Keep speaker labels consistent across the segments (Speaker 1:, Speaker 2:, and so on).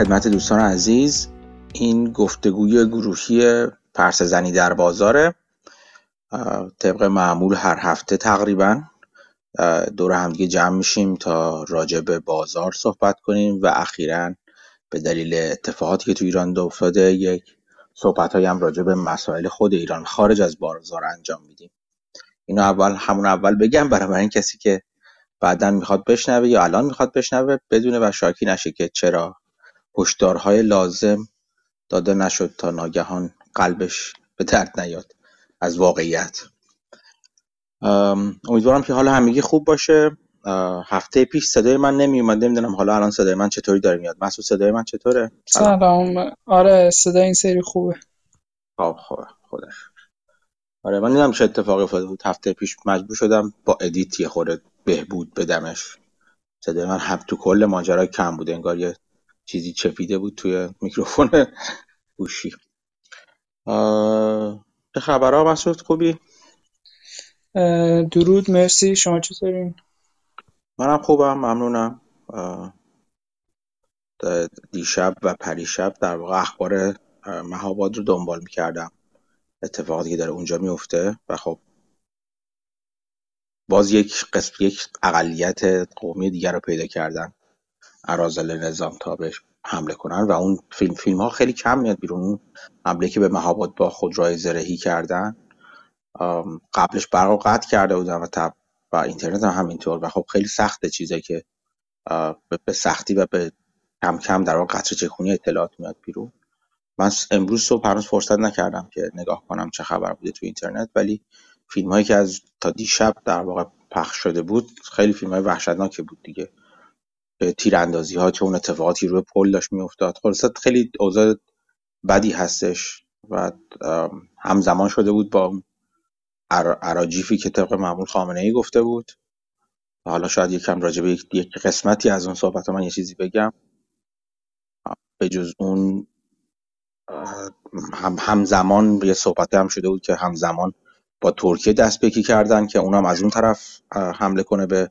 Speaker 1: خدمت دوستان عزیز این گفتگوی گروهی پرس زنی در بازاره طبق معمول هر هفته تقریبا دور همدیگه جمع میشیم تا راجع به بازار صحبت کنیم و اخیرا به دلیل اتفاقاتی که تو ایران افتاده یک صحبت هم راجع به مسائل خود ایران خارج از بازار انجام میدیم. اینو اول همون اول بگم برای کسی که بعدا می‌خواد بشنوه یا الان می‌خواد بشنوه بدونه و شاکی نشه که چرا هشدارهای لازم داده نشد تا ناگهان قلبش به درد نیاد از واقعیت. امیدوارم که حالا همگی خوب باشه. هفته پیش صدای من نمی اومد نمی‌دونم حالا الان صدای من چطوری داره میاد. مسعود صدای من چطوره؟
Speaker 2: سلام. آره صدای این سری خوبه.
Speaker 1: خب خوبه خودش آره من نمی‌دونم چه اتفاقی افتاده بود. هفته پیش مجبور شدم با edit یه خورده بهبود بدمش. صدای من هم تو کل ماجرا کم بود انگار یه چیزی چپیده بود توی میکروفون گوشی. چه خبرها مسعود خوبی؟
Speaker 2: درود مرسی. شما چطورین؟
Speaker 1: منم خوبم ممنونم. دیشب و پریشب در واقع اخبار مهاباد رو دنبال می‌کردم. اتفاقاتی که داره اونجا میفته و خب باز یک قسم یک اقلیت قومی دیگر رو پیدا کردن ارازل نظام تا بهش حمله کنن و اون فیلم فیلم ها خیلی کم میاد بیرون. اون حمله که به مهاباد با خودروهای زرهی کردن قبلش برق قطع کرده بودن و تب و اینترنت هم همینطور. و خب خیلی سخته چیزی که به سختی و به کم کم در واقع قطر چکونی اطلاعات میاد بیرون. من امروز صبح هنوز فرصت نکردم که نگاه کنم چه خبر بوده تو اینترنت ولی فیلم هایی که از تا دیشب در واقع پخش شده بود خیلی فیلم های وحشتناکی بود دیگه. تیراندازی ها چه اون اتفاقاتی روی پل داشت میافتاد. خلاص خیلی اوضاع بدی هستش و همزمان شده بود با عراجیفی که طبق معمول خامنه ای گفته بود. حالا شاید یکم راجع به یک قسمتی از اون صحبت من یه چیزی بگم. به جز اون هم همزمان یه صحبت هم شده بود که همزمان با ترکیه دست بکی کردن که اونم از اون طرف حمله کنه به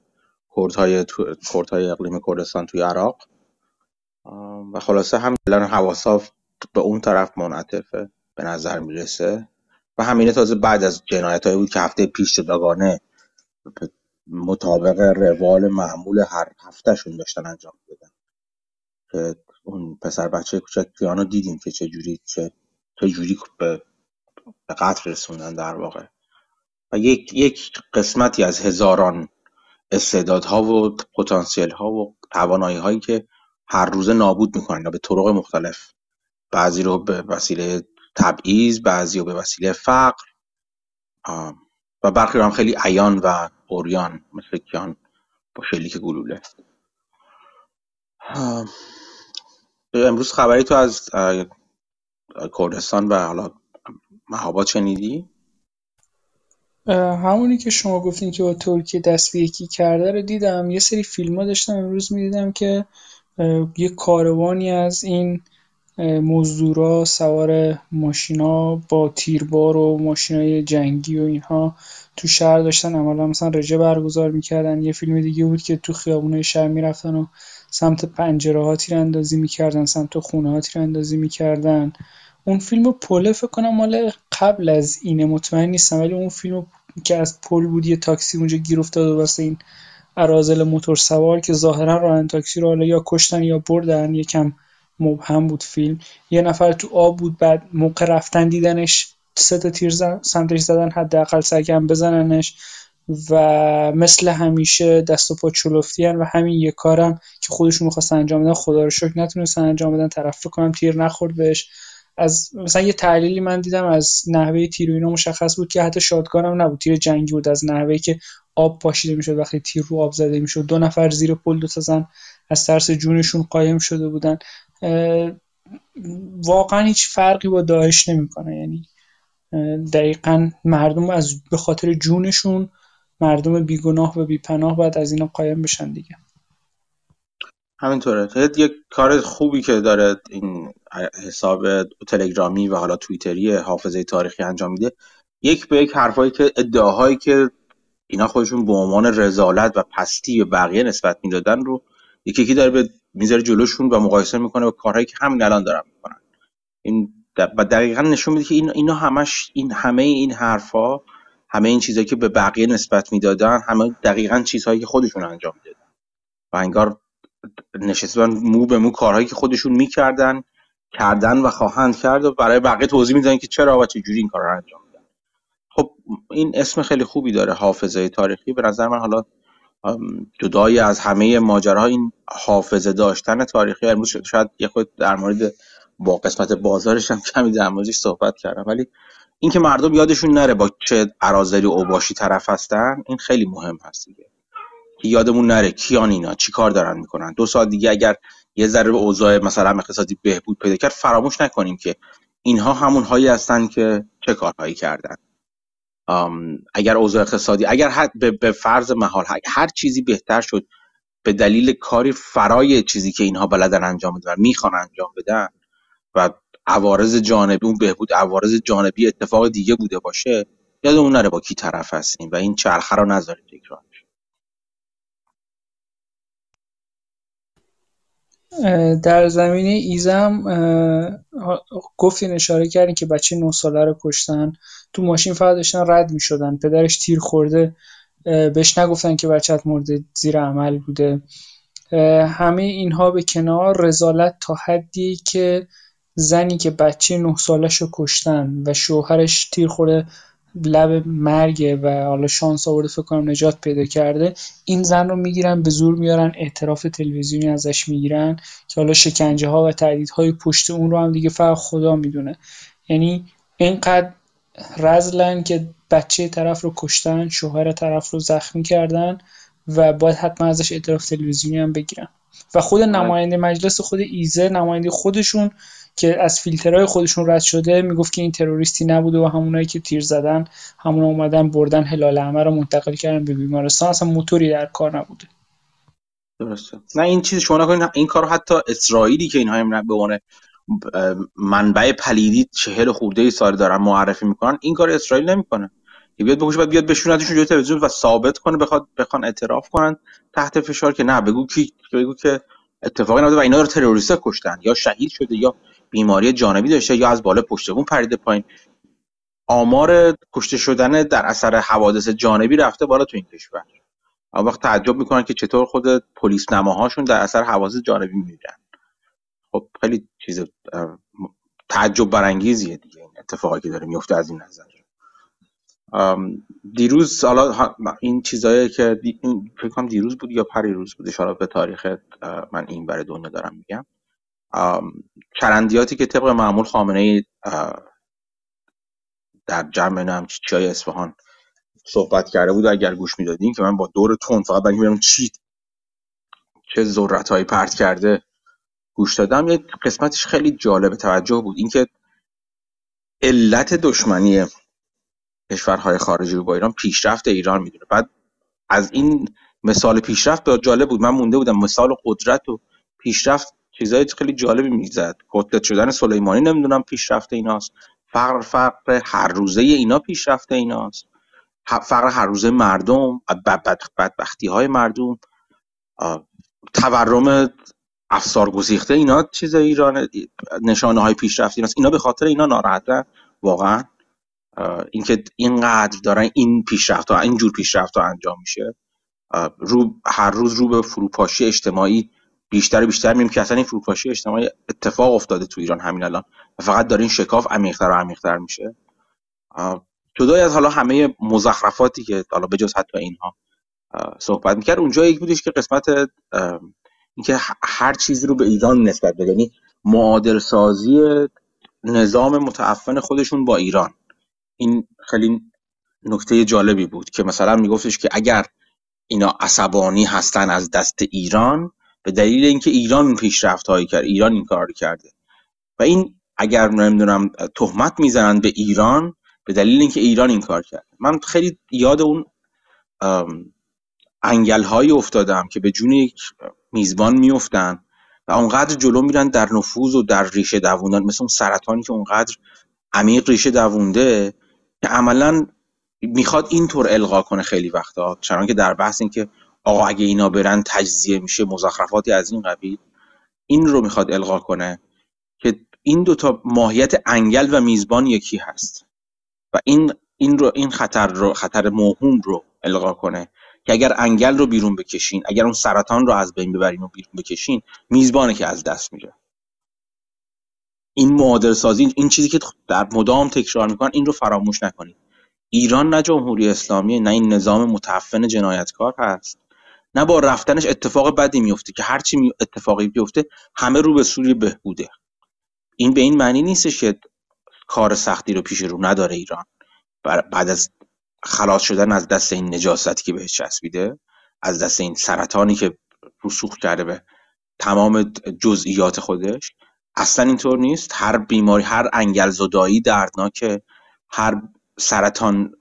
Speaker 1: کردهای کردهای اقلیم کردستان توی عراق. و خلاصه هم الان حواسا به اون طرف منعطفه به نظر می‌رسه. و همینه تازه بعد از جنایت هایی بود که هفته پیش صداگانه مطابق روال معمول هر هفتهشون داشتن انجام بدن که اون پسر بچه کوچک پیانو دیدیم که چه جوری چه چه جوری به قتل رسوندن در واقع. و یک یک قسمتی از هزاران استعدادها و پتانسیل ها و توانایی هایی که هر روزه نابود می‌کنن به طرق مختلف. بعضی رو به وسیله تبعیض بعضی رو به وسیله فقر. و برخی رو هم خیلی عیان و اوریان مثل کیان با شلیک گلوله. امروز خبری تو از کردستان و حالا مهاباد شنیدی؟
Speaker 2: همونی که شما گفتین که با ترکیه دست به یکی کرده رو دیدم. یه سری فیلم ها داشتم امروز می‌دیدم که یه کاروانی از این مزدورا سوار ماشینا با تیربار و ماشینای جنگی و اینها تو شهر داشتن. عملا مثلا رژه برگزار می‌کردن. یه فیلم دیگه بود که تو خیابونه شهر می‌رفتن و سمت پنجره ها تیراندازی می‌کردن سمت خونه ها تیراندازی می‌کردن. اون فیلم پله فکر کنم مال قبل از اینه. مطمئن نیستم ولی اون فیلم که از پل بود یه تاکسی اونجا گیر افتاد واسه این ارازل موتور سوار که ظاهرا راننده تاکسی رو حالا یا کشتن یا بردن یکم مبهم بود فیلم. یه نفر تو آب بود بعد موقع رفتن دیدنش سه تا تیر سمتش زدن حداقل سگم بزننش و مثل همیشه دست و پا چلفتیان و همین یه کارم که خودشون می‌خواستن انجام بدن خدا رو شکر نتونستن انجام بدن. طرف کنم تیر نخورد بهش. از مثلا یه تحلیلی من دیدم از نحوه تیر اینا مشخص بود که حتی شادگان هم نبود. تیر جنگی بود از نحوهی که آب پاشیده می‌شد. وقتی تیر رو آب زده می‌شد. دو نفر زیر پل دو تا از ترس جونشون قایم شده بودن. واقعا هیچ فرقی با داعش نمی‌کنه. یعنی دقیقا مردم از به خاطر جونشون مردم بیگناه و بیپناه باید از اینا قایم بشن دیگه.
Speaker 1: همینطوره. یک کار خوبی که داره این حساب تلگرامی و حالا توییتری حافظه تاریخی انجام میده یک به یک حرفایی که ادعاهایی که اینا خودشون به عنوان رزالت و پستی به بقیه نسبت می‌دادن رو یکی یکی داره به می‌ذاره جلوشون و مقایسه می‌کنه با کارهایی که همین الان دارن می‌کنن. این و دقیقا نشون میده که این اینا همش این همه این حرفا همه این چیزهایی که به بقیه نسبت می‌دادن همه دقیقا چیزهایی که خودشون انجام می‌دادن. و انگار نشستن مو به مو کارهایی که خودشون می‌کردن کردن و خواهند کرد و برای بقیه توضیح میدن که چرا و چجوری این کار رو انجام میدن. خب این اسم خیلی خوبی داره حافظه تاریخی. به نظر من حالا جدای از همه ماجراها این حافظه داشتن تاریخی. امروز شاید یه خود در مورد با قسمت بازارش هم کمی در موردش صحبت کردم. ولی اینکه مردم یادشون نره با چه عرازلی و اوباشی طرف هستن این خیلی مهم هست دیگه. یادمون نره کیان اینا چی کار دارن می‌کنن؟ دو سال دیگه اگر یه ذره به اوضاع مثلا اقتصادی بهبود پیدا کرد فراموش نکنیم که اینها همون هایی هستن که چه کارهایی کردن. اگر اوضاع اقتصادی اگر به فرض محال هر چیزی بهتر شد به دلیل کاری فرای چیزی که اینها بلدن انجام بدن می‌خوان انجام بدن و عوارض جانبی اون بهبود عوارض جانبی اتفاق دیگه بوده باشه یادمون نره با کی طرف هستیم و این چرخه رو نذاریم تکرار.
Speaker 2: در زمینه ایزم گفتین اشاره کردین که بچه نه ساله رو کشتن. تو ماشین فقط داشتن رد می شدن پدرش تیر خورده بهش نگفتن که بچت مورد زیر عمل بوده. همه اینها به کنار رزالت تا حدی که زنی که بچه نه سالش رو کشتن و شوهرش تیر خورده لب مرگه و حالا شانس آورده فکر کنم نجات پیدا کرده این زن رو می‌گیرن به زور میارن اعتراف تلویزیونی ازش می‌گیرن که حالا شکنجه ها و تهدیدهای پشت اون رو هم دیگه فقط خدا می‌دونه یعنی اینقدر رزلن که بچه طرف رو کشتن شوهر طرف رو زخمی کردن و باید حتما ازش اعتراف تلویزیونی هم بگیرن و خود. نماینده مجلس خود ایزه نماینده خودشون که از فیلترهای خودشون رد شده می‌گفت که این تروریستی نبوده و همونایی که تیر زدن همون اومدن بردن هلال احمر رو منتقل کردن به بیمارستان. اصلا موتوری در کار نبوده.
Speaker 1: درسته. نه این چیز شما نکنید این کارو حتی اسرائیلی که اینها به عنوان منبع پلیدی چهل خورده سال دارن معرفی می‌کنن این کار اسرائیل نمی‌کنه. بیاد بگوش بعد بیاد بشونتشون جلوی تلویزیون و ثابت کنه بخواد بخوان اعتراف کنن تحت فشار که نه بگو کی بگو که اتفاقی نبوده و اینا رو تروریست کشتن یا شهید شده یا بیماری جانبی داشته یا از بالا پشت بون پریده پایین. آمار کشته شدن در اثر حوادث جانبی رفته بالا تو این کشور. اون وقت تعجب می‌کنن که چطور خود پلیس نماهاشون در اثر حوادث جانبی میمیرن. خب خیلی چیز تعجب برانگیزیه دیگه این اتفاقی که داره میفته از این نظر. دیروز حالا این چیزایی که فکر کنم دیروز بود یا پریروز بود اشاره به تاریخ من این برای دنیا دارم میگم. چرندیاتی که طبق معمول خامنه ای در جمع نم چای اصفهان صحبت کرده بود اگر گوش می‌دادین که من با دور تون فقط برای چی چه ذرت هایی پرت کرده گوش دادم یه قسمتش خیلی جالب توجه بود. اینکه علت دشمنی کشورهای خارجی رو با ایران پیشرفت ایران می‌دونه. بعد از این مثال پیشرفت جالب بود. من مونده بودم. مثال قدرت و پیشرفت چیزای خیلی جالبی می‌زد قدرت شدن سلیمانی نمی‌دونم پیشرفت ایناست. فقر فقر هر روزه اینا پیشرفت ایناست. فقر هر روزه مردم بدبختی های مردم. تورم افسار گسیخته اینا چیز ایران نشانه های پیشرفت ایناست. اینا به خاطر اینا ناراحتن واقعا. اینکه اینقدر دارن این پیشرفت ها اینجور پیشرفت ها انجام میشه. رو هر روز رو به فروپاشی اجتماعی بیشتر و بیشتر می‌بینیم که اصلا این فروپاشی اجتماعی اتفاق افتاده تو ایران همین الان. و فقط داره این شکاف عمیق‌تر و عمیق‌تر میشه. جدای از حالا همه مزخرفاتی که حالا بجز حتی اینها صحبت می‌کرد اونجا یک بودش که قسمت اینکه هر چیزی رو به ایران نسبت بده یعنی معادل سازی نظام متعفن خودشون با ایران. این خیلی نکته جالبی بود که مثلا میگفتش که اگر اینا عصبانی هستن از دست ایران به دلیل اینکه ایران پیشرفت هایی کرد ایران این کار کرده. و این اگر نمی‌دونم تهمت می‌زنن به ایران به دلیل اینکه ایران این کار کرده. من خیلی یاد اون انگل هایی افتادم که به جون یک میزبان میفتن و اونقدر جلو میرن در نفوذ و در ریشه دووندن. مثل اون سرطانی که اونقدر عمیق ریشه دوونده که عملا می‌خواد اینطور القا کنه خیلی وقتا. چنان که در بحث این که آقا اگه اینا برن تجزیه میشه مزخرفاتی از این قبیل. این رو می‌خواد القا کنه که این دوتا ماهیت انگل و میزبان یکی هست. و این این رو این خطر رو خطر موهوم رو القا کنه که اگر انگل رو بیرون بکشین اگر اون سرطان رو از بین ببرین و بیرون بکشین میزبانه که از دست میره. این معادل سازی این چیزی که در مدام تکرار می‌کنن این رو فراموش نکنید. ایران نه جمهوری اسلامی نه این نظام متعفن جنایتکار هست. نه با رفتنش اتفاق بدی میفته که هرچی اتفاقی بیفته همه رو به سوی بهبوده. این به این معنی نیستش که کار سختی رو پیش رو نداره ایران. بعد از خلاص شدن از دست این نجاستی که بهش چسبیده از دست این سرطانی که رسوخ کرده به تمام جزئیات خودش اصلا اینطور نیست. هر بیماری هر انگل زدایی دردناکه. هر سرطان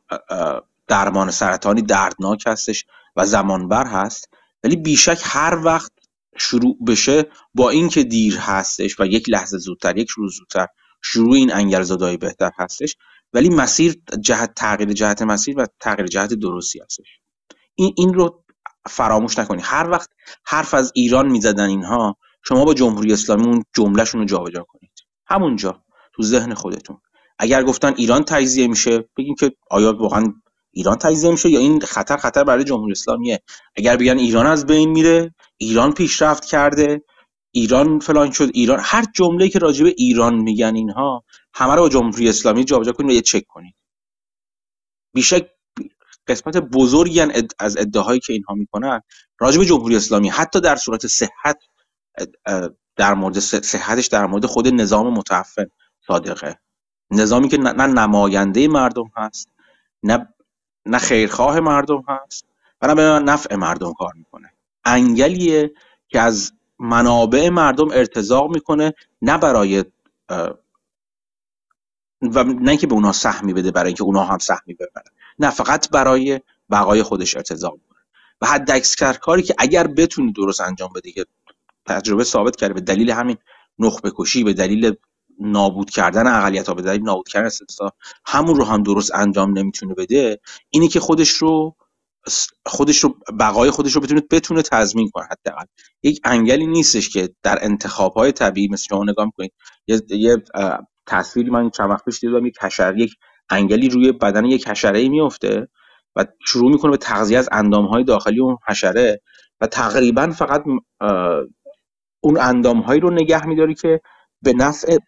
Speaker 1: درمان سرطانی دردناک هستش. و زمانبر هست ولی بیشک هر وقت شروع بشه با اینکه دیر هستش و یک لحظه زودتر یک روز زودتر شروع این انگل زدایی بهتر هستش ولی مسیر جهت تغییر جهت مسیر و تغییر جهت درستی هستش. این این رو فراموش نکنید هر وقت حرف از ایران می‌زدن اینها شما با جمهوری اسلامی اون جملهشون رو جابجا کنید. همونجا تو ذهن خودتون. اگر گفتن ایران تجزیه میشه بگین که آیا واقعا ایران تجزیه میشه یا این خطر خطر برای جمهوری اسلامیه؟ اگر بگن ایران از بین میره ایران پیشرفت کرده ایران فلان شد ایران هر جمله که راجع به ایران میگن اینها همه رو با جمهوری اسلامی جابجا کنید و یه چک کنید. بیشک قسمت بزرگی از ادعاهایی که اینها می‌کنن راجع به جمهوری اسلامی. حتی در صورت صحت در مورد صحتش در مورد خود نظام متعفن صادقه. نظامی که نه نماینده مردم هست نه نه خیرخواه مردم هست و نه به نفع مردم کار می‌کنه. انگلیه که از منابع مردم ارتزاق می‌کنه نه برای و نه اینکه به اونها سهمی بده برای اینکه اونها هم سهمی ببرن. نه فقط برای بقای خودش ارتزاق می‌کنه. و حد اکثر کاری که اگر بتونی درست انجام بده که تجربه ثابت کرده به دلیل همین نخبه کشی به دلیل نابود کردن اقلیت ها به دلیل نابود کردن همون رو هم درست انجام نمی‌تونه بده اینی که خودش رو خودش رو بقای خودش رو بتونه بتونه تضمین کنه حداقل. یک انگلی نیستش که در انتخاب های طبیعی مثل شما نگاه می‌کنید. یه, یه تصویری من چند وقت پیش دیدم یک حشره یک انگلی روی بدن یک حشره ای میفته و شروع می‌کنه به تغذیه از اندام های داخلی اون حشره و تقریبا فقط اون اندام هایی رو نگه میداری که به نفع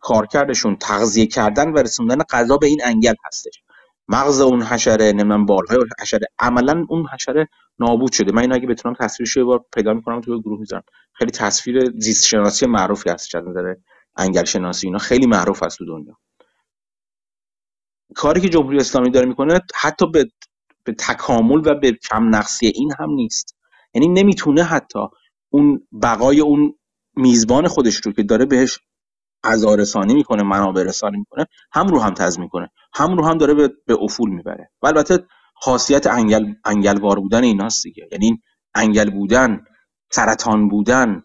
Speaker 1: کارکردشون تغذیه کردن و رسوندن غذا به این انگل هستش. مغز اون حشره نمی‌دونم بالهای حشره. عملا اون حشره نابود شده. من این اگه بتونم تصویرش یه بار پیدا می‌کنم تو گروه می‌ذارم. خیلی تصویر زیست شناسی معروفی هست از نظر انگل شناسی اینا خیلی معروف است تو دنیا. کاری که جمهوری اسلامی داره می‌کنه حتی به به تکامل و به کم نقصی این هم نیست. یعنی نمی‌تونه حتی اون بقای اون میزبان خودش رو که داره بهش غذا رسانی می‌کنه منابع رسانی می‌کنه هم رو هم تضمین کنه هم رو هم داره به, به افول می‌بره. و البته خاصیت انگل انگلوار بودن ایناست دیگه. یعنی انگل بودن سرطان بودن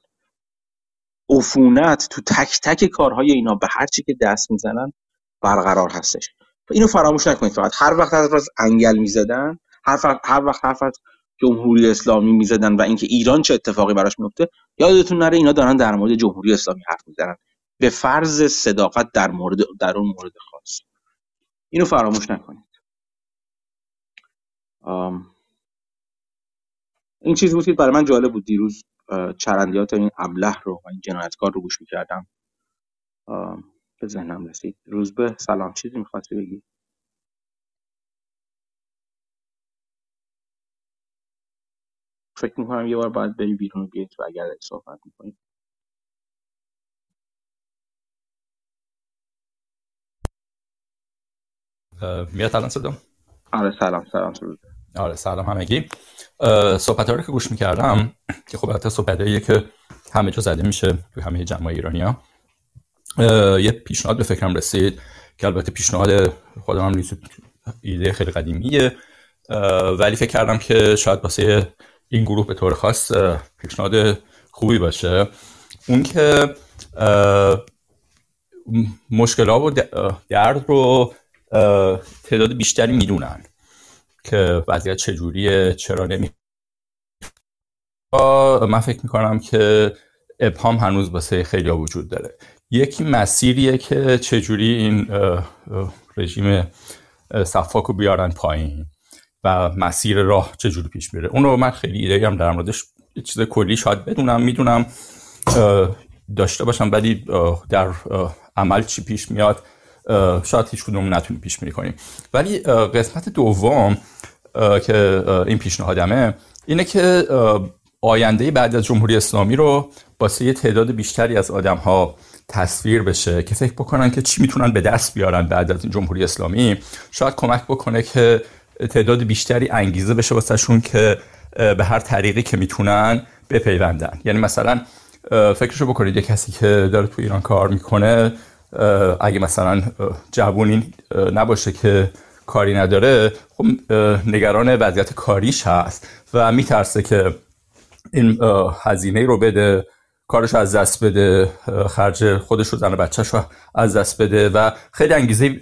Speaker 1: عفونت تو تک تک کارهای اینا به هر چی که دست می‌زنن برقرار هستش. اینو فراموش نکنید فقط. هر وقت از انگل می‌زدن هر وقت هر وقت حرف از جمهوری اسلامی می‌زدن و اینکه ایران چه اتفاقی براش میفته یادتون نره اینا دارن در مورد جمهوری اسلامی حرف می‌زنن. به فرض صداقت در مورد در اون مورد خاص. اینو فراموش نکنید. این چیزی بود که برای من جالب بود دیروز چرندیات این ابله رو و این جنایتکار رو گوش می‌کردم. به ذهنم رسید. روزبه سلام. چیزی می‌خواستی بگی؟ فکر می‌کنم یه بار باید بری بیرون و بیایید و اگر صحبت می‌کنید
Speaker 3: میاد الان صدام
Speaker 1: آره سلام سلام
Speaker 3: آره سلام همگی. صحبت رو که گوش می‌کردم که خب حتی صحبت که همه جا زده میشه تو همه جمعه ایرانی ها یه پیشنهاد به فکرم رسید که البته پیشنهاد خودم هم ایده خیلی قدیمیه. ولی فکر کردم که شاید واسه این گروه به طور خاص پیشنهاد خوبی باشه. اون که مشکلات و درد رو تعداد بیشتری می‌دونن که وضعیت چجوریه چرا نمی من فکر می‌کنم که ابهام هنوز واسه خیلی وجود داره. یکی مسیریه که چجوری این رژیم صفاک رو بیارن پایین. مسیر راه چجوری پیش میره. اونو من خیلی ایده هم در موردش چیز کلی شاید بدونم می‌دونم داشته باشم ولی در عمل چی پیش میاد شاید هیچ کدوم نتونیم پیش میری کنیم. ولی قسمت دوم که این پیشنهادمه اینه که آینده بعد از جمهوری اسلامی رو باسه یه تعداد بیشتری از آدم ها تصویر بشه که فکر بکنن که چی می‌تونن به دست بیارن بعد از جمهوری اسلامی. شاید کمک بکنه که تعداد بیشتری انگیزه بشه واسهشون که به هر طریقی که می‌تونن بپیوندن. یعنی مثلا فکرشو بکنید یه کسی که داره تو ایران کار می‌کنه اگه مثلا جوونی نباشه که کاری نداره خب نگران وضعیت کاریش هست و میترسه که این هزینه رو بده کارش از دست بده خرج خودش رو زن و بچهش رو از دست بده و خیلی انگیزه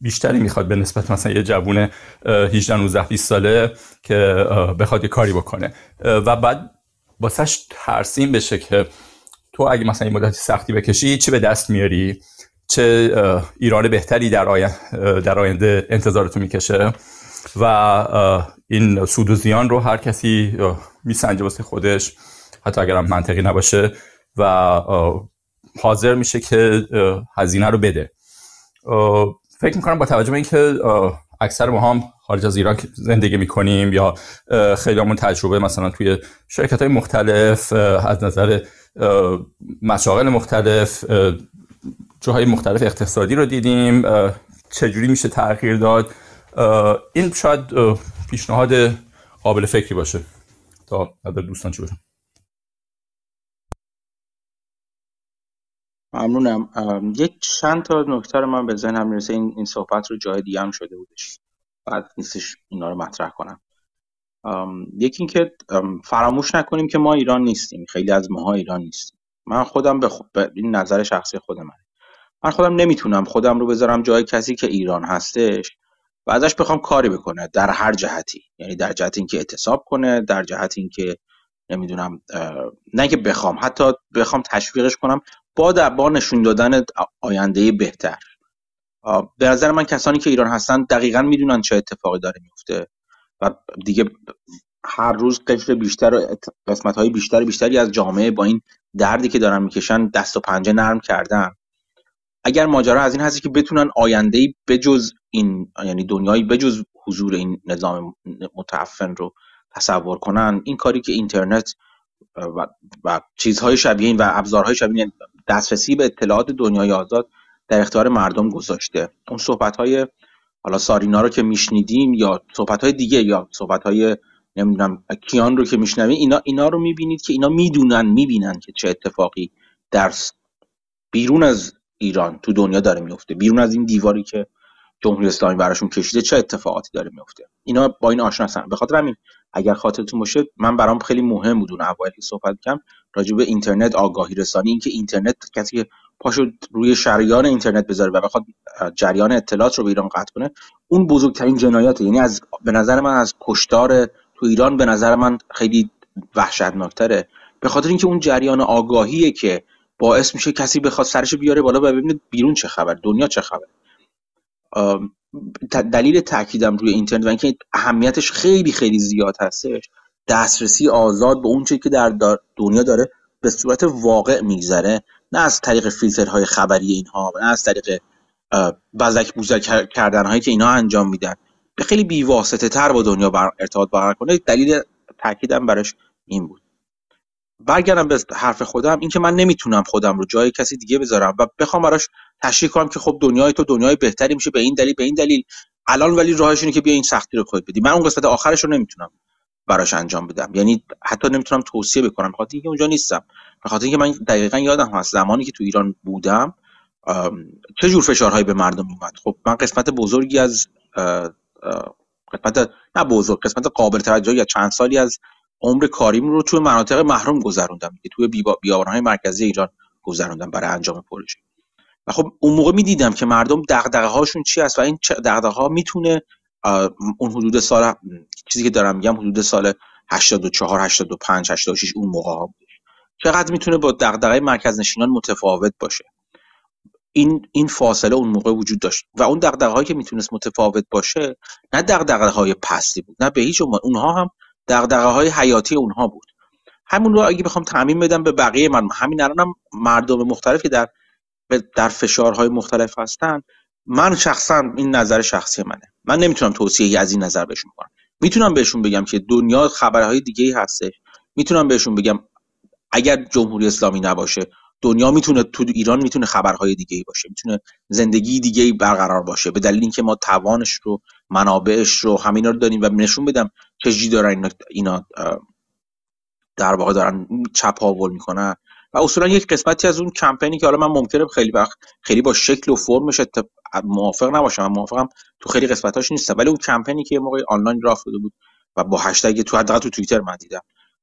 Speaker 3: بیشتری می‌خواد به نسبت مثلا یه جوون 18 19 20 ساله که بخواد یه کاری بکنه. و بعد واسش ترسیم بشه که تو اگه مثلا این مدتی سختی بکشی چه به دست میاری؟ چه ایران بهتری در, آینده, در آینده انتظارتو می‌کشه؟ و این سود و زیان رو هر کسی میسنجه واسه خودش. حتی اگر هم منطقی نباشه و حاضر میشه که هزینه رو بده. فکر می‌کنم با توجه به اینکه اکثر ما هم خارج از ایران زندگی می‌کنیم یا خیلی همون تجربه مثلا توی شرکت های مختلف از نظر مشاغل مختلف جاهای مختلف اقتصادی رو دیدیم چجوری میشه تغییر داد این شاید پیشنهاد قابل فکری باشه. تا دوستان چی باشه
Speaker 1: ممنونم. یک چند تا نکته رو من به ذهنم می‌رسه. این این صحبت رو جای دیگه هم شده بودش. بعد نیستش اینا رو مطرح کنم. یکی اینکه فراموش نکنیم که ما ایران نیستیم. خیلی از ماها ایران نیستیم. من خودم به, به این نظر شخصی خود من من خودم نمی‌تونم خودم رو بذارم جای کسی که ایران هستش و ازش بخوام کاری بکنه در هر جهتی. یعنی در جهت اینکه اعتصاب کنه در جهت اینکه نمی‌دونم نه که بخوام حتی بخوام تشویقش کنم با با نشون دادن آینده بهتر. به نظر من کسانی که ایران هستن دقیقا می‌دونن چه اتفاقی داره میفته و دیگه هر روز قشر بیشتر و قسمت های بیشتر بیشتری از جامعه با این دردی که دارن می‌کشن دست و پنجه نرم کردن. اگر ماجرا از این هستی که بتونن آینده ای بجز این یعنی دنیایی بجز حضور این نظام متعفن رو تصور کنن این کاری که اینترنت و, و چیزهای شبیه این و ابزارهای شبیه یعنی دسترسی به اطلاعات دنیای آزاد در اختیار مردم گذاشته. اون صحبت های حالا سارینا رو که میشنیدیم یا صحبت های دیگه یا صحبت های نمی‌دونم کیان رو که میشنویم اینا اینا رو می‌بینید که اینا می‌دونن می‌بینن که چه اتفاقی در بیرون از ایران تو دنیا داره میفته بیرون از این دیواری که جمهوری اسلامی براشون کشیده چه اتفاقاتی داره میفته؟ اینا با این آشنا هستن. به خاطر همین اگر خاطرتون باشه من برام خیلی مهم بود اون اوایل صحبت کردم راجع به اینترنت آگاهی رسانی اینکه اینترنت کسی که پاشو روی شریان اینترنت بذاره و بخواد جریان اطلاعات رو به ایران قطع کنه اون بزرگترین جنایاته یعنی از به نظر من از کشتار تو ایران به نظر من خیلی وحشتناکتره. به خاطر اینکه اون جریان آگاهیه که باعث میشه کسی بخواد سرش بیاره بالا و ببینه بیرون چه خبر دنیا چه خبر دلیل تاکیدم روی اینترنت و اینکه اهمیتش خیلی خیلی زیاد هستش دسترسی آزاد به اون که در دنیا داره به صورت واقع میگذره. نه از طریق فیلترهای خبری اینها نه از طریق بزک بوزک کردن هایی که اینها انجام میدن. به خیلی بیواسطه تر با دنیا بر ارتباط برقرار کنه. دلیل تاکیدم براش این بود. برگردم به حرف خودم اینکه من نمی‌تونم خودم رو جای کسی دیگه بذارم و بخوام براش تشریح کنم که خب دنیای تو دنیای بهتری میشه به این دلیل به این دلیل. الان ولی راهش اینه که بیا این سختی رو خود بدی. من اون قسمت آخرش رو نمی‌تونم براش انجام بدم. یعنی حتی نمی‌تونم توصیه بکنم. بخاطر اینکه اونجا نیستم. بخاطر اینکه من دقیقا یادم هست زمانی که تو ایران بودم چه جور فشارهایی به مردم اومد. خب من قسمت بزرگی از قسمت نه بزرگ قسمت قابل توجهی یا چند سالی از عمر کاریم رو توی مناطق محروم گذروندم. توی بیابانهای مرکزی ایران گذروندم برای انجام پروژه. و خب اون موقع می‌دیدم که مردم دغدغه هاشون چی است و این دغدغه ها می‌تونه اون حدود سال چیزی که دارم میگم حدود سال 84 85 86 اون موقع ها بود چقدر می‌تونه با دغدغه مرکز نشینان متفاوت باشه؟ این این فاصله اون موقع وجود داشت. و اون دغدغه‌هایی که می‌تونست متفاوت باشه نه دغدغه‌های پستی بود نه به هیچ اونها هم دغدغه‌های حیاتی اونها بود. همون رو اگه بخوام تعمین بدم به بقیه من همین الانم مردم مختلفی در در فشارهای مختلف هستن. من شخصا این نظر شخصی منه. من نمی‌تونم توصیه از این نظر بهشون کنم می‌تونم بهشون بگم که دنیا خبرهای دیگه ای هستش می‌تونم بهشون بگم اگر جمهوری اسلامی نباشه دنیا می‌تونه تو ایران می‌تونه خبرهای دیگه ای باشه. می‌تونه زندگی دیگه ای برقرار باشه. به دلیل اینکه ما توانش رو منابعش رو همینا رو داریم و نشون بدم چه دارن اینا, اینا در واقع دارن چپاول می‌کنن. و اصولا یک قسمتی از اون کمپینی که حالا من ممکنه خیلی وقت خیلی با شکل و فرمش موافق نباشم من موافقم تو خیلی قسمتاش نیست ولی اون کمپینی که یه موقع آنلاین راه داده بود و با هشتگ تو حداقل تو توییتر من دیدم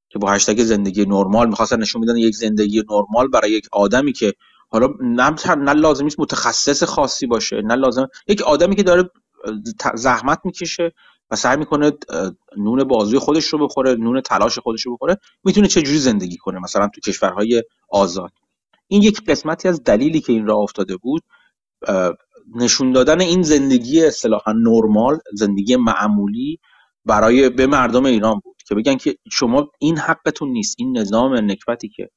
Speaker 1: که با هشتگ زندگی نرمال می‌خواستن نشون بدن یک زندگی نرمال برای یک آدمی که حالا نه نه لازم نیست متخصص خاصی باشه نه لازم یک آدمی که داره زحمت می‌کشه و سعی می‌کنه نون بازوی خودش رو بخوره نون تلاش خودش رو بخوره می‌تونه چه جوری زندگی کنه مثلا تو کشورهای آزاد. این یک قسمتی از دلیلی که این راه افتاده بود نشون دادن این زندگی اصطلاحا نرمال زندگی معمولی برای به مردم ایران بود که بگن که شما این حقتون نیست این نظام نکبتی که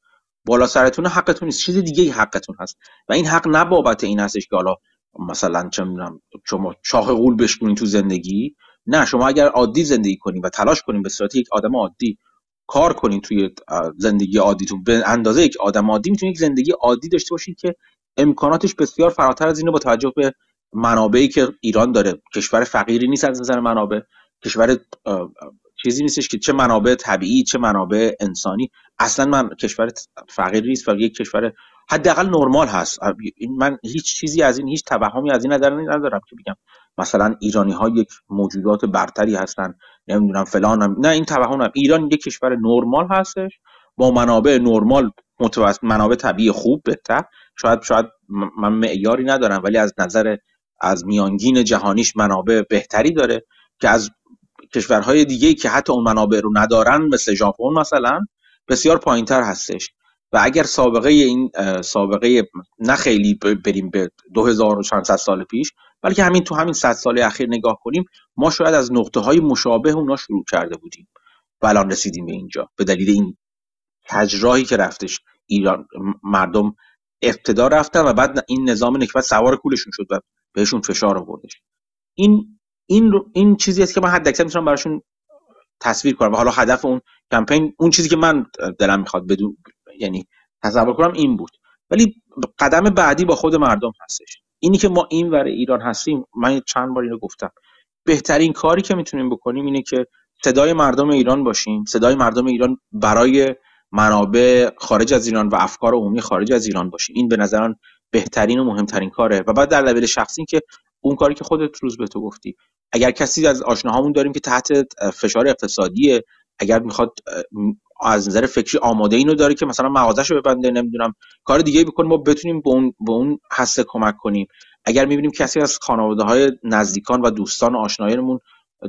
Speaker 1: بالا سرتون حقتون نیست. چیز دیگه ای حقتون هست و این حق نه بابت این هستش که حالا مثلا چه می‌دونم شما شاخ غول بشکنین تو زندگی. نه شما اگر عادی زندگی کنین و تلاش کنین به صورت یک آدم عادی کار کنین توی زندگی عادیتون به اندازه یک آدم عادی می‌تونید یک زندگی عادی داشته باشید که امکاناتش بسیار فراتر از اینو با توجه به منابعی که ایران داره. کشور فقیری نیست از نظر منابع. کشور چیزی نیستش که چه منابع طبیعی چه منابع انسانی. اصلا من کشور فقیری نیست و یک کشور حداقل نرمال هست. من هیچ چیزی از این هیچ توهمی از این نظر ندارم که بگم مثلا ایرانی ها یک موجودات برتری هستن نمی‌دونم فلان نه این توهم ایران یک کشور نرمال هستش با منابع نرمال متوسط منابع طبیعی خوب بهتر. شاید شاید من معیاری ندارم ولی از نظر از میانگین جهانیش منابع بهتری داره که از کشورهای دیگه که حتی اون منابع رو ندارن مثل ژاپن مثلا بسیار پایینتر هستش. و اگر سابقه این سابقه نه خیلی بریم به 2400 سال پیش بلکه همین تو همین 100 سال اخیر نگاه کنیم ما شاید از نقطه های مشابه اونا شروع کرده بودیم و الان رسیدیم به اینجا. به دلیل این تجراهی که رفتش ایران مردم ابتدا رفتن و بعد این نظام نکبت سوار کولشون شد و بهشون فشار آوردش. این این این چیزی است که من حد اکثر می‌تونم براشون تصویر کنم. و حالا هدف اون کمپین اون چیزی که من دلم می‌خواد بدون یعنی تصور کنم این بود. ولی قدم بعدی با خود مردم هستش. اینی که ما این ور ایران هستیم من چند بار اینو گفتم. بهترین کاری که می‌تونیم بکنیم اینه که صدای مردم ایران باشیم. صدای مردم ایران برای منابع خارج از ایران و افکار عمومی خارج از ایران باشیم. این به نظران بهترین و مهمترین کاره. و بعد در لول شخصی که اون کاری که خودت روز به تو گفتی. اگر کسی از آشناهامون داریم که تحت فشار اقتصادیه اگر می‌خواد از نظر فکری آماده اینو داره که مثلا مغازهشو ببنده نمی‌دونم کار دیگه بکنه ما بتونیم به اون به اون هسته کمک کنیم. اگر می‌بینیم کسی از خانواده های نزدیکان و دوستان و آشنایانمون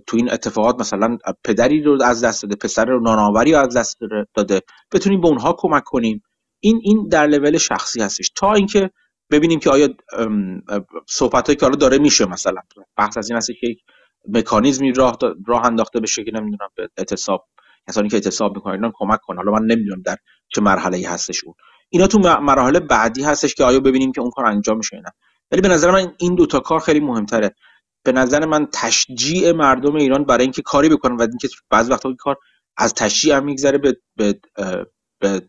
Speaker 1: تو این اتفاقات مثلا پدری رو از دست داده پسر رو نانآوری رو از دست داده بتونیم به اونها کمک کنیم. این این در لول شخصی هستش. تا اینکه ببینیم که آیا صحبت که حالا داره میشه مثلا. بحث از این هست که مکانیزمی راه راه انداخته بشه که نمی‌دونم به اعتصاب کسانی که اعتصاب می‌کنن اینا کمک کنن. حالا من نمی‌دونم در چه مرحله ای هستش اون اینا تو مراحل بعدی هستش که آیا ببینیم که اون کار انجام میشه نه. ولی به نظر من این دوتا کار خیلی مهمتره. به نظر من تشجیع مردم ایران برای اینکه کاری بکنن و اینکه بعض وقتا کار از تشجیع هم میگذره به, به, به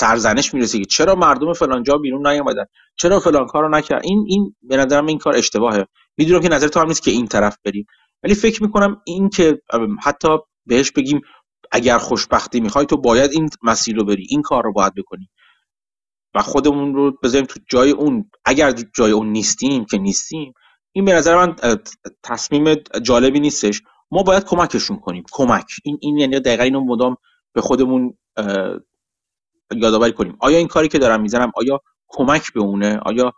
Speaker 1: سرزنش می‌رسه که چرا مردم فلان جا بیرون نیومدن؟ چرا فلان کارو نکرد این این به نظرم این کار اشتباهه. می‌دونم که نظر تو هم نیست که این طرف بریم. ولی فکر می‌کنم این که حتی بهش بگیم اگر خوشبختی می‌خوای تو باید این مسیر رو بری. این کار رو باید بکنی. و خودمون رو بذاریم تو جای اون. اگر جای اون نیستیم که نیستیم این به نظر من تصمیم جالبی نیستش. ما باید کمکشون کنیم. کمک. این این یعنی دقیقا اینو مدام به خودمون یادآوری کنیم. آیا این کاری که دارم می‌زنم آیا کمک به اونه؟ آیا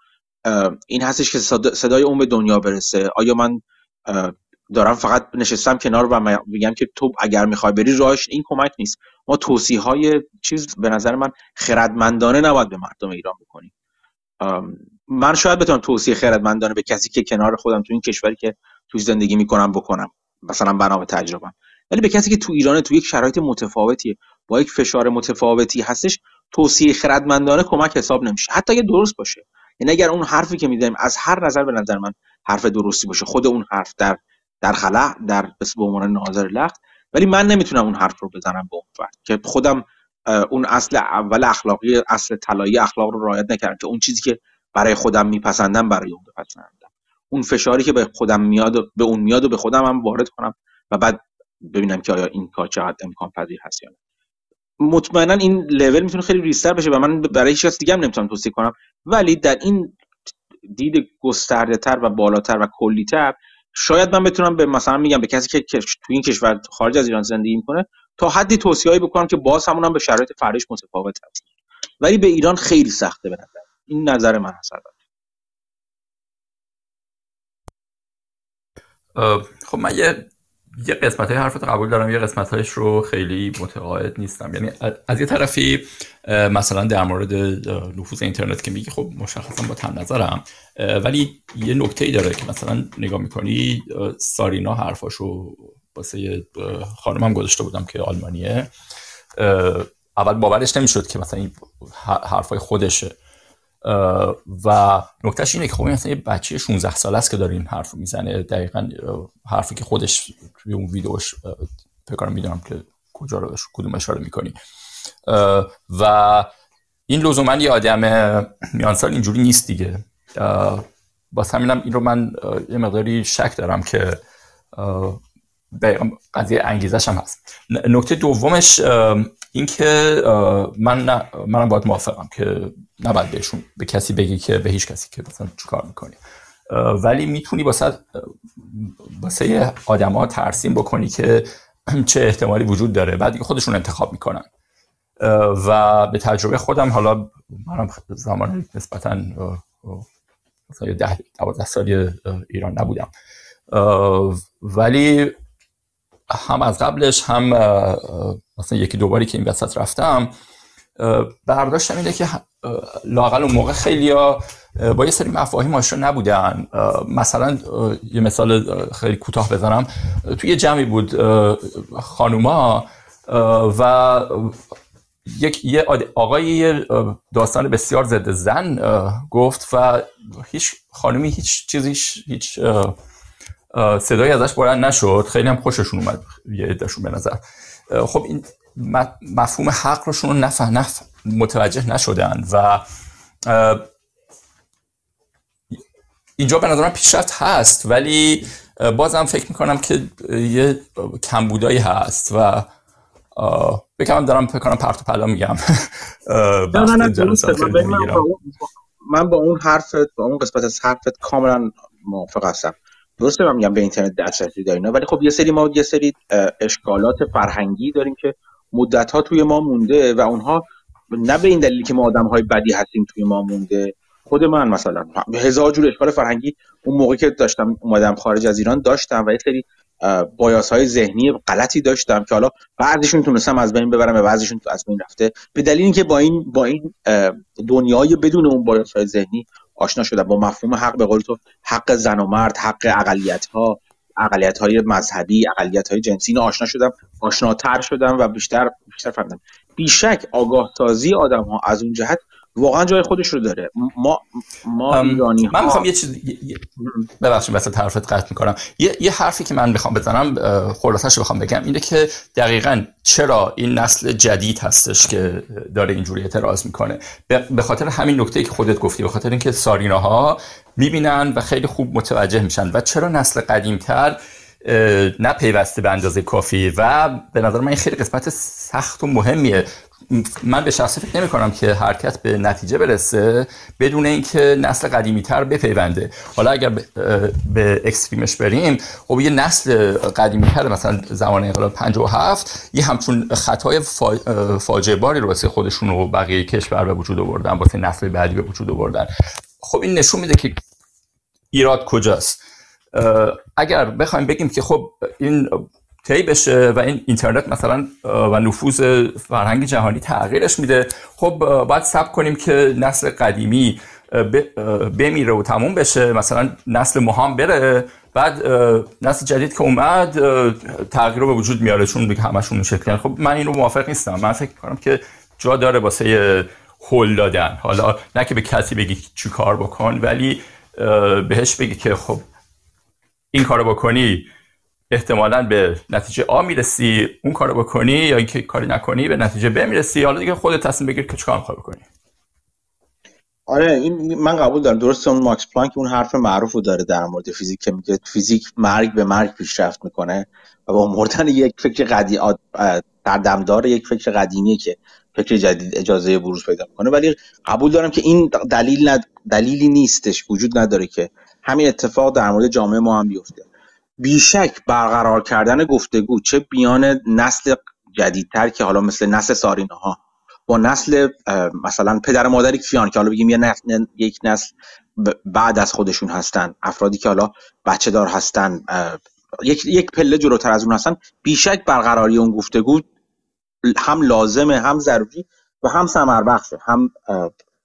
Speaker 1: این هستش که صدای اون به دنیا برسه؟ آیا من دارم فقط نشستم کنار و میگم که تو اگر می‌خوای بری راهش این کمک نیست. ما توصیه های چیز به نظر من خردمندانه نباید به مردم ایران بکنیم. من شاید بتونم توصیه خردمندانه به کسی که کنار خودم تو این کشوری که توی زندگی می‌کنم بکنم. مثلا بنا تجربه ولی به کسی که تو ایران تو یک شرایط متفاوتیه با یک فشار متفاوتی هستش توصیه خردمندانه کمک حساب نمیشه. حتی اگه درست باشه. یعنی اگر اون حرفی که میدیم از هر نظر به نظر من حرف درستی باشه خود اون حرف در در خلا در به عنوان ناظر لخت. ولی من نمی‌تونم اون حرف رو بزنم به اون فرد که خودم اون اصل اول اخلاقی اصل طلایی اخلاق رو رعایت نکردم که اون چیزی که برای خودم میپسندم برای اون بپسندم. اون فشاری که به خودم میاد به اون میاد و به خودم هم وارد کنم و بعد ببینم که آیا این کار چقدر امکان پذیر هست یا نه. مطمئنا این لول می‌تونه خیلی ریستر بشه و من برای هیچ کس دیگه هم نمی‌تونم توصیه کنم. ولی در این دید گسترده تر و بالاتر و کلی تر شاید من بتونم به مثلا میگم به کسی که تو این کشور خارج از ایران زندگی می‌کنه تا حدی توصیه‌ای بکنم که باز همون به شرایط فرش متفاوت هست. ولی به ایران خیلی سخته به نظر. این نظر من هست.
Speaker 3: خب من یه یه قسمت های حرفت قبول دارم یه قسمت هایش رو خیلی متقاعد نیستم. یعنی از یه طرفی مثلا در مورد نفوذ اینترنت که میگی خب مشخصا با تم نظرم. ولی یه نکته ای داره که مثلا نگاه می‌کنی سارینا حرفاشو واسه خانمم گذاشته بودم که آلمانیه. اول باورش نمی‌شد که مثلا این حرفای خودشه. و نکتهش اینه که خب یه بچه 16 ساله است که داره این حرف می‌زنه. دقیقا حرفی که خودش توی اون ویدیوش فکر می‌دونم که کجا رو کدوم اشاره می‌کنی. و این لزوما یه آدم میانسال اینجوری نیست دیگه. با همینم این رو من یه مقداری شک دارم که قضیه انگیزش هم هست. نکته دومش اینکه من منم باید موافقم که نباید بهشون به کسی بگی که به هیچ کسی که مثلا چیکار می‌کنی. ولی می‌تونی واسه واسه آدما ترسیم بکنی که چه احتمالی وجود داره. بعد خودشون انتخاب می‌کنن. و به تجربه خودم حالا منم زمان نسبتا مثلا ده دوازده سالی ایران نبودم. ولی هم از قبلش هم مثلا یکی دوباری که این وسط رفتم برداشتم اینه که لاقل اون موقع خیلی با یه سری مفاهیم آشنا نبودن. مثلا یه مثال خیلی کوتاه بزنم. توی یه جمعی بود خانوما و یک یه آقای داستان بسیار ضد زن گفت و هیچ خانمی هیچ چیزیش هیچ صدایی ازش بلند نشد. خیلی هم خوششون اومد. یه عدهشون به نظر. خب این مفهوم حق روشون رو نفه نف متوجه نشدن و اینجا به نظرم پیشرفت هست ولی بازم فکر می‌کنم که یه کمبودایی هست و بکنم دارم فکر کنم پرت و پلا میگم.
Speaker 1: من با اون حرفت با اون قسمت از حرفت کاملا موافق هستم. درسته من میگم به اینترنت دسترسی داریم ولی خب یه سری ما یه سری اشکالات فرهنگی داریم که مدت ها توی ما مونده و اونها نه به این دلیل که ما آدم های بدی هستیم توی ما مونده. خود من مثلا هزار جور اشکال فرهنگی اون موقع که داشتم اومدم خارج از ایران داشتم و یه سری بایاس های ذهنی غلطی داشتم که حالا بعضیشون تونستم از بین ببرم و بعضیشون از بین رفته. به دلیل اینکه با این با این دنیای بدون اون بایاس های ذهنی آشنا شدم با مفهوم حق به قول تو حق زن و مرد حق اقلیت ها اقلیت های مذهبی اقلیت های جنسی آشنا شدم آشناتر شدم و بیشتر بیشتر فهمیدم. بیشک آگاه تازی آدم ها از اون جهت واقعا جای خودش رو داره. ما ما ایرانی
Speaker 3: من می‌خوام یه چیز ببخشید واسه طرفت قطع می‌کنم. یه،, یه حرفی که من می‌خوام بزنم خلاصش رو بخوام بگم اینه که دقیقا چرا این نسل جدید هستش که داره اینجوری اعتراض می‌کنه. به خاطر همین نکته که خودت گفتی به خاطر اینکه ساریناها می‌بینن و خیلی خوب متوجه میشن و چرا نسل قدیمتر نه پیوسته به اندازه کافی و به نظر من این خیلی قسمت سخت و مهمیه. من به شخصی فکر نمی کنم که حرکت به نتیجه برسه بدون اینکه نسل قدیمی تر بپیونده. حالا اگر به extreme ش بریم خب یه نسل قدیمی تر مثلا زمان انقلاب 57 یه همچون خطای فاجعه باری رو واسه خودشون و بقیه کشور به وجود آوردن واسه نسل بعدی به وجود آوردن. خب این نشون میده که ایراد کجاست. اگر بخوایم بگیم که خب این طی بشه و این اینترنت مثلا و نفوذ فرهنگ جهانی تغییرش میده. خب باید سب کنیم که نسل قدیمی بمیره و تموم بشه. مثلا نسل مهم بره بعد نسل جدید که اومد تغییر رو به وجود میاره چون دیگه همشون شکل خب من این رو موافق نیستم. من فکر کنم که جا داره واسه هل دادن. حالا نه که به کسی بگی چی کار بکن ولی بهش بگی که خب این کارو بکنی احتمالا به نتیجه آ می‌رسی اون کارو بکنی یا اینکه کاری نکنی به نتیجه ب می‌رسی. حالا دیگه خودت تصمیم بگیر که چیکار می‌خوای بکنی.
Speaker 1: آره این من قبول دارم. درست اون ماکس پلانک اون حرف معروف رو داره در مورد فیزیک که میگه فیزیک مرگ به مرگ پیشرفت می‌کنه و با مردن یک فکر قدی در دمدار یک فکر قدیمی که فکر جدید اجازه بروز پیدا می‌کنه. ولی قبول دارم که این دلیل ند... دلیلی نیستش. وجود نداره که همین اتفاق در مورد جامعه ما هم بیفته. بیشک برقرار کردن گفتگو چه بیان نسل جدیدتر که حالا مثل نسل سارینه ها با نسل مثلا پدر و مادری کیان که حالا بگیم یه نسل یک نسل بعد از خودشون هستن افرادی که حالا بچه دار هستن یک یک پله جلوتر از اون هستن بیشک برقراری اون گفتگو هم لازمه هم ضروری و هم ثمر بخشه هم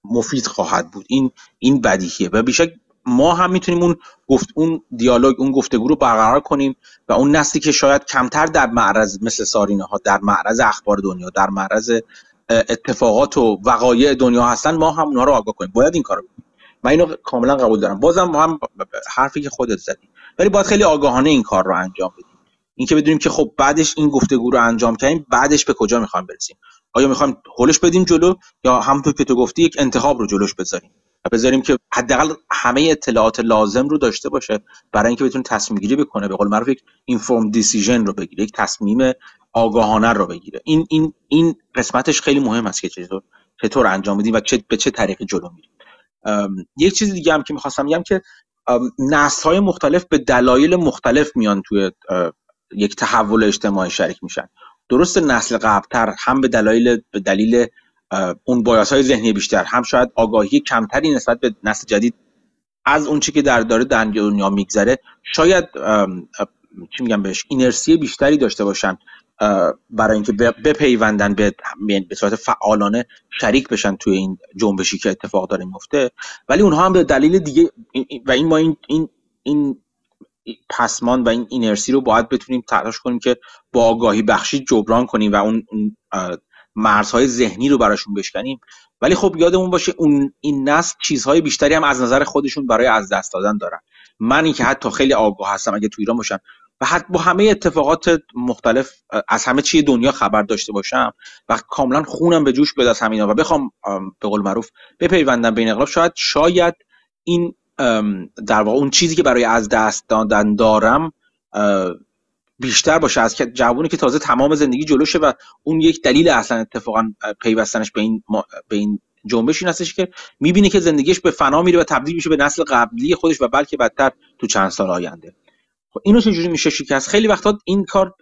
Speaker 1: مفید خواهد بود. این این بدیهیه و بیشک ما هم می‌تونیم اون گفت اون دیالوگ اون گفتگو رو برقرار کنیم و اون نسلی که شاید کمتر در معرض مثل سارینه ها در معرض اخبار دنیا در معرض اتفاقات و وقایع دنیا هستن ما هم اونها رو آگاه کنیم. باید این کارو کنیم من اینو کاملا قبول دارم. بازم هم حرفی که خودت زدی. ولی باید خیلی آگاهانه این کار رو انجام بدیم. اینکه بدونیم که خب بعدش این گفتگو رو انجام کردیم بعدش به کجا می‌خوایم برسیم؟ آیا می‌خوایم هولش بدیم جلو یا همونطور که تو گفتی یک انتخاب رو جلوش بذاریم؟ بذاریم که حداقل همه اطلاعات لازم رو داشته باشه برای اینکه بتونه تصمیم گیری بکنه به قول معروف یک اینفورم دیسیژن رو بگیره یک تصمیم آگاهانه رو بگیره. این این این قسمتش خیلی مهم است که چطور چطور انجام میدیم و چه به چه طریقی جلو میریم. یک چیز دیگه هم که می‌خواستم بگم که نسل های مختلف به دلایل مختلف میان توی یک تحول اجتماعی شریک میشن. درست نسل قبلتر هم به دلایل به دلیل اون بایاس های ذهنی بیشتر. هم شاید آگاهی کمتری نسبت به نسل جدید از اون چی که در داره در دنیا میگذره شاید چی میگم بهش اینرسی بیشتری داشته باشن برای اینکه بپیوندن به به صورت فعالانه شریک بشن توی این جنبشی که اتفاق داره میفته ولی اونها هم به دلیل دیگه و این ما این این این پسمان و این اینرسی رو باید بتونیم تلاش کنیم که با آگاهی بخشی جبران کنیم و اون مرزهای ذهنی رو براشون بشکنیم. ولی خب یادمون باشه اون این نسل چیزهای بیشتری هم از نظر خودشون برای از دست دادن دارن. من اینکه حتی خیلی آگاه هستم اگه تو ایران باشم. و حتی با همه اتفاقات مختلف از همه چی دنیا خبر داشته باشم و کاملا خونم به جوش بیاد از همینا و بخوام به قول معروف بپیوندم به این شاید شاید این در واقع اون چیزی که برای از دست دادن دارم بیشتر باشه از که جوونی که تازه تمام زندگی جلوشه و اون یک دلیل اصلا اتفاقا پیوستنش به این به این جنبش این هستش که می‌بینه که زندگیش به فنا میره و تبدیل میشه به نسل قبلی خودش و بلکه بدتر تو چند سال آینده. خب اینو چجوری میشه شکست؟ خیلی وقتا این کار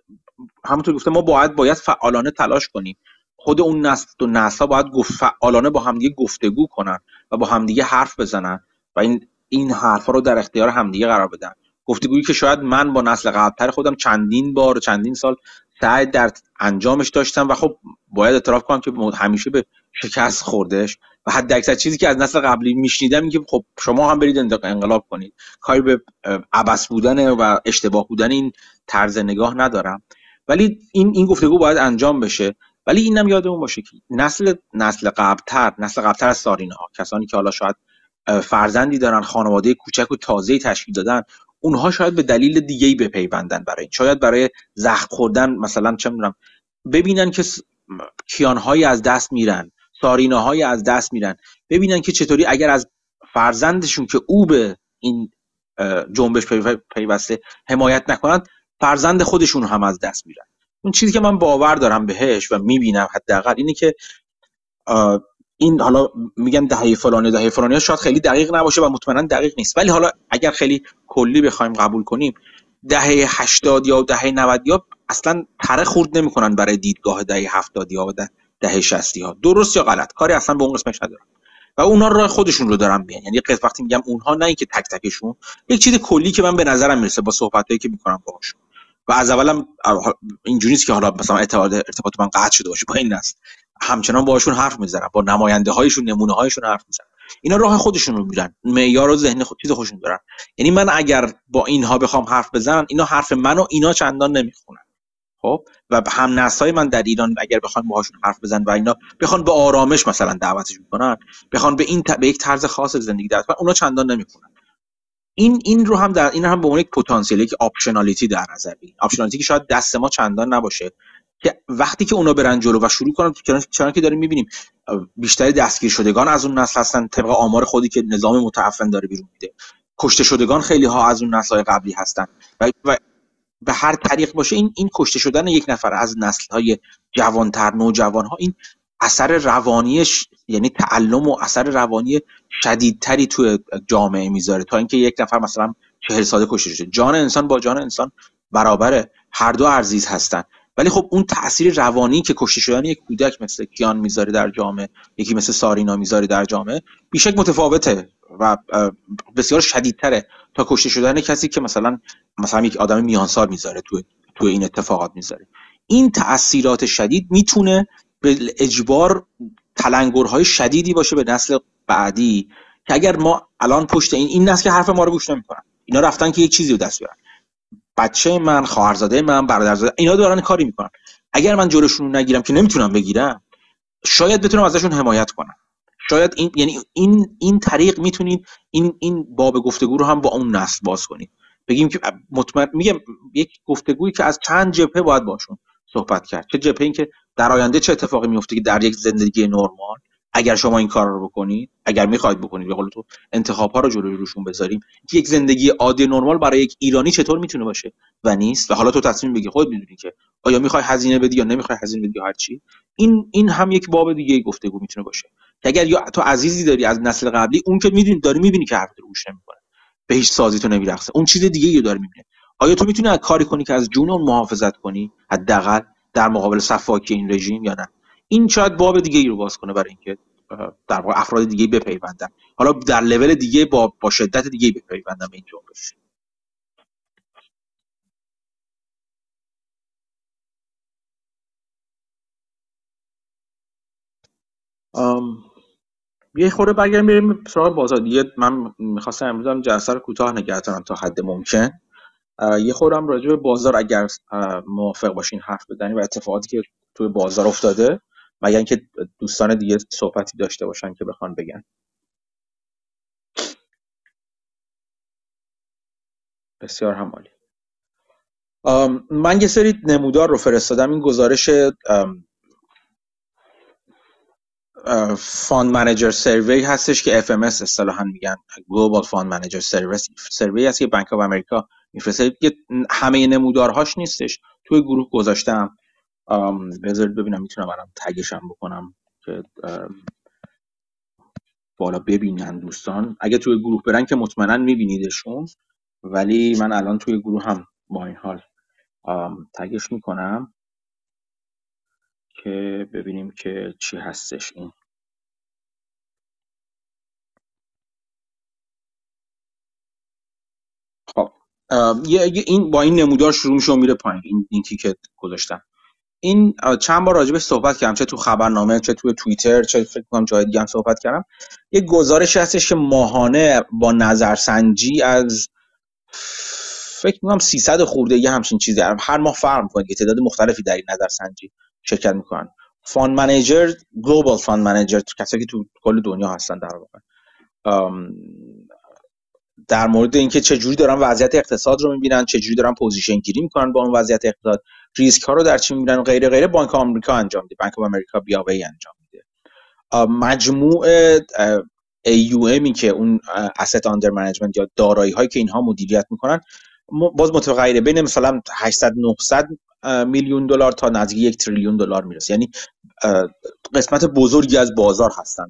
Speaker 1: همونطور گفته ما باید باید فعالانه تلاش کنیم. خود اون نسل و نسل باید گفت فعالانه با همدیگه گفتگو کنن و با همدیگه حرف بزنن و این این حرفا رو در اختیار همدیگه قرار بدن. گفتگویی که شاید من با نسل قبلتر خودم چندین بار چندین سال سعی در انجامش داشتم و خب باید اعتراف کنم که همیشه به شکست خوردش و حد اکثر چیزی که از نسل قبلی میشنیدم که خب شما هم برید انقلاب کنید. کاری به عبس بودن و اشتباه بودن این طرز نگاه ندارم. ولی این این گفتگو باید انجام بشه. ولی اینم یادمون باشه که نسل نسل قبلتر نسل قبلتر از سارینه ها کسانی که حالا شاید فرزندی دارن خانواده کوچک و تازه تشکیل دادن اونها شاید به دلیل دیگه ای بپیوندن برای شاید برای زخم خوردن مثلا چه می‌دونم ببینن که کیانهایی از دست میرن سارینه از دست میرن. ببینن که چطوری اگر از فرزندشون که او به این جنبش پیوسته حمایت نکنند فرزند خودشون هم از دست میرن. اون چیزی که من باور دارم بهش و می‌بینم حداقل اینه که این حالا میگن دهه فلانی دهه فلانی شاید خیلی دقیق نباشه و مطمئنا دقیق نیست. ولی حالا اگر خیلی کلی بخوایم قبول کنیم دهه 80 یا دهه 90 یا اصلا تره خورد نمی‌کنن برای دیدگاه دهه 70 یا دهه 60 ها درست یا غلط؟ کاری اصلا به اون قسمش ندارم. و اونا راه خودشون رو دارن میان. یعنی وقتی میگم اونها نه اینکه تک تکشون یک چیز کلی که من به نظرم می‌رسه با صحبتایی که می‌کنم باهاشون. و از اولم اینجوری که حالا مثلا ارتباط من قطع شده باشه. با این نسل همچنان باهاشون حرف می‌زنم با نماینده هایشون نمونه هایشون حرف می‌زنم اینا راه خودشون رو میرن معیار و ذهن خود چیز خودشون دارن. یعنی من اگر با اینها بخوام حرف بزنم اینا حرف منو اینا چندان نمی‌خونن. خب؟ و هم های من در ایران اگر بخوان باهاشون حرف بزن و اینا بخوان به آرامش مثلا دعوتش کنن بخوان به این به یک طرز خاص زندگی دعوت اونا چندان نمی‌خونن. این این رو هم در این هم به عنوان یک پتانسیل یک optionality در نظر بگیریم optionality که شاید دست ما چندان نباشه. که وقتی که اونا برن جلو و شروع کنن چون که داریم می‌بینیم بیشتر دستگیر شدگان از اون نسل هستن طبق آمار خودی که نظام متعفن داره بیرون میده. کشته شدگان خیلی ها از اون نسل قبلی هستن. و, به هر طریق باشه این این کشته شدن یک نفر از نسل های جوانتر نوجوان ها این اثر روانیش یعنی تعلم و اثر روانی شدیدتری توی جامعه می‌ذاره. تا اینکه یک نفر مثلا چهل ساله کشته شده. جان انسان با جان انسان برابره. هر دو عزیز هستن. ولی خب اون تاثیر روانی که کشته شدن یک کودک مثل کیان می‌ذاره در جامعه یکی مثل سارینا می‌ذاره در جامعه بیشک متفاوته و بسیار شدیدتره تا کشته شدن کسی که مثلا مثلا یک آدم میانسال می‌ذاره تو تو این اتفاقات می‌ذاره. این تاثیرات شدید می‌تونه به اجبار تلنگرهای شدیدی باشه به نسل بعدی که اگر ما الان پشت این این نسل که حرف ما رو گوش نمی‌کنن اینا رفتن که یک چیزی رو دست بیارن. بچه من خواهرزاده من برادرزاده اینا دارن کاری می‌کنن. اگر من جلوشون نگیرم که نمی‌تونم بگیرم شاید بتونم ازشون حمایت کنم. شاید این یعنی این این طریق می‌تونید این این باب گفتگو رو هم با اون نسل باز کنید. بگیم که مطمئن میگم یک گفتگویی که از چند جبهه باید باشون صحبت کرد. چه جبهه این که در آینده چه اتفاقی میفته که در یک زندگی نرمال؟ اگر شما این کار رو بکنید اگر می‌خواید بکنید به قول تو انتخاب ها رو جلوی روشون بذاریم. یک زندگی عادی نرمال برای یک ایرانی چطور می‌تونه باشه و نیست؟ و حالا تو تصمیم بگی خود می‌دونی که آیا می‌خوای هزینه بدی یا نمی‌خوای هزینه بدی هر چی؟ این این هم یک باب دیگه گفتگو می‌تونه باشه. که اگر یا تو عزیزی داری از نسل قبلی اون که می‌دونی داری می‌بینی که حرف رو گوش نمی‌کنه. به هیچ سازی تو نمیرخصه اون چیز دیگه رو داره می‌بینه. آیا تو می‌تونی کاری کنی که از جون اون محافظت کنی؟ حداقل در مقابل صفاکی این رژیم یا نه؟ این شاید باب دیگه ای رو باز کنه برای اینکه در واقع افراد دیگه بپیوندن. حالا در لول دیگه با با شدت دیگه بپیوندن به این جنبش. یه خورده برگردیم بریم سراغ بازار. دیگه من می‌خواستم امروز هم جلسه رو کوتاه نگه تا حد ممکن. یه خورم راجع به بازار اگر موافق باشین حرف بزنیم و اتفاقاتی که توی بازار افتاده. مگر اینکه دوستان دیگه صحبتی داشته باشن که بخوان بگن. بسیار همالی. من یه سری نمودار رو فرستادم. این گزارش fund manager survey هستش که FMS اصطلاحا میگن. global fund manager survey هست که Bank of America میفرسته. همه نمودارهاش نیستش. توی گروه گذاشتم. بذارید ببینم می‌تونم الان tag شم بکنم که بالا ببینن دوستان. اگه توی گروه برن که مطمئنا میبینیدشون ولی من الان توی گروه هم با این حال tag ش می‌کنم که ببینیم که چی هستش این. خب این با این نمودار شروع میشه و میره پایین. این لینکی که گذاشتم. این چند بار راجبش صحبت کردم چه تو خبرنامه چه تو توییتر چه فکر کنم جای دیگه هم صحبت کردم. یه گزارش هستش که ماهانه با نظرسنجی از فکر می‌کنم 300 خورده یه همچین چیزی هر ماه فرق می‌کنه که تعداد مختلفی در این نظرسنجی شرکت می‌کنن. fund manager global fund manager کسایی که تو کل دنیا هستن در واقع. در مورد اینکه چه جوری دارن وضعیت اقتصاد رو می‌بینن چه جوری دارن position گیری می‌کنن با اون وضعیت اقتصاد. ریسک ها رو در چی می‌بینن و غیره بانک آمریکا انجام میده. Bank of America BofA انجام میده. مجموع AUM ی که اون asset under management یا دارایی هایی که اینها مدیریت می‌کنن باز متغیره بین مثلا 800 900 میلیون دلار تا نزدیک یک تریلیون دلار می‌رسه. یعنی قسمت بزرگی از بازار هستن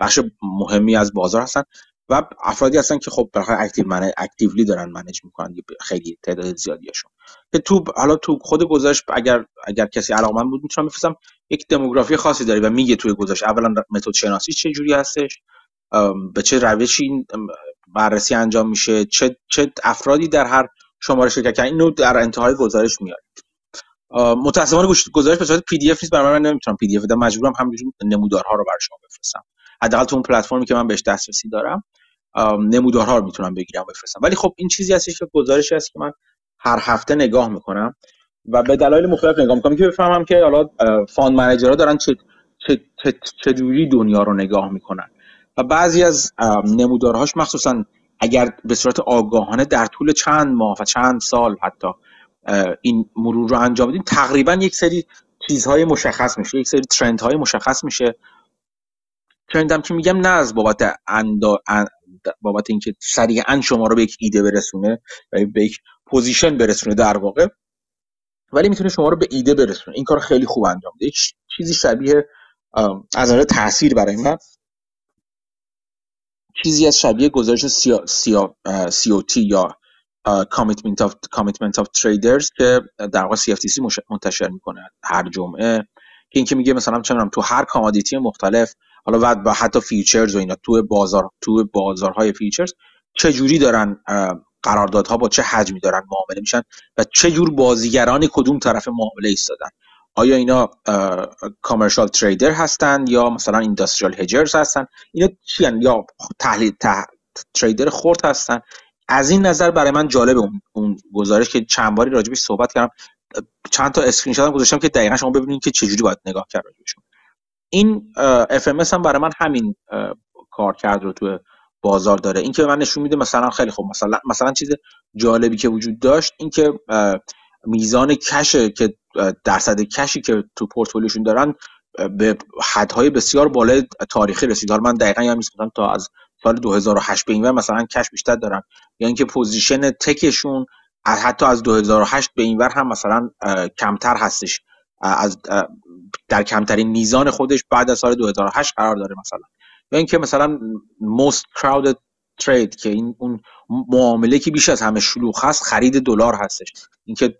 Speaker 1: بخش مهمی از بازار هستن. و افرادی هستن که خب برای اکتیو من اکتیولی دارن منیج می‌کنن خیلی تعداد زیادیشون که تو حالا تو خود گذاشت اگر اگر کسی علاقمند بود می‌تونم بفرستم یک دموگرافی خاصی داره و میگه توی گذاشت. اولا متد شناسی چه جوری هستش؟ به چه روشی بررسی انجام میشه؟ چه چه افرادی در هر شماره شرکت کردن؟ اینو در انتهای گزارش میاد متاسفانه گزارش به صورت PDF نیست. برای من نمی‌تونم PDF بدم. مجبورم همینجوری نمودارها رو برای شما بفرستم. حداقل تو اون پلتفرمی که من بهش دسترسی دارم نمودارها رو می‌تونم بگیرم بفرستم. ولی خب این چیزی هستش که گزارشی هست که من هر هفته نگاه می‌کنم و به دلایل مختلف نگاه می‌کنم که بفهمم که حالا fund manager ها دارن چه چه چه دنیا رو نگاه می‌کنن. و بعضی از نمودارهاش مخصوصا اگر به صورت آگاهانه در طول چند ماه و چند سال حتی این مرور رو انجام بدیم تقریبا یک سری چیزهای مشخص میشه یک سری trend های مشخص میشه trend م که میگم نه از بابت اندا... بابت اینکه سریعا شما رو به یک ایده برسونه و به یک position برسونه در واقع ولی می‌تونه شما رو به ایده برسونه. این کار خیلی خوب انجام میده. یک چیزی شبیه از نظر تاثیر برای من چیزی از شبیه گزارش سی یا commitment of commitment of traders که در واقع CFTC منتشر می‌کنه هر جمعه. که اینکه میگه مثلا چه تو هر commodity مختلف حالا بعد با حتی futures و اینا تو بازار تو بازارهای futures چه جوری دارن قراردادها با چه حجمی دارن معامله میشن و چه جور بازیگران کدوم طرف معامله ایستادن؟ آیا اینا commercial trader هستن یا مثلا industrial hedgers هستن؟ اینا چی یا تحلیل trader خرد هستن؟ از این نظر برای من جالب اون, اون گزارش که چند باری راجبش صحبت کردم. چند تا اسکرین شات گذاشتم که دقیقا شما ببینید که چجوری باید نگاه کرد راجبشون. این FMS هم برای من همین کار کرد رو تو بازار داره. این که من نشون میده مثلا خیلی خوب. مثلا مثلا چیز جالبی که وجود داشت این که میزان cash ه که درصد cash ی که تو پورتفولیوشون دارن به حدهای بسیار بالای تاریخی رسید. حالا من دقیقا یا میسپرم تا از سال 2008 به این مثلا cash بیشتر دارن یا اینکه position tech شون حتی از 2008 به این ور هم مثلا کمتر هستش. از در کمترین میزان خودش بعد از سال 2008 قرار داره مثلا. یا اینکه مثلا most crowded trade که این اون معامله که بیش از همه شلوغ هست خرید دلار هستش. اینکه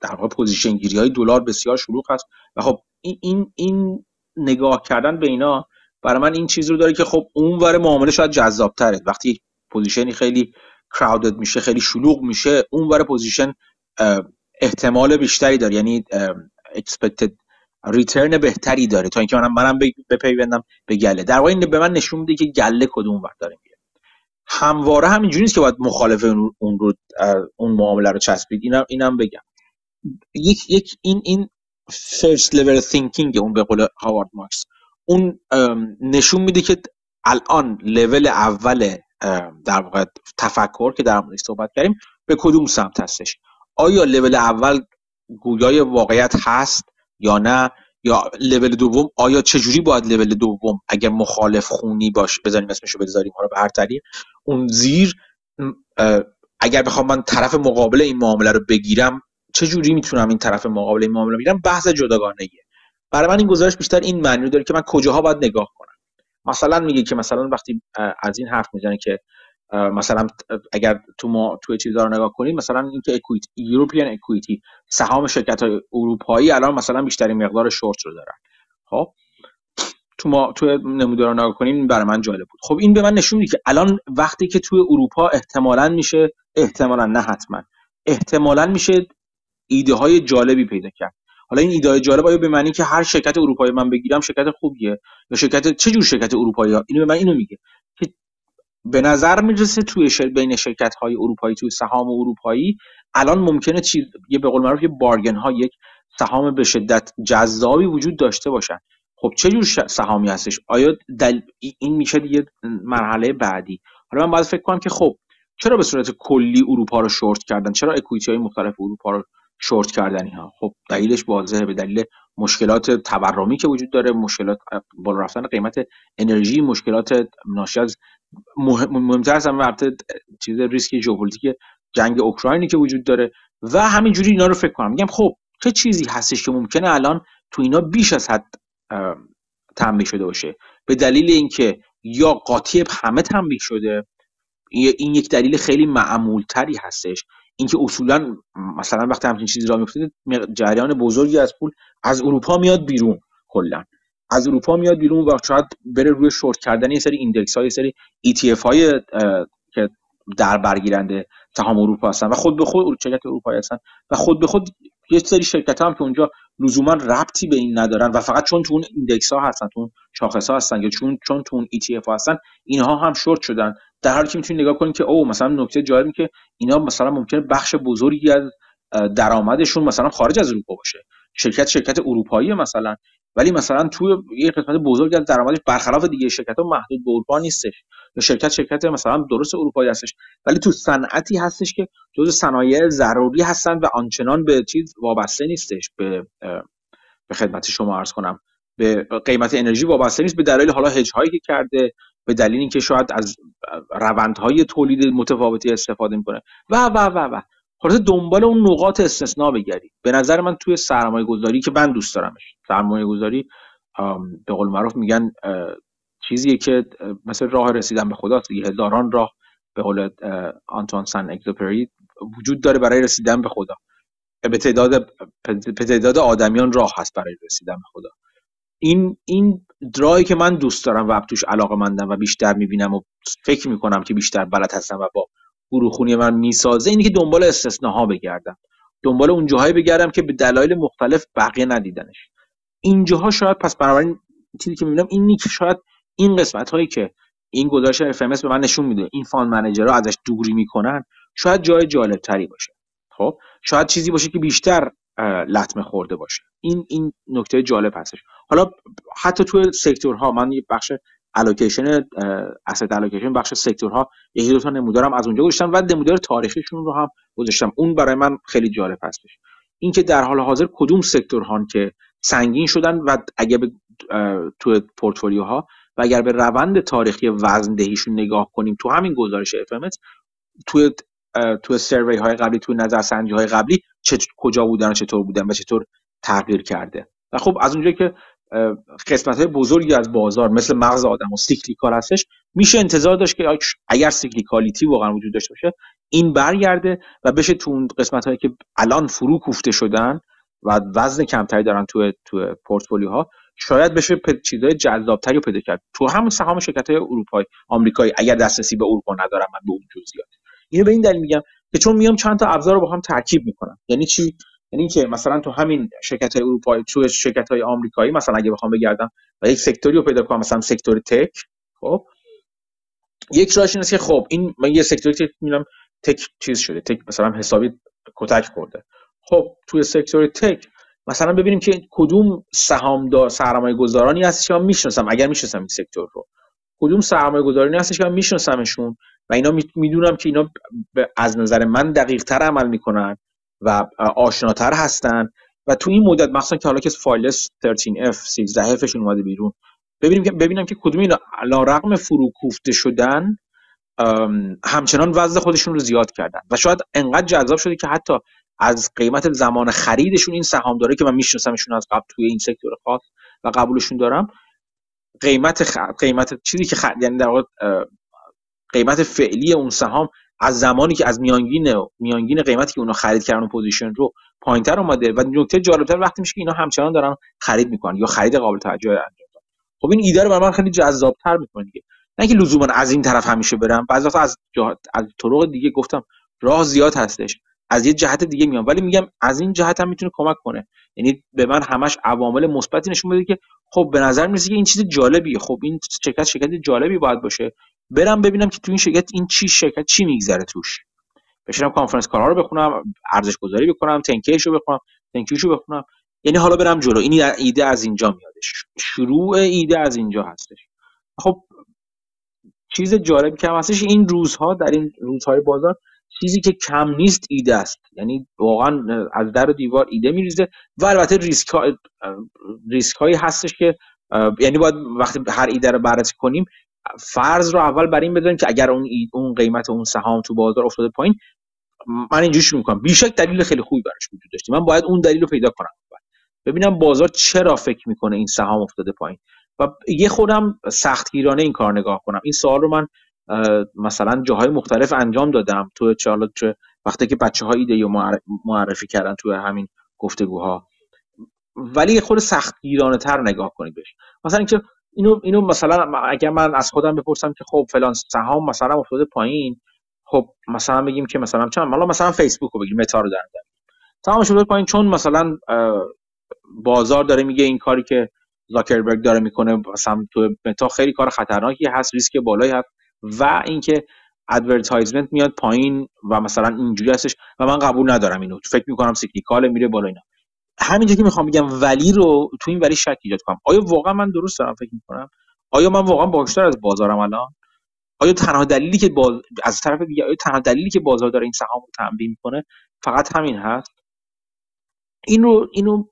Speaker 1: در واقع position گیری های دلار بسیار شلوغ هست. و خب این این این نگاه کردن به اینا برای من این چیز رو داره که خب اون ور معامله شاید جذاب تره وقتی position ی خیلی crowded میشه خیلی شلوغ میشه اون ور position احتمال بیشتری داره. یعنی expected ریترن بهتری داره. تا اینکه منم منم بپیوندم به گله. در واقع این به من نشون میده که گله کدوم ور داره میره همواره همینجوری نیست که باید مخالف اون رو اون معامله رو چسبید. اینم اینم بگم. یک یک این این فرست لول thinking اون به قول هاوارد مارکس. اون نشون میده که الان لول اول در واقع تفکر که در موردش صحبت کردیم به کدوم سمت هستش. آیا لول اول گویای واقعیت هست؟ یا نه؟ یا لول دوم آیا چجوری باید لول دوم اگر مخالف خونی باشه بزنیم اسمشو بذاریم حالا به هر طریق؟ اون زیر اگر بخوام من طرف مقابل این معامله رو بگیرم چجوری می‌تونم این طرف مقابل این معامله بگیرم؟ بحث جداگانه برای من این گزارش بیشتر این معنی داره که من کجاها باید نگاه کنم. مثلا میگه که مثلا وقتی از این حرف می‌زنه که مثلا اگر تو ما تو چیزا رو نگاه کنیم مثلا اینکه اکویتی یوروپیان اکویتی سهام شرکت های اروپایی الان مثلا بیشترین مقدار شورت رو دارن. خب؟ تو ما تو نمودار نگاه کنیم برای من جالب بود. خب این به من نشون میده که الان وقتی که توی اروپا احتمالا میشه احتمالا نه حتما احتمالا میشه ایده های جالبی پیدا کرد. حالا این ایده جالب آیا به معنی که هر شرکت اروپایی من بگیرم شرکت خوبیه؟ یا شرکت چه جور شرکت اروپایی ها؟ اینو به من اینو میگه. به نظر می‌رسه توی شر... بین شرکت های اروپایی توی سهام اروپایی الان ممکنه چیز یه به قول معروف یه بارگن ها یک سهام به شدت جذابی وجود داشته باشن. خب چه جور سهامی هستش؟ آیا دل... این میشه دیگه مرحله بعدی. حالا من باید فکر کنم که خب چرا به صورت کلی اروپا رو شورت کردن؟ چرا اکویتی های مختلف اروپا رو شورت کردنی ها خب دلیلش واضحه به دلیل مشکلات تورمی که وجود داره مشکلات بالا رفتن قیمت انرژی مشکلات ناشی از مهمتر از همه چیز ریسک ژئوپلیتیک جنگ اوکراینی که وجود داره و همینجوری اینا رو فکر کنم. میگم خب چه چیزی هستش که ممکنه الان تو اینا بیش از حد تنبیه شده باشه؟ به دلیل اینکه یا قاطی همه تنبیه شده این یک دلیل خیلی معمولتری هستش. اینکه اصولا مثلا وقتی همچین چیزی را میفته جریان بزرگی از پول از اروپا میاد بیرون کلا. از اروپا میاد بیرون و شاید بره روی شورت کردن یه سری index های سری ETF های که در برگیرنده سهام اروپا هستن و خود به خود شرکت اروپایی هستن و خود به خود یه سری شرکت هم که اونجا لزوما ربطی به این ندارن و فقط چون تو اون index ها هستن تو اون شاخص ها هستن یا چون چون تو اون ETF ها هستن اینها هم شورت شدن. در حالی که می‌تونید نگاه کنید که او مثلا نکته جالبی که اینا مثلا ممکنه بخش بزرگی از درآمدشون مثلا خارج از اروپا باشه. شرکت شرکت اروپایی مثلا. ولی مثلا توی یه قسمت بزرگی از درآمدش برخلاف دیگه شرکت ها محدود به اروپا نیستش. یا شرکت شرکت مثلا درست اروپایی هستش. ولی تو صنعتی هستش که جزء صنایع ضروری هستن و آنچنان به چیز وابسته نیستش. به به خدمت شما عرض کنم. به قیمت انرژی وابسته نیست. به دلیل حالا هج هایی که کرده به دلیل اینکه شاید از روندهای تولید متفاوتی استفاده می‌کنه. و و و و. خلاصه دنبال اون نقاط استثنا بگردید به نظر من توی سرمایه گذاری که من دوست دارمش سرمایه گذاری به قول معروف میگن چیزیه که مثل راه رسیدن به خدا هزاران راه به قول آنتوان سن اگزوپری وجود داره برای رسیدن به خدا. به تعداد به تعداد آدمیان راه هست برای رسیدن به خدا. این این درایی که من دوست دارم و توش علاقه مندم و بیشتر می‌بینم و فکر می‌کنم که بیشتر بلد هستم و با گروه من می‌سازه اینه که دنبال استثناها بگردم. دنبال اون جاهایی بگردم که به دلایل مختلف بقیه ندیدنش. اینجاها شاید پس بنابراین چیزی که می‌بینم اینی که شاید این قسمت هایی که این گزارش FMS به من نشون میده این فان منیجرها ازش دوری می‌کنن شاید جای جالب تری باشه. خب؟ شاید چیزی باشه که بیشتر لطمه خورده باشه. این این نکته جالب هستش. حالا حتی توی سکتورها من یه بخش الوکیشن اسید الوکیشن بخش سکتورها. یکی دو تا نمودارم از اونجا گذاشتم و نمودار تاریخیشون رو هم گذاشتم. اون برای من خیلی جالب هستش. اینکه در حال حاضر کدوم سکتورها که سنگین شدن و اگه به تو پورتفولیوها و اگر به روند تاریخی وزندهیشون نگاه کنیم تو همین گزارش FMS توی تو survey های قبلی تو نظرسنجی های قبلی کجا بودن و چطور بودن و چطور تغییر کرده. و خب از اونجایی که قسمت های بزرگی از بازار مثل مغز آدم و cyclical هستش میشه انتظار داشت که اگر cyclicality واقعا وجود داشته باشه این برگرده و بشه تو اون قسمت هایی که الان فرو کوفته شدن و وزن کمتری دارن تو تو پورتفولیو ها شاید بشه چیزای جذابتری رو پیدا کرد. تو همون سهام شرکت های اروپایی آمریکایی اگر دسترسی به اروپا ندارم من به اون جزئیات اینو به این دلیل میگم که چون میام چند تا ابزار رو با هم ترکیب می‌کنم. یعنی چی؟ یعنی که مثلا تو همین شرکت های اروپایی تو شرکت های آمریکایی مثلا اگه بخوام بگردم و یک سکتوری رو پیدا کنم مثلا سکتور تک خب؟ یک راهش اینه که خب این من یه سکتوری که می‌بینم تک چیز شده تک مثلا حسابی کتک خورده. خب توی سکتور تک مثلا ببینیم که کدوم سهامدار سرمایه گذارانی هستش که من می‌شناسم اگر می‌شناسم این سکتور رو. کدوم سرمایه گذارانی هستش که من میشناسمشون و اینا می‌دونم که اینا از نظر من دقیق تر عمل می‌کنن. و آشناتر هستن. و تو این مدت مثلا که حالا که فایل 13F 13Fشون اومده بیرون. ببینیم که ببینم که کدوم اینا رقم فروکوفته شدن همچنان وزن خودشون رو زیاد کردن. و شاید انقدر جذاب شده که حتی از قیمت زمان خریدشون این سهام داره که من میشناسمشون از قبل توی این سکتور خاص و قبولشون دارم. قیمت خ... قیمت چیزی که خ... یعنی در قیمت فعلی اون سهام از زمانی که از میانگین میانگین قیمتی که اونا خرید کردن اون position رو پایینتر اومده و نکته جالبتر وقتی میشه که اینا همچنان دارن خرید می‌کنن یا خرید قابل توجه انجام دادن خب این ایده رو برای من خیلی جذابتر می‌کنه دیگه. نه که لزوما از این طرف همیشه برم بعضی از از طرق دیگه گفتم راه زیاد هستش. از یه جهت دیگه میام. ولی میگم از این جهت هم می‌تونه کمک کنه. یعنی به من همش عوامل مثبتی نشون بده که خب به نظر می‌رسه که این چیز جالبیه. خب این شرکت شرکت جالبی باید باشه. برم ببینم که تو این شرکت این چی شرکت چی میگذره توش. بشینم کانفرنس کارها رو بخونم ارزش گذاری بکنم تنکیش رو بخونم تنکیش رو بخونم. یعنی حالا برم جلو. این ایده از اینجا میادش. شروع ایده از اینجا هستش. خب چیز جالبی که هستش این روزها در این روزهای بازار چیزی که کم نیست ایده است. یعنی واقعا از در و دیوار ایده میریزه و البته ریسک, ها... ریسک هایی هستش که یعنی باید وقتی هر ایده رو بررسی کنیم فرض رو اول بر این بذاریم که اگر اون اون قیمت اون سهام تو بازار افتاده پایین من اینجوری شروع می‌کنم. بیشک دلیل خیلی خوبی براش وجود داشته. من باید اون دلیل رو پیدا کنم. ببینم بازار چرا فکر می‌کنه این سهام افتاده پایین. و یه خودم سختگیرانه این کار نگاه کنم. این سوال رو من مثلا جاهای مختلف انجام دادم. تو چه وقتی که بچه ها ایده معرفی کردن تو همین گفتگوها. ولی خود سختگیرانه تر نگاه کنید بهش. مثلا اینکه اینو اینو مثلا اگر من از خودم بپرسم که خب فلان سهام مثلا افتاده پایین خب مثلا بگیم که مثلا چند حالا مثلا فیسبوک رو بگیم متا رو در سهامش افتاده پایین چون مثلا بازار داره میگه این کاری که زاکربرگ داره می‌کنه مثلا تو متا خیلی کار خطرناکی هست ریسک بالایی هست و اینکه advertisement میاد پایین و مثلا اینجوری هستش و من قبول ندارم اینو. فکر می‌کنم cyclical میره بالا اینا. همینجا که می‌خوام بگم ولی رو تو این ولی شک ایجاد کنم. آیا واقعا من درست دارم فکر می‌کنم؟ آیا من واقعا باهوشتر از بازارم الان؟ آیا تنها دلیلی که باز... از طرف دیگه آیا تنها دلیلی که بازار داره این سهام رو تنبیه می‌کنه فقط همین هست؟ این رو اینو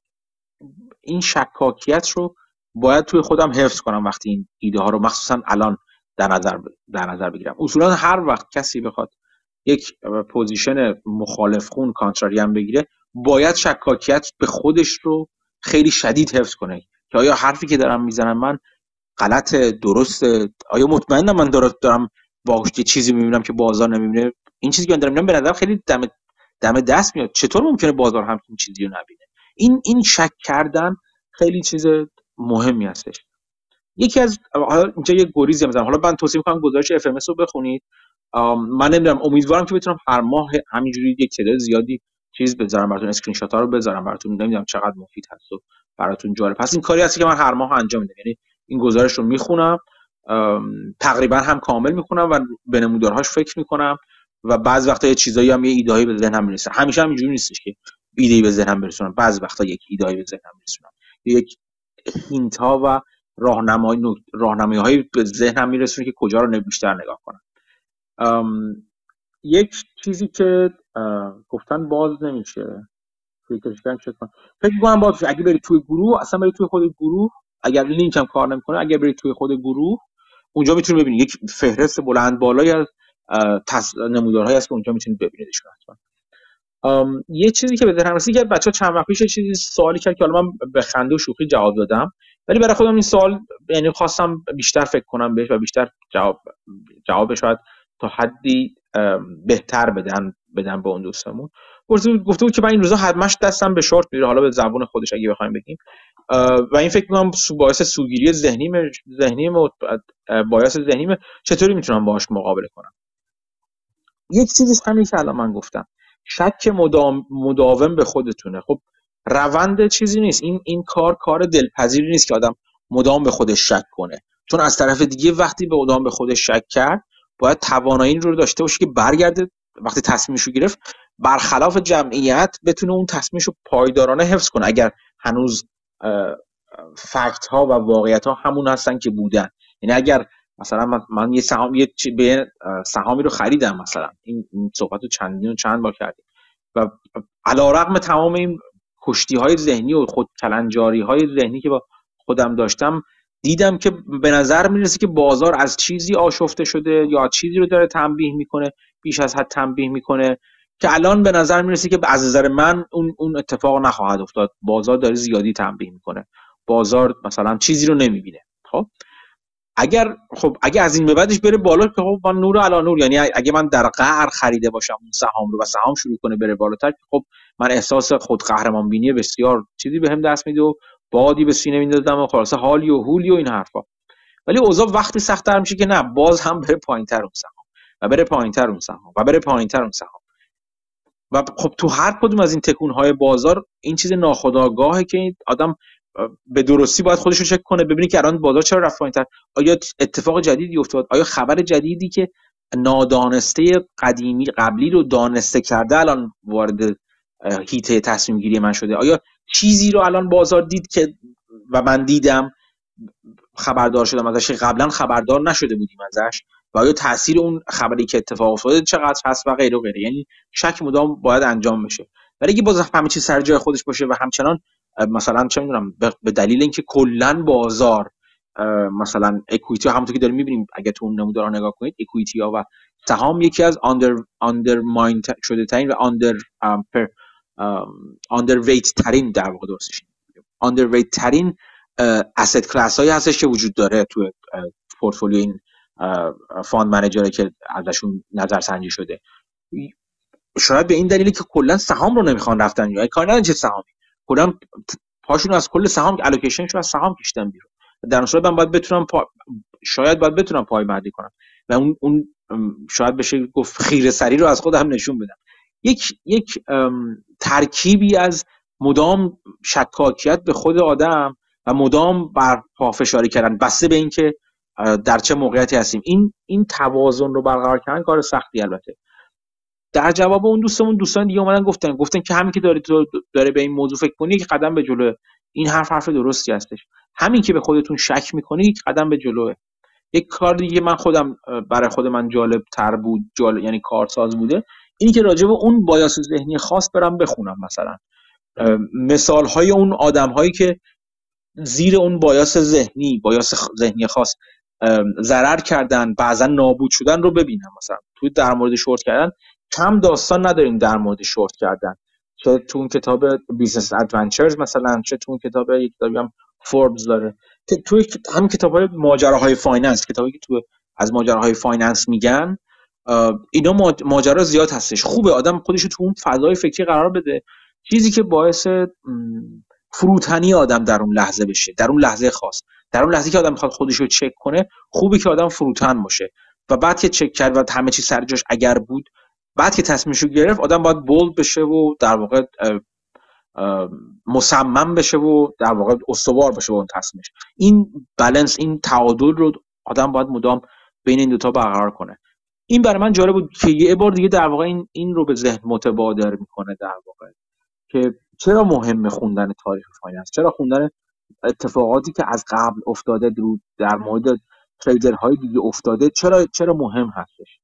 Speaker 1: این شکاکیت رو باید توی خودم حفظ کنم وقتی این ایده ها رو مخصوصا الان در نظر در نظر بگیرم. اصولا هر وقت کسی بخواد یک position مخالف خون contrarian بگیره باید شکاکیت به خودش رو خیلی شدید حفظ کنه. که آیا حرفی که دارم می‌زنم من غلط درست آیا مطمئنم من دارم باهوش چیزی می‌بینم که بازار نمی‌بینه؟ این چیزی که من دارم می‌بینم به نظر خیلی دم دم دست میاد. چطور ممکنه بازار همچین چیزی رو نبینه؟ این این شک کردن خیلی چیز مهمی هستش. یکی از حالا اینجا یه گریزی می‌زنم. حالا من توصیه می‌کنم گزارش FMS رو بخونید. من نمی‌دونم امیدوارم که بتونم هر ماه همینجوری یک تعداد زیادی چیز بذارم براتون اسکرین شات ها رو بذارم براتون. نمی‌دونم چقدر مفید هست و براتون جالب پس این کاری هست که من هر ماه انجام میدم. یعنی این گزارش رو می‌خونم تقریبا هم کامل می‌خونم و به نمودارهاش فکر می‌کنم و بعض وقتا یه چیزایی هم یه ایدهایی به ذهنم می‌رسه. همیشه هم اینجوری نیستش که ایده به ذهنم برسونم. بعض وقتا یک ایدهایی به ذهنم میرسونم. یک هینت ها و راهنمایی راهنمایی هایی به ذهنم میرسونه که کجا رو بیشتر نگاه کنم. یک چیزی که گفتن باز نمیشه. فکر کنم باز اگه بری توی گروه اصلا بری توی خود گروه اگر لینک هم کار نمی‌کنه اگر بری توی خود گروه اونجا می‌تونی ببینی. یک فهرست بلند بالایی از نمودارهایی هست که اونجا می‌تونید ببینیدشون حتما. یه چیزی که به ذهنم رسید که بچه چند وقت پیش چیزی سوالی کرد که حالا من به خنده و شوخی جواب دادم. ولی برای خودم این سوال یعنی خواستم بیشتر فکر کنم بهش و بیشتر جواب جواب شاید تا حدی بهتر بدن بدن به اون دوستمون گفته بود که من این روزا حتمش دستم به شورت میره. حالا به زبون خودش اگه بخوایم بگیم. و این فکر می‌کنم باعث سوگیری ذهنی ذهنی باعث ذهنی چطوری می‌تونم باهاش مقابله کنم؟ یک چیزی همین که الان من گفتم. شک مدام مداوم به خودتونه. خب روند چیزی نیست. این این کار کار دلپذیری نیست که آدم مدام به خودش شک کنه. چون از طرف دیگه وقتی به مدام به خودش شک کرد باید توانایی رو داشته باشه که برگرده وقتی تصمیمش رو گرفت برخلاف جمعیت بتونه اون تصمیمش رو پایدارانه حفظ کنه. اگر هنوز فکت ها و واقعیت ها همون هستن که بودن. یعنی اگر مثلا من, یه سهام یه به سهامی رو خریدم مثلا. این, صحبت رو چندین و چند بار کردیم. و علیرغم تمام این کشتی های ذهنی و خود کلنجاری های ذهنی که با خودم داشتم دیدم که به نظر می‌رسه که بازار از چیزی آشفته شده یا چیزی رو داره تنبیه می‌کنه بیش از حد تنبیه می‌کنه که الان به نظر می‌رسه که از نظر من اون اون اتفاق نخواهد افتاد. بازار داره زیادی تنبیه می‌کنه. بازار مثلا چیزی رو نمی‌بینه. خب؟ اگر خب اگه از این به بعدش بره بالا که خب من نور علا نور یعنی اگه من در قهر خریده باشم اون سهام رو و سهام شروع کنه بره بالاتر خب من احساس خود قهرمان بینی بسیار چیزی بهم به دست میده و بادی به سینه میندازم و خلاصه حالی و هولی و این حرفا. ولی اوضاع وقتی سختتر میشه که نه باز هم بره پایینتر اون سهام و بره پایینتر اون سهام و بره پایینتر اون سهام. و خب تو هر کدوم از این تکونهای بازار این چیز ناخودآگاهه که آدم به درستی باید خودش رو چک کنه ببینی که الان بازار چرا رفت پایینتر. آیا اتفاق جدیدی افتاد؟ آیا خبر جدیدی که نادانسته قدیمی قبلی رو دانسته کرده الان وارد هیته تصمیم گیری من شده؟ آیا چیزی رو الان بازار دید که و من دیدم خبردار شدم ازش قبلا خبردار نشده بودیم ازش و آیا تاثیر اون خبری که اتفاق افتاده چقدر هست و غیره و غیره. یعنی شک مدام باید انجام بشه. ولی اگه باز همه چیز سر جای خودش باشه و همچنان مثلا چه می‌دونم به دلیل اینکه کلا بازار مثلا اکویتی ها همونطور که داریم می‌بینیم اگه تو اون نمودارا نگاه کنید اکویتی ها و سهام یکی از آندر آندر ماین شده ترین و آندر پر weight ترین در واقع درستش weight ترین asset class هایی هستش که وجود داره تو پورتفولیو این fund manager ه که ازشون نظر سنجی شده. شاید به این دلیلی که کلا سهام رو نمی‌خوان رفتن یا کار ندارن چه سهامی. کلا پاشون از کل سهام allocation شون از سهام کشیدن بیرون. در صورت من باید بتونم پا... شاید باید بتونم پای مردی کنم و اون, اون شاید بشه گفت خیره سری رو از خودم نشون بدم. یک یک ترکیبی از مدام شکاکیت به خود آدم و مدام بر پافشاری کردن. بسته به اینکه در چه موقعیتی هستیم. این این توازن رو برقرار کردن کار سختی البته. در جواب اون دوستمون دوستان دیگه اومدن گفتن. گفتن که همین که داری تو داره به این موضوع فکر کنی یک قدم به جلو. این حرف حرف درستی هستش. همین که به خودتون شک می‌کنی یک قدم به جلوه یک کار دیگه من خودم برای خود من جالب تر بود جالب یعنی کارساز بوده. اینی که راجع به اون bias ذهنی خاص برم بخونم مثلا. مثال های اون آدم هایی که زیر اون bias ذهنی bias ذهنی خاص ضرر کردن بعضا نابود شدن رو ببینم. مثلا توی در مورد شورت کردن کم داستان نداریم در مورد شورت کردن. چه تو اون کتاب Business Adventures مثلا چه تو اون کتاب یک کتابی هم فوربز داره. توی هم کتاب های ماجراهای finance کتابی که تو از ماجراهای finance میگن اینا ماجرا زیاد هستش. خوبه. آدم خودش تو اون فضای فکری قرار بده. چیزی که باعث فروتنی آدم در اون لحظه بشه در اون لحظه خاص. در اون لحظه که آدم می‌خواد خودش رو چک کنه خوبه که آدم فروتن باشه. و بعد که چک کرد و همه چی سر جاش اگر بود بعد که تصمیمشو گرفت آدم باید bold بشه و در واقع مصمم بشه و در واقع استوار باشه با اون تصمیمش. این بالانس این تعادل رو آدم باید مدام بین این دوتا برقرار کنه. این برای من جالب بود که یه بار دیگه در واقع این, این رو به ذهن متبادر می‌کنه در واقع که چرا مهمه خوندن تاریخ finance؟ چرا خوندن اتفاقاتی که از قبل افتاده در مورد trader های دیگه افتاده چرا چرا مهم هستش؟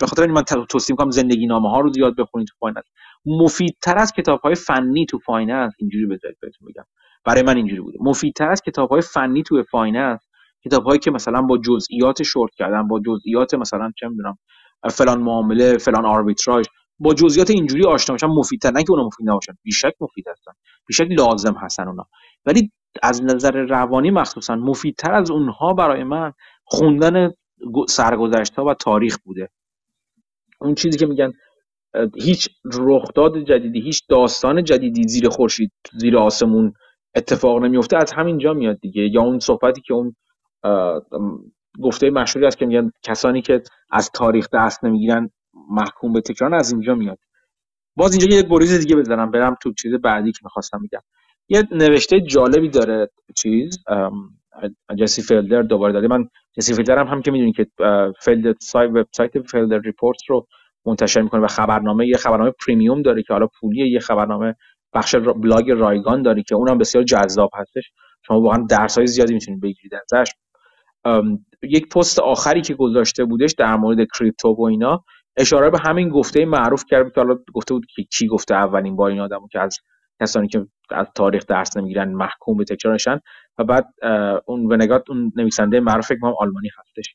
Speaker 1: به خاطر این من توصیه می‌کنم زندگی نامه ها رو زیاد بخونید تو finance. مفیدتر از کتاب های فنی تو finance اینجوری بذارید بهتون میگم. برای من اینجوری بوده. مفیدتر از کتاب های فنی تو finance کتاب هایی که مثلا با جزئیات شورت کردن با جزئیات مثلا چه می‌دونم فلان معامله فلان آربیتراژ با جزئیات اینجوری آشنا بشن مفیدتر نه که اونا مفید نباشن بیشک مفید هستن بیشک لازم هستن اونا. ولی از نظر روانی مخصوصا مفیدتر از اونها برای من خوندن سرگذشت ها و تاریخ بوده. اون چیزی که میگن هیچ رخداد جدیدی هیچ داستان جدیدی زیر خورشید زیر آسمون اتفاق نمیفته از همینجا میاد دیگه. یا اون صحبتی که اون گفته مشهوری است که میگن کسانی که از تاریخ دست نمی‌گیرن محکوم به تکرار از اینجا میاد. باز اینجا یه گریز دیگه بزنم برم تو چیز بعدی که می‌خواستم میگم یه نوشته جالبی داره چیز جسی فیلدر دوباره داده. من جسی فیلدر هم, هم که می‌دونی که فیلد سایت وبسایت Felder Report رو منتشر می‌کنه و خبرنامه یه خبرنامه premium داره که حالا پولیه یه خبرنامه بخش بلاگ رایگان داره که اونم بسیار جذاب هستش. شما واقعا درس های زیادی می‌تونید بگیرید ازش. یک پست آخری که گذاشته بودش در مورد crypto و اینا اشاره به همین گفته معروف کرد که حالا گفته بود که کی گفته اولین بار این آدمو که از کسانی که از تاریخ درس نمی‌گیرن محکوم به تکرارشن و بعد اون ونگات اون نویسنده معروف فکر آلمانی هستش.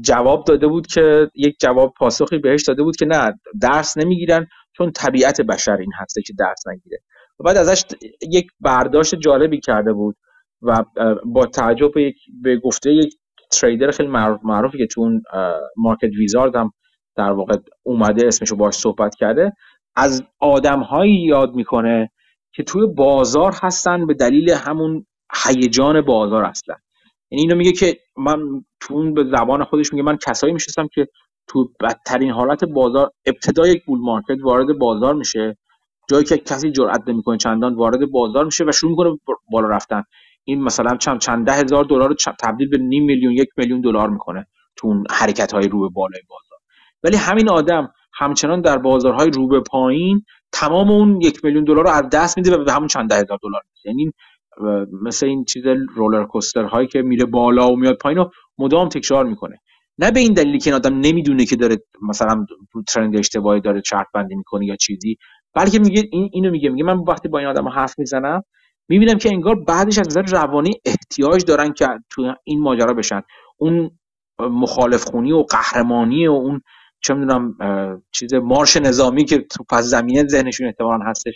Speaker 1: جواب داده بود که یک جواب پاسخی بهش داده بود که نه درس نمی‌گیرن چون طبیعت بشر این هسته که درس نگیره. و بعد ازش یک برداشت جالبی کرده بود. و با تعجب به, به گفته یک تریدر خیلی معروف معروفی که تو اون مارکت ویزارد هم در واقع اومده اسمشو باش صحبت کرده از آدمهایی یاد می‌کنه که توی بازار هستن به دلیل همون هیجان بازار اصلا. یعنی اینو میگه که من تو به زبان خودش میگه من کسایی میشستم که تو بدترین حالت بازار ابتدا یک بول مارکت وارد بازار میشه جایی که کسی جرئت نمی‌کنه چندان وارد بازار میشه و شروع می‌کنه بالا رفتن. این مثلا چند چند ده هزار دلار رو تبدیل به نیم میلیون یک میلیون دلار می‌کنه تو اون حرکت های رو به بالای بازار. ولی همین آدم همچنان در بازارهای رو به پایین تمام اون یک میلیون دلار رو از دست میده و به همون چند ده هزار دلار یعنی مثل این چیز رولر کوستر هایی که میره بالا و میاد پایین رو مدام تکرار می‌کنه. نه به این دلیلی که این آدم نمی‌دونه که داره مثلا ترند اشتباهی داره چرت بندی می‌کنه یا چیزی بلکه میگه این اینو میگه میگه من وقتی با این آدم حرف می‌زنم می‌بینم که انگار بعدش از نظر روانی احتیاج دارن که تو این ماجرا بشن. اون مخالف خونی و قهرمانی و اون چه می‌دونم چیز مارش نظامی که تو پس زمینه ذهنشون احتمالاً هستش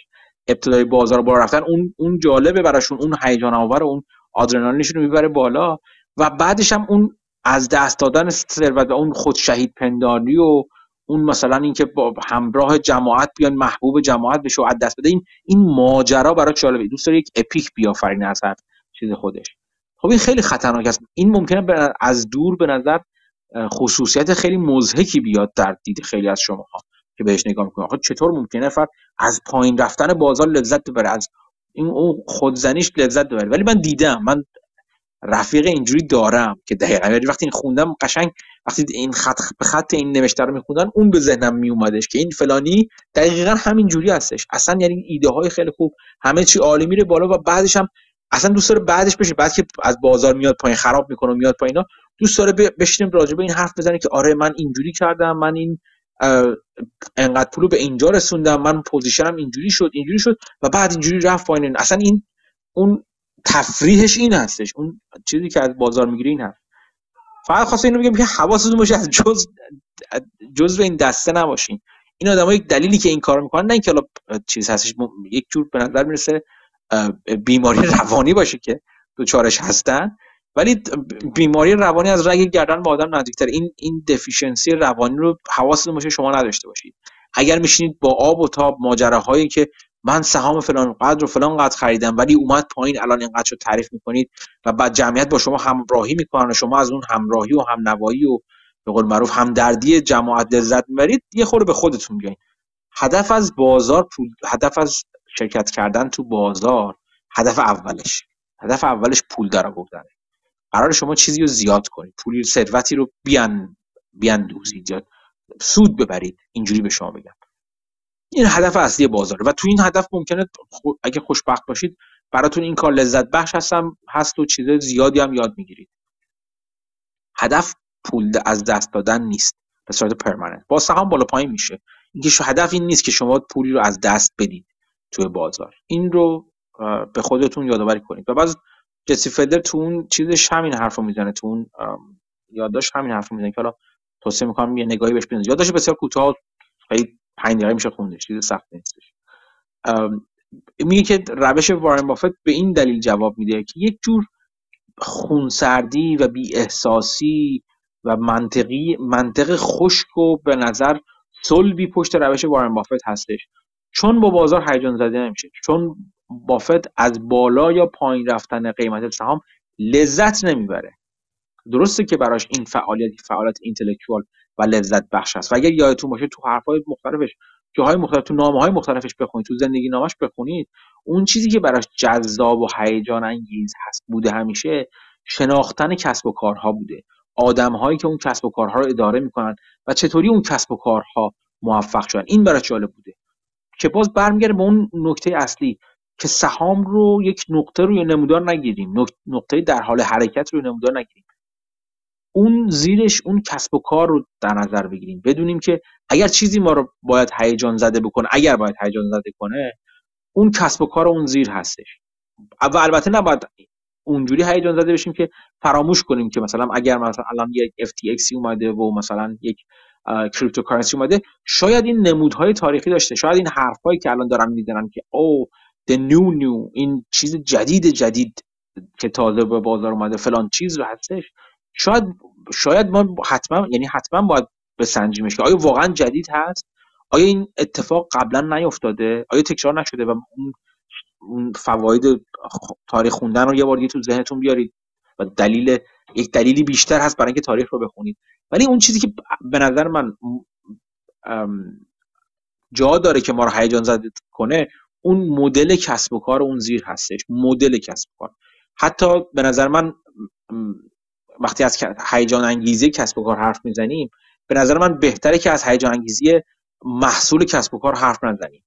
Speaker 1: ابتدای بازار بالا رفتن اون اون جالبه براشون اون هیجان آور اون آدرنالینشون رو می‌بره بالا و بعدش هم اون از دست دادن ثروت و اون خود شهید پنداری و اون مثلا اینکه با همراه جماعت بیان محبوب جماعت بشه و دست بده. این این ماجرا برای جالبه. دوست داره یک اپیک بیافرینه از هر چیز خودش. خب این خیلی خطرناک است. این ممکنه از دور به نظر خصوصیت خیلی مزهکی بیاد در دید خیلی از شماها که بهش نگاه می‌کنه آخه چطور ممکنه فرد از پایین رفتن بازار لذت ببره از این اون خودزنیش لذت ببره. ولی من دیدم من رفیق اینجوری دارم که دقیقا. یعنی وقتی این خوندم قشنگ وقتی این خط به خط این نوشته رو میخوندن اون به ذهنم میومدش که این فلانی دقیقا همین جوری هستش. اصلا یعنی ایده های خیلی خوب همه چی عالی میره بالا و بعدش هم اصلا دوست داره بعدش بشه. بعد که از بازار میاد پایین خراب می‌کنه و میاد پایینا دوست داره بشینیم راجع به این حرف بزنه که آره من اینجوری کردم من این انقدر پولو به اینجا رسوندم من پوزیشنم اینجوری شد اینجوری شد و بعد اینجوری رفت پایین. اصلا این اون تفریحش این هستش. اون چیزی که از بازار می‌گیری این هست. فقط خواستم اینو بگم که حواستون باشه از جز جز این دسته نباشین. این یک دلیلی که این کار می‌کنن نه اینکه چیز هستش یک جور به نظر می‌رسه بیماری روانی باشه که چارش هستن ولی بیماری روانی از رگ گردن به آدم نزدیکتر. این این دفیشنسی روانی رو حواستون باشه شما نداشته باشید. اگر میشینید با آب و تاب ماجراهایی که من سهام فلان قدر و فلان قدر خریدم ولی اومد پایین الان اینقدر شو تعریف می‌کنید و بعد جمعیت با شما همراهی می‌کنن و شما از اون همراهی و همنوایی و به قول معروف همدردی جماعت لذت می‌برید یه خورده به خودتون بیاین. هدف از بازار پول هدف از شرکت کردن تو بازار هدف اولش. هدف اولش پول درآوردنه قرار شما چیزی رو زیاد کنید. پولی ثروتی رو بیان بیاندوزید یا سود ببرید. اینجوری به شما بگم. این هدف اصلی بازاره. و تو این هدف ممکنه اگه خوشبخت باشید براتون این کار لذت بخش هستم هست و چیز زیادی هم یاد می‌گیرید. هدف پول از دست دادن نیست به صورت پرمننت با سهام بالا پایین میشه. اینکه هدف این نیست که شما پولی رو از دست بدید توی بازار. این رو به خودتون یادآوری کنید. و بعض جسی فدر تو اون چیزش همین حرفو می‌زنه تو اون یادداشت همین حرفو می‌زنه که حالا توصیه می‌کنم یه نگاهی بهش بندازید یادداشت بسیار کوتاه خیلی 5 دقیقه میشه خوندش چیز سخت نیستش. میگه که روش وارن بافت به این دلیل جواب میده که یک جور خونسردی و بی احساسی و منطقی منطق خشک و به نظر صلبی پشت روش وارن بافت هستش. چون با بازار هیجان زده نمیشه. چون بافت از بالا یا پایین رفتن قیمت سهام لذت نمی‌بره. درسته که براش این فعالیت فعالیت اینتלקچوال و لذت بخش است. و اگر یادتون باشه تو حرفای مختلفش جاهای مختلف تو نامه های مختلفش بخونید تو زندگی نامش بخونید اون چیزی که براش جذاب و هیجان انگیز هست بوده همیشه شناختن کسب و کارها بوده. آدم هایی که اون کسب و کارها رو اداره می‌کنن و چطوری اون کسب و کارها موفق شدن این براش جالب بوده؟ که باز برمیگرده به اون نکته اصلی که سهام رو یک نقطه روی نمودار نگیریم. نقطه در حال حرکت روی نمودار نگیریم. اون زیرش اون کسب و کار رو در نظر بگیریم. بدونیم که اگر چیزی ما رو باید هیجان زده بکنه اگر باید هیجان زده کنه اون کسب و کار اون زیر هستش. و البته نباید اونجوری هیجان زده بشیم که فراموش کنیم که مثلا اگر مثلا الان یک FTX اومده و مثلا یک کریپتوکارنسی اومده شاید این نمودهای تاریخی داشته شاید این حرفهایی که الان دارن می‌زنن که او the new new این چیز جدید جدید که تازه به بازار اومده فلان چیز رو هستش. شاید شاید ما حتما یعنی حتما باید بسنجیمش که آیا واقعا جدید هست؟ آیا این اتفاق قبلا نیفتاده؟ آیا تکرار نشده و اون فواید تاریخ خوندن رو یه بار دیگه تو ذهنتون بیارید و دلیل یک دلیلی بیشتر هست برای اینکه تاریخ رو بخونید. ولی اون چیزی که به نظر من جا داره که ما رو هیجان زده کنه اون مدل کسب و کار اون زیر هستش. مدل کسب و کار. حتی به نظر من وقتی از هیجان انگیزی کسب و کار حرف می‌زنیم به نظر من بهتره که از هیجان انگیزی محصول کسب و کار حرف نزنیم.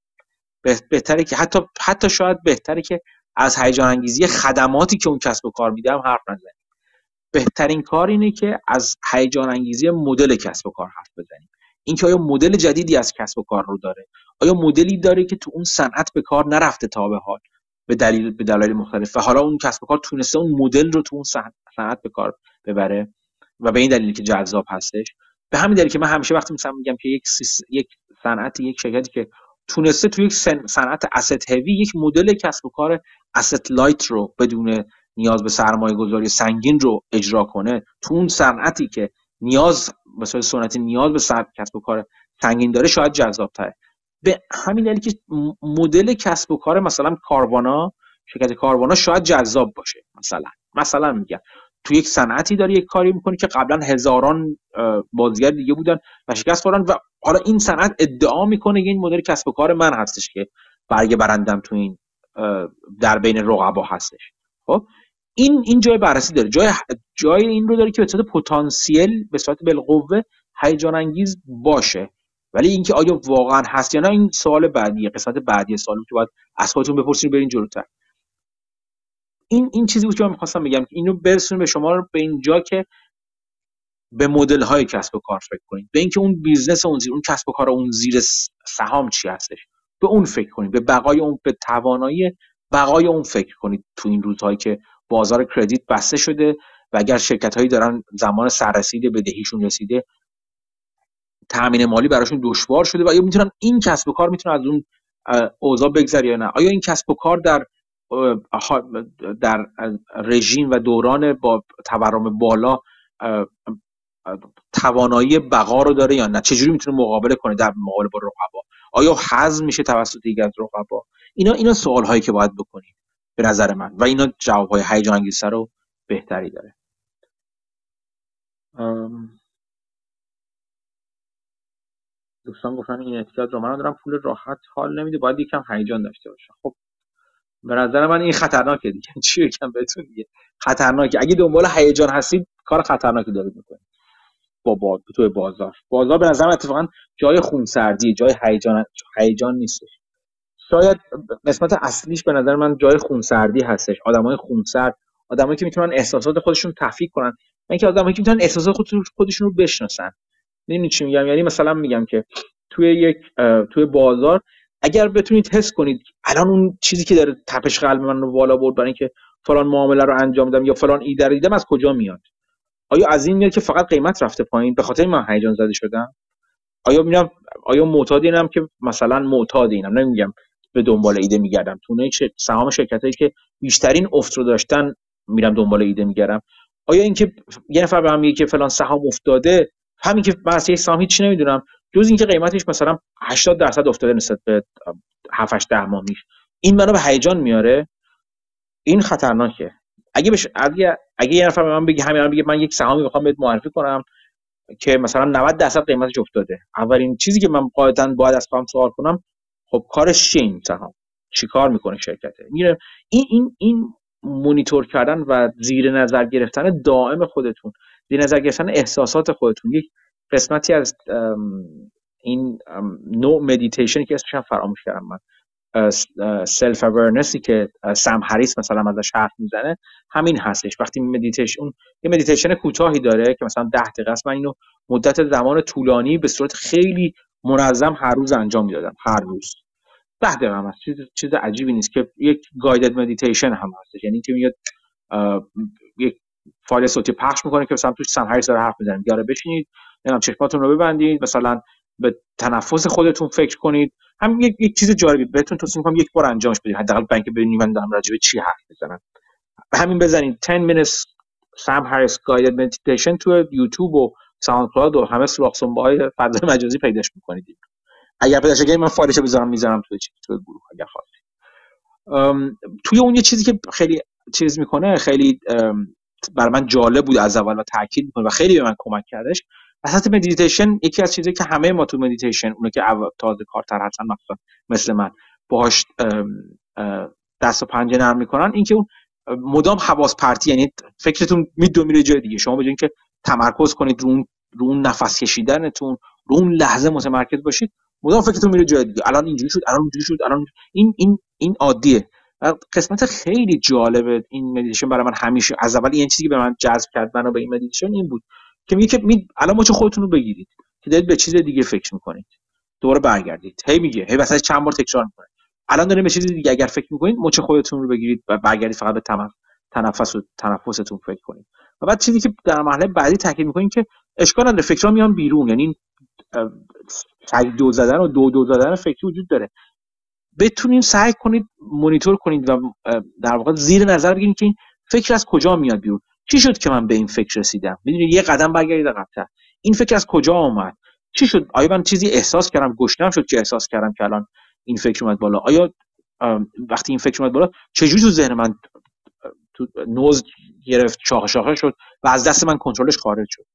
Speaker 1: بهتره که حتی حتی شاید بهتره که از هیجان انگیزی خدماتی که اون کسب و کار میده حرف نزنیم. بهترین کار اینه که از هیجان انگیزی مدل کسب و کار حرف بزنیم. اینکه آیا مدل جدیدی از کسب و کار رو داره؟ آیا مدلی داره که تو اون صنعت به کار نرفته تا به حال؟ به دلیل به دلایل مختلف. و حالا اون کسب و کار تونسته اون مدل رو تو اون صنعت به کار ببره. و به این دلیل که جذاب هستش. به همین دلیل که من همیشه وقتی مثلا میگم که یک یک صنعت یک شرکتی که تونسته تو یک صنعت asset heavy یک مدل کسب و کار asset light رو بدون نیاز به سرمایه گذاری سنگین رو اجرا کنه تو اون صنعتی که نیاز به سنتی نیاز به کسب و کار سنگین داره شاید جذاب تره به همین دلیل که مدل کسب و کار مثلا کاروانا شرکت کاروانا شاید جذاب باشه مثلا. مثلا میگم. تو یک صنعتی داری یک کاری می‌کنی که قبلا هزاران بازیگر دیگه بودن و شکست خوردن و حالا این صنعت ادعا می‌کنه این مدل کسب و کار من هستش که برگ برندم تو این در بین رقبا هستش. خب؟ این این جای بررسی داره. جای جای این رو داره که به صورت پتانسیل به صورت بالقوه هیجان انگیز باشه. ولی اینکه آیا واقعا هست یا نه این سوال بعدیه. قسمت بعدی سوال. که باید از خودتون بپرسید برین جلوتر. این این چیزی بود که من می‌خواستم بگم که اینو برسونیم به شما رو به اینجا که به مدل های کسب و کار فکر کنید. به اینکه اون بیزنس اون زیر اون کسب و کار اون زیر سهام چی هستش؟ به اون فکر کنید به بقای اون به توانایی بقای اون فکر کنید تو این روزهایی که بازار credit بسته شده و اگر شرکت هایی دارن زمان سررسید بدهیشون رسیده تامین مالی براشون دشوار شده و یا می‌تونن این کسب و کار می‌تونن از اون اوضاع بگذره یا نه؟ آیا این کسب و کار در در رژیم و دوران با تورم بالا توانایی بقا رو داره یا نه؟ چجوری می‌تونه مقابله کنه در مقابله با رقبا؟ آیا حزم میشه توسط از رقبا؟ اینا اینا سوال هایی که باید بکنیم به نظر من و اینا جواب های هیجان رو بهتری داره. دوستان گفتن این احتیاط رو من دارم. پول راحت حال نمیده. باید یکم هیجان داشته باشه خب به نظر من این خطرناکه دیگه. چی بگم بهتون دیگه. خطرناکه. اگه دنبال هیجان هستید کار خطرناکی دارید می‌کنید. با با تو بازار. بازار به نظر اتفاقا جای خونسردی جای هیجان هیجان نیستش شاید قسمت اصلیش به نظر من جای خونسردی هستش. آدمای خونسرد آدمایی که می‌تونن احساسات خودشون تفکیک کنن. اینکه آدمایی که می‌تونن احساسات خودشون رو بشناسن. نمی‌دونی چی میگم؟ یعنی مثلا میگم که توی یک توی بازار اگر بتونید حس کنید الان اون چیزی که داره تپش قلب من رو بالا برد برای اینکه فلان معامله رو انجام دادم یا فلان ایده رو دیدم از کجا میاد؟ آیا از این میاد که فقط قیمت رفته پایین؟ به خاطر من هیجان زده شدم. آیا میگم آیا معتاد اینم که مثلا معتاد اینم نمیگم به دنبال ایده میگردم. تو سهام شرکتایی که بیشترین افت رو داشتن میرم دنبال ایده میگردم. آیا اینکه یه نفر به من میگه که فلان سهام افتاده همین که من از یک سهام هیچ نمی‌دونم. جز اینکه قیمتش مثلا 80 درصد افتاده نسبت به 7 8 10 ماه میش این منو به هیجان میاره. این خطرناکه. اگه بش... اگه اگه یه نفر به من بگه همین بگه من یک سهامی می‌خوام بهت معرفی کنم که مثلا 90 درصد قیمتش افتاده. اولین چیزی که من قاعدتا باید از خودم سوال کنم خب کارش چیه این سهام؟ چیکار می‌کنه شرکته؟ میره این این این مونیتور کردن و زیر نظر گرفتن دائم خودتون زیر نظر گرفتن احساسات خودتون یک قسمتی از این نوع مدیتیشنی که اسمش فراموش کردم من. self-awareness ی که سم هریس مثلا ازش حرف می‌زنه همین هستش. وقتی مدیتیشن یه مدیتیشن کوتاهی داره که مثلا 10 دقیقه است من اینو مدت زمان طولانی به صورت خیلی منظم هر روز انجام می‌دادم هر روز. 10 دقیقه هم چیز, چیز عجیبی نیست که یک guided meditation هم هستش. یعنی که میاد یک فایل صوتی پخش می‌کنه که مثلا توش سم هریس داره حرف می‌زنه. بیاره بشینید نمی‌دونم چشماتون رو ببندید مثلا به تنفس خودتون فکر کنید. هم یک, یک چیز جالبی بهتون توصیه می‌کنم یک بار انجامش بدید حداقل بنک ببینید من دارم راجع به چی حرف می‌زنم. همین بزنید 10 minutes سام هریس guided meditation تو یوتیوب و ساوند کلاود و همه سوراخ های فضای مجازی پیداش می‌کنید. اگر پیداش کنید من فایلش بذارم می‌ذارم تو تو گروه اگر خواستید توی اون یه چیزی که خیلی چیز می‌کنه خیلی برای من جالب بود از اول و تاکید می‌کنه و خیلی به من کمک کردش اساس مدیتیشن یکی از چیزایی که همه ما تو مدیتیشن اونه که تازه کارتر هستن مثلا مثل من باهاش دست و پنجه نرم می‌کنن. اینکه اون مدام حواس پرتی یعنی فکرتون میدو میره جای دیگه. شما بجین که تمرکز کنید رو اون رو اون نفس کشیدنتون رو اون لحظه متمرکز باشید مدام فکرتون میره جای دیگه. الان اینجوری شد الان اونجوری شد الان این این این عادیه. قسمت خیلی جالب این مدیتیشن برای من همیشه از اول این چیزی که به من جذب کرد منو به این مدیتیشن این بود. که میگه که می... الان مچ خودتون رو بگیرید که دارید به چیز دیگه فکر می‌کنید. دوباره برگردید. هی میگه هی وسط چند بار تکرار می‌کنه. الان دارید به چیز دیگه اگر فکر می‌کنید مچ خودتون رو بگیرید و برگردید فقط به تنفس و تنفستون فکر کنید. و بعد چیزی که در مرحله بعدی تاکید می‌کنید که اشکال نداره. فکرها میان بیرون. یعنی دو زدن و دو دو زدن فکری وجود داره. بتونید سعی کنید مونیتور کنید و در واقع زیر نظر بگیرید که این فکر از کجا میاد بیرون. چی شد که من به این فکر رسیدم؟ می‌دونی یه قدم برگردید عقب‌تر. این فکر از کجا آمد؟ چی شد؟ آیا من چیزی احساس کردم گشنم شد که احساس کردم که الان این فکر اومد بالا؟ آیا وقتی این فکر اومد بالا چجوری تو ذهن من تو نوز گرفت شاخه شاخه شد و از دست من کنترلش خارج شد؟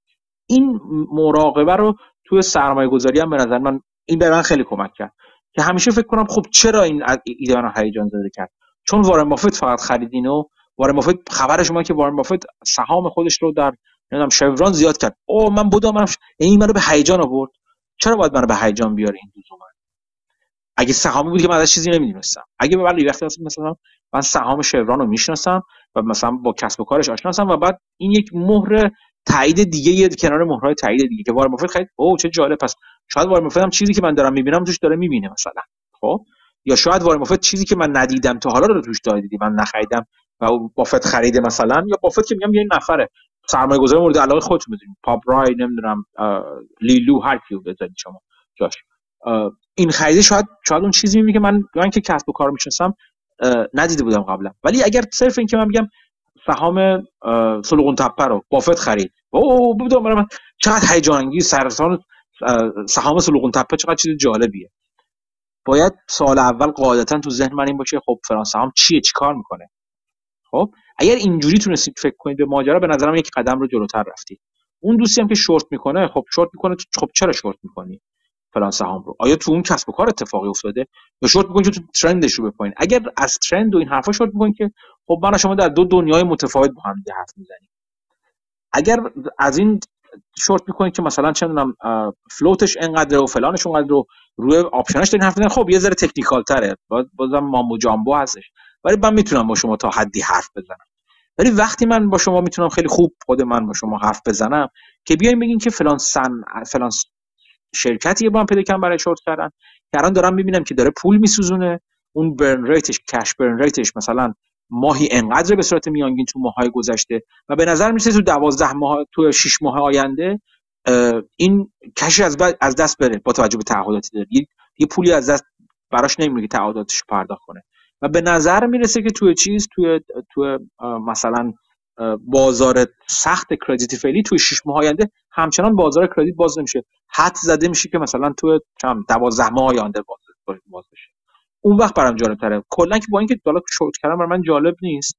Speaker 1: این مراقبه رو توی سرمایه گذاری هم به نظر من این به من خیلی کمک کرد که همیشه فکر کنم خب چرا این ایده من هیجان زده کرد؟ چون وارن بافت فقط خریدین و وارن بافت خبر شما که وارن بافت سهام خودش رو در نمی‌دونم شوران زیاد کرد. او من بودم من این منو به هیجان آورد. چرا باید منو به هیجان بیاره این لزوما اگه سهامی بود که من از چیزی نمی‌دونستم. اگه به ولی وقتی مثلا من سهام شوران رو می‌شناسم و مثلا با کسب و کارش آشنا هستم و بعد این یک مهر تایید دیگه یه کنار مهرهای تایید دیگه که وارن بافت خرید او چه جالب پس شاید وارن بافت هم چیزی که من دارم می‌بینم توش داره می‌بینه مثلا. خب؟ یا شاید وارن بافت چیزی که من ندیدم تا حالا رو توش داره دیدی من نخریدم و بافت خریده مثلا یا بافت که میگم یه نفره. سرمایه گذار مورد علاقه خودتون بدونید پاپ رای نمی‌دونم لیلو هر کیو بذارید شما. جاش. این خریده شاید شاید اون چیزی میگه من من که کسب و کار می‌شناسم ندیده بودم قبلا. ولی اگر صرف این که من میگم سهام سلوگون تپه رو بافت خرید. او بودم من. چقدر هیجان انگیز سرطان سهام سلوگون تپه چقدر چیز جالبیه. باید سال اول قاعدتا تو ذهن من این باشه خب فلان سهام چیه؟ چیکار می‌کنه؟ خب اگر اینجوری تونستید فکر کنید به ماجرا به نظرم یک قدم رو جلوتر رفتید. اون دوستی هم که شورت می‌کنه خب شورت می‌کنه خب چرا شورت می‌کنی فلان سهام رو؟ آیا تو اون کسب و کار اتفاقی افتاده؟ یا شورت می‌کنید که تو trend ش رو بپایین؟ اگر از trend و این حرفا شورت می‌کنید که خب من شما در دو دنیای متفاوت با هم حرف می‌زنیم. اگر از این شورت می‌کنید که مثلا چه می‌دونم float ش انقدر و فلانش اونقدر رو روی option ش دارین حرف خب یه ذره technical تره بازم mumbo jumbo هستش. ولی من می‌تونم با شما تا حدی حرف بزنم. ولی وقتی من با شما می‌تونم خیلی خوب خود من با شما حرف بزنم که بیایم بگین که فلان سن فلان شرکتی با هم پیدا کردن برای شورت کردن که الان دارم می‌بینم که داره پول میسوزونه اون burn rate ش cash burn rate ش مثلا ماهی انقدر به صورت میانگین تو ماهای گذشته و به نظر میسه تو دوازده ماه تو 6 ماه آینده این کشی از, از دست بره با توجه به تعهداتی داره. یه پولی از دست براش نمیره که تعهداتش پرداخت کنه. و به نظر می‌رسه که توی چیز توی توی مثلا بازار سخت کردیت فعلی توی 6 ماه آینده همچنان بازار کردیت باز نمیشه. حد زده میشه که مثلا توی 12 ماه آینده باز بشه. اون وقت برام جالب تره کلا که با اینکه حالا شورت کردن برای من جالب نیست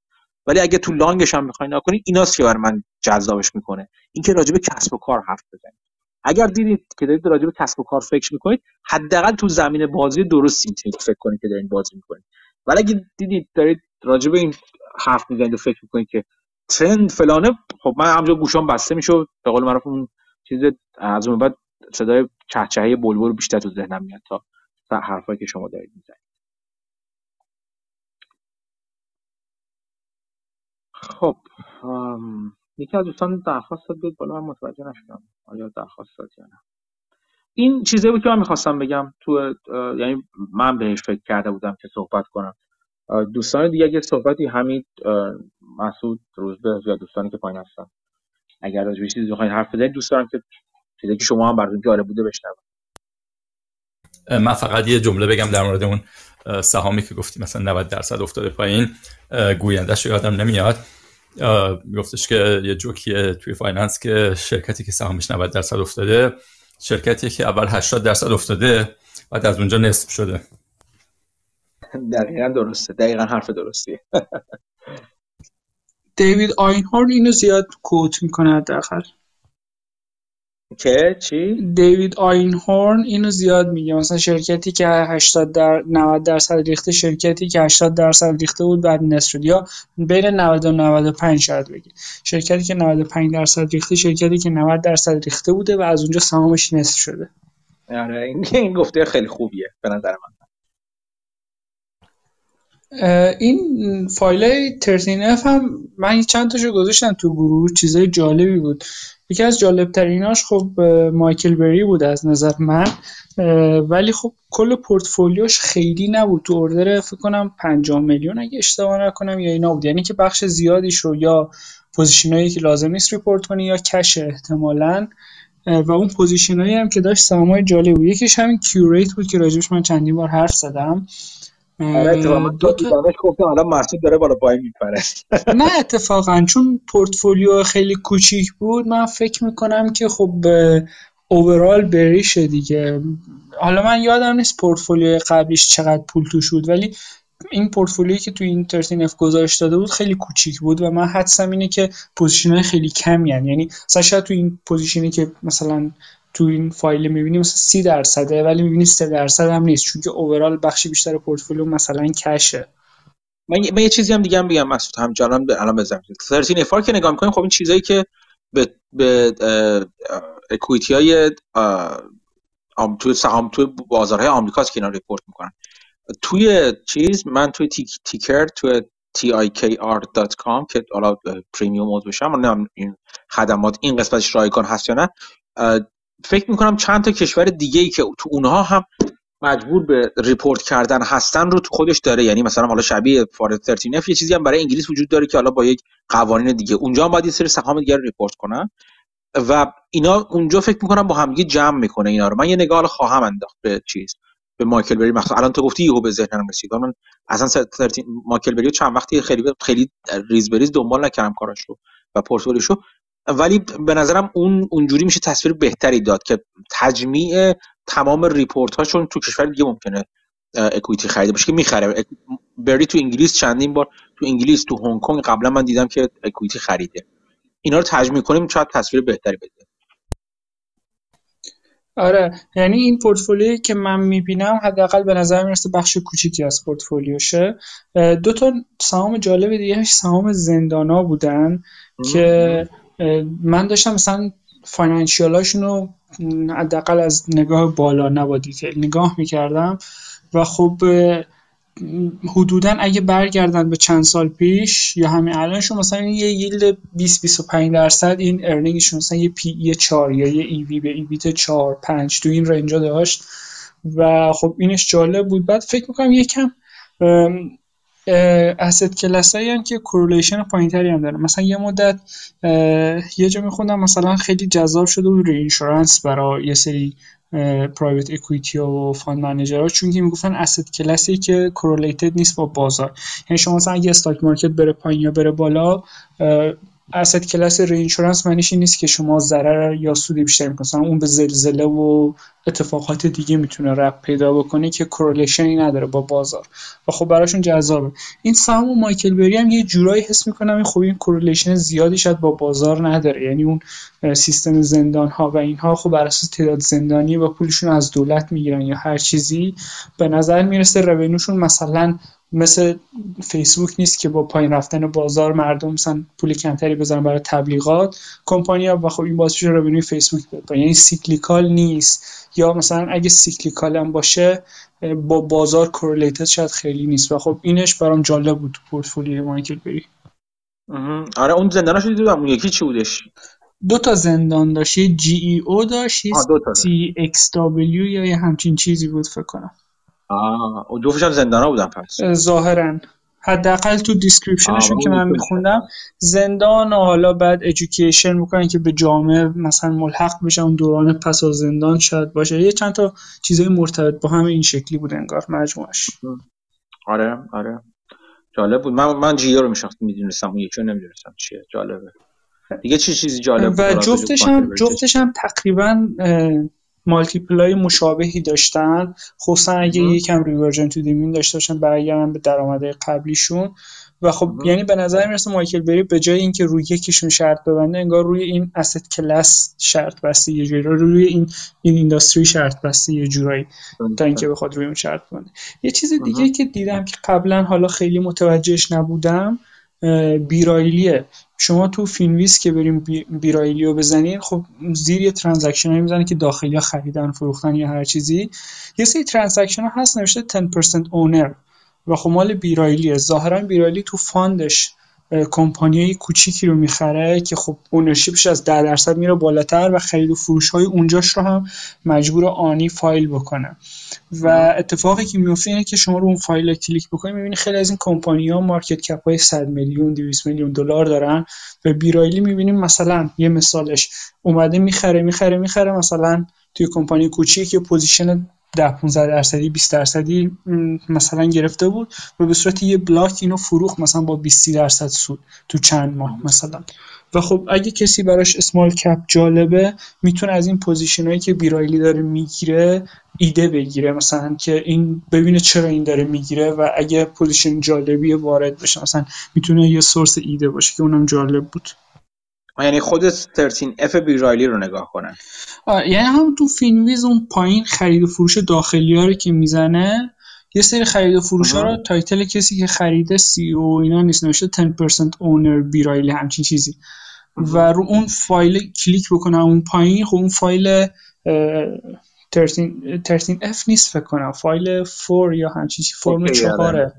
Speaker 1: ولی اگه تو لانگش هم می‌خواین نکنی ایناست که برای من جذابش می‌کنه. اینکه راجع به کسب و کار حرف بزنید. اگر دیدید که دارید راجع به کسب و کار فکر می‌کنید حداقل تو زمین بازی درستی فکر کنید که دارین بازی می‌کنید. ولی اگه دیدید دارید راجع به این حرف می‌زنید و فکر می‌کنید که ترند فلانه خب من همجا گوشام بسته میشه به قول معروف اون چیز از اون بعد صدای چهچهه بلبل بیشتر تو ذهنم میاد تا حرفایی که شما دارید می‌زنید. خب یکی از دوستان درخواست داد بالا من متوجه نشدم آیا درخواست داد یا نه. این چیزی بود که من می‌خواستم بگم تو یعنی من بهش فکر کرده بودم که صحبت کنم. دوستان دیگه اگه صحبتی همین مسعود روزبه یا دوستانی که پایین هستن. اگر راجع چیزی بخواید حرف بزنید دوست دارم که چیزی که شما هم براتون جالب بوده بشنوم
Speaker 3: من فقط یه جمله بگم در مورد اون سهامی که گفتی مثلا 90 درصد افتاده پایین. گویندهش یادم نمیاد. گفتش که یه جوکیه توی finance که شرکتی که سهامش 90 درصد افتاده شرکتی که اول 80 درصد افتاده بعد از اونجا نصف شده.
Speaker 1: دقیقا درسته. دقیقا حرف درستیه.
Speaker 2: دیوید آینهورن اینو زیاد کوت می‌کنه حداقل.
Speaker 1: که چی؟
Speaker 2: دیوید آینهورن اینو زیاد میگه. مثلا شرکتی که 80 در 90 درصد ریخته شرکتی که 80 درصد ریخته بود بعد نصف شد یا بین 90 و 95 شاید بگید. شرکتی که 95 درصد ریخته شرکتی که 90 درصد ریخته بوده و از اونجا سهامش نصف شده.
Speaker 1: آره این این گفته خیلی خوبیه به نظر من.
Speaker 2: این فایل 13F هم من چند تاشو گذاشتم تو گروه چیزای جالبی بود. یکی از جالب تریناش خب مایکل بری بود از نظر من ولی خب کل پورتفولیوش خیلی نبود. تو order فکر کنم 5 میلیون اگه اشتباه نکنم یا اینا بود. یعنی که بخش زیادیش رو یا position ایی که لازم نیست report کنی یا cash احتمالاً. و اون position ایی هم که داشت سرمایه جالب بود. یکیش همین Qurate بود که راجبش من چندین بار حرف زدم.
Speaker 1: دو تا گفتم الان داره بالا پایین میپره
Speaker 2: نه اتفاقا. چون پورتفولیو خیلی کوچیک بود من فکر می‌کنم که خب overall بریشه دیگه. حالا من یادم نیست پورتفولیو قبلیش چقدر پول توش بود ولی این پورتفولیویی که تو این 13 F گذاشت داده بود خیلی کوچیک بود و من حدسم اینه که position خیلی کمی هن. یعنی مثلا تو این position ی که مثلا تو این فایل می‌بینی مثلا 30 درصده ولی می‌بینی 3 درصد هم نیست. چون که overall بخش بیشتر پورتفولیو مثلا cash
Speaker 1: ه. من, یه چیزی هم دیگه هم بگم مسعود. هم جانم الان بزنم 13 F که نگاه می‌کنیم خب این چیزایی که به به equity های توی سهام توی بازارهای آمریکاست که اینا report می‌کنن. توی چیز من توی TIKR توی tikr.com که حالا premium mode بشم این خدمات این قسمتش رایگان هست یا نه فکر می‌کنم چند تا کشور دیگه ای که تو اونها هم مجبور به report کردن هستن رو تو خودش داره. یعنی مثلا حالا شبیه فار 13 یه چیزی هم برای انگلیس وجود داره که حالا با یک قوانین دیگه. اونجا هم باید یه سری سهام دیگه رو report کنن. و اینا اونجا فکر می‌کنم با همدیگه جمع می‌کنه اینا رو. من یه نگاه خواهم انداخت به چیز به مایکل بری. مثلا الان تو گفتی یهو به ذهنم رسید. من اصلا مایکل بری چند وقتی خیلی خیلی ریز بریز دنبال نکردم کاراش رو و پورتفولیوشو. ولی به نظرم اون اونجوری میشه تصویر بهتری داد که تجمیع تمام report هاشون تو کشور دیگه ممکنه equity خریده باشه که می‌خره. بری تو انگلیس چندین بار تو انگلیس تو هنگ کنگ قبلا من دیدم که equity خریده. اینا رو تجمیع کنیم شاید تصویر بهتری بده.
Speaker 2: آره یعنی این پورتفولیویی که من می‌بینم حداقل به نظر می‌رسه بخش کوچیکی از پورتفولیوشه. دو تا سهام جالب دیگه سهام زندانا بودن که من داشتم مثلا فاینانشیالاشون رو حداقل از نگاه بالا نبادی که نگاه می‌کردم و خب حدودا اگه برگردن به چند سال پیش یا همین الانشون مثلا یه ییلد 20 25 درصد این ارنینگشون مثلا یه پی ای 4 یا یه ای وی به ای بیت 4 5 تو این رنجا داشت و خب اینش جالب بود. بعد فکر می‌کنم یکم asset class ایی که correlation پایینتری هم داره. مثلا یه مدت یه جا میخوندم مثلا خیلی جذاب شده بود reinsurance برای یه سری private equity و fund manager ها چون که می‌گفتن asset class ی که correlated نیست با بازار. یعنی شما مثلا اگه stock market بره پایین یا بره بالا asset class reinsurance معنیش نیست که شما ضرر یا سود بیشتر می‌کنید اون به زلزله و اتفاقات دیگه می‌تونه ربط پیدا بکنه که correlation ی نداره با بازار. و خب براشون جذابه. این سهام و مایکل بری هم یه جورایی حس می‌کنم این خب این correlation زیادی شاید با بازار نداره. یعنی اون سیستم زندان ها و اینها خب بر اساس تعداد زندانی و پولشون از دولت می‌گیرن یا هر چیزی به نظر می‌رسه revenue شون مثلا مثل فیسبوک نیست که با پایین رفتن بازار مردم مثلا پول کمتری بذارن برای تبلیغات. کمپانیا و خب این باعث میشه revenue ی فیسبوک بده یعنی cyclical نیست. یا مثلا اگه cyclical هم باشه با بازار correlated شاید خیلی نیست. و خب اینش برام جالب بود تو پورتفولیوی مایکل بری
Speaker 1: آره اون زنداناشو دیدم. اون یکی چی بودش؟
Speaker 2: دو تا زندان داشت. یه GEO داشت CXW یا یه همچین چیزی بود فکر کنم.
Speaker 1: آه جفتش هم زندانا بودن پس.
Speaker 2: ظاهرا. حداقل تو description شون که من میخوندم زندان و حالا بعد education می‌کنن که به جامعه مثلا ملحق بشن اون دوران پس از زندان شاید باشه. یه چند تا چیزای مرتبط با هم این شکلی بود انگار مجموعش.
Speaker 1: آره آره. جالب بود. من من GEO رو میشناختم می‌دونستم. اون یکی رو نمی‌دونستم چیه. جالبه. دیگه چی چیزی جالب
Speaker 2: و جفتش هم جفتش هم تقریبا multiple ای مشابهی داشتن. خصوصا اگه یکم reversion to the mean داشته باشن برگردن به درآمده قبلیشون. و خب یعنی به نظر می‌رسه مایکل بری به جای اینکه روی یکیشون شرط ببنده انگار روی این asset class شرط بسته یه جوری روی این این industry شرط بسته یه جورایی. تا اینکه بخواد روی اون شرط ببنده. یه چیز دیگه که دیدم که قبلا حالا خیلی متوجهش نبودم B. Riley ه. شما تو Finviz که بریم B. Riley رو بزنین خب زیر یه transaction هایی می‌زنه که داخلی خریدن فروختن یا هر چیزی. یه سری transaction هست نوشته 10% owner و خب مال B. Riley ه. ظاهرا B. Riley تو fund ش company کوچیکی رو می‌خره که خب ownership ش از 10 درصد میره بالاتر و خرید و فروش های اونجاش رو هم مجبور آنی فایل بکنه. و اتفاقی که میفته اینه که شما رو اون فایل کلیک بکنید می‌بینید خیلی از این کمپانی ها market cap های 100 میلیون 200 میلیون دلار دارن. و B. Riley می‌بینیم مثلا یه مثالش اومده می‌خره می‌خره می‌خره مثلا توی کمپانی کوچیک که position ده 15 درصدی 20 درصدی مثلا گرفته بود و به صورت یه block اینو فروخت مثلا با 20 درصد سود تو چند ماه مثلا. و خب اگه کسی براش small cap جالبه می‌تونه از این position هایی که B. Riley داره می‌گیره ایده بگیره مثلا که این ببینه چرا این داره می‌گیره و اگه position جالبی وارد بشه مثلا می‌تونه یه source ایده باشه که اونم جالب بود.
Speaker 1: یعنی خود 13 F B. Riley رو نگاه کنن.
Speaker 2: یعنی هم تو Finviz اون پایین خرید و فروش داخلی ها رو که می‌زنه یه سری خرید و فروش ها رو title کسی که خریده CEO اینا نیست نوشته 10% owner B. Riley همچین چیزی. و رو اون فایل کلیک بکنم اون پایین خب اون فایل 13 F نیست فکر کنم فایل 4 یا همچین چیزی فرم چهاره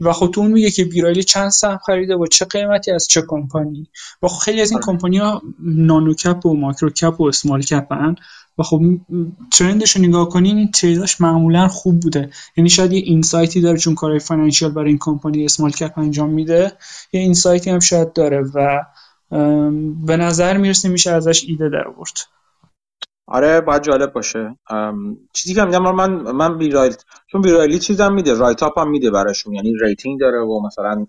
Speaker 2: و خب تو اون میگه که B. Riley چند سهم خریده با چه قیمتی از چه کمپانی. و خب خیلی از این کمپانی ها nano cap و micro cap و small cap هن. و خب trend ش رو نگاه کنین این trade اش معمولا خوب بوده. یعنی شاید یه insight ی داره چون کارهای financial برای این company small cap انجام میده. یه insight ی هم شاید داره و به نظر می‌رسه میشه ازش ایده در آورد
Speaker 1: آره باید جالب باشه. چیزی که میگم من من B. Riley چون B. Riley چیزم میده write up هم میده براشون یعنی rating داره و مثلا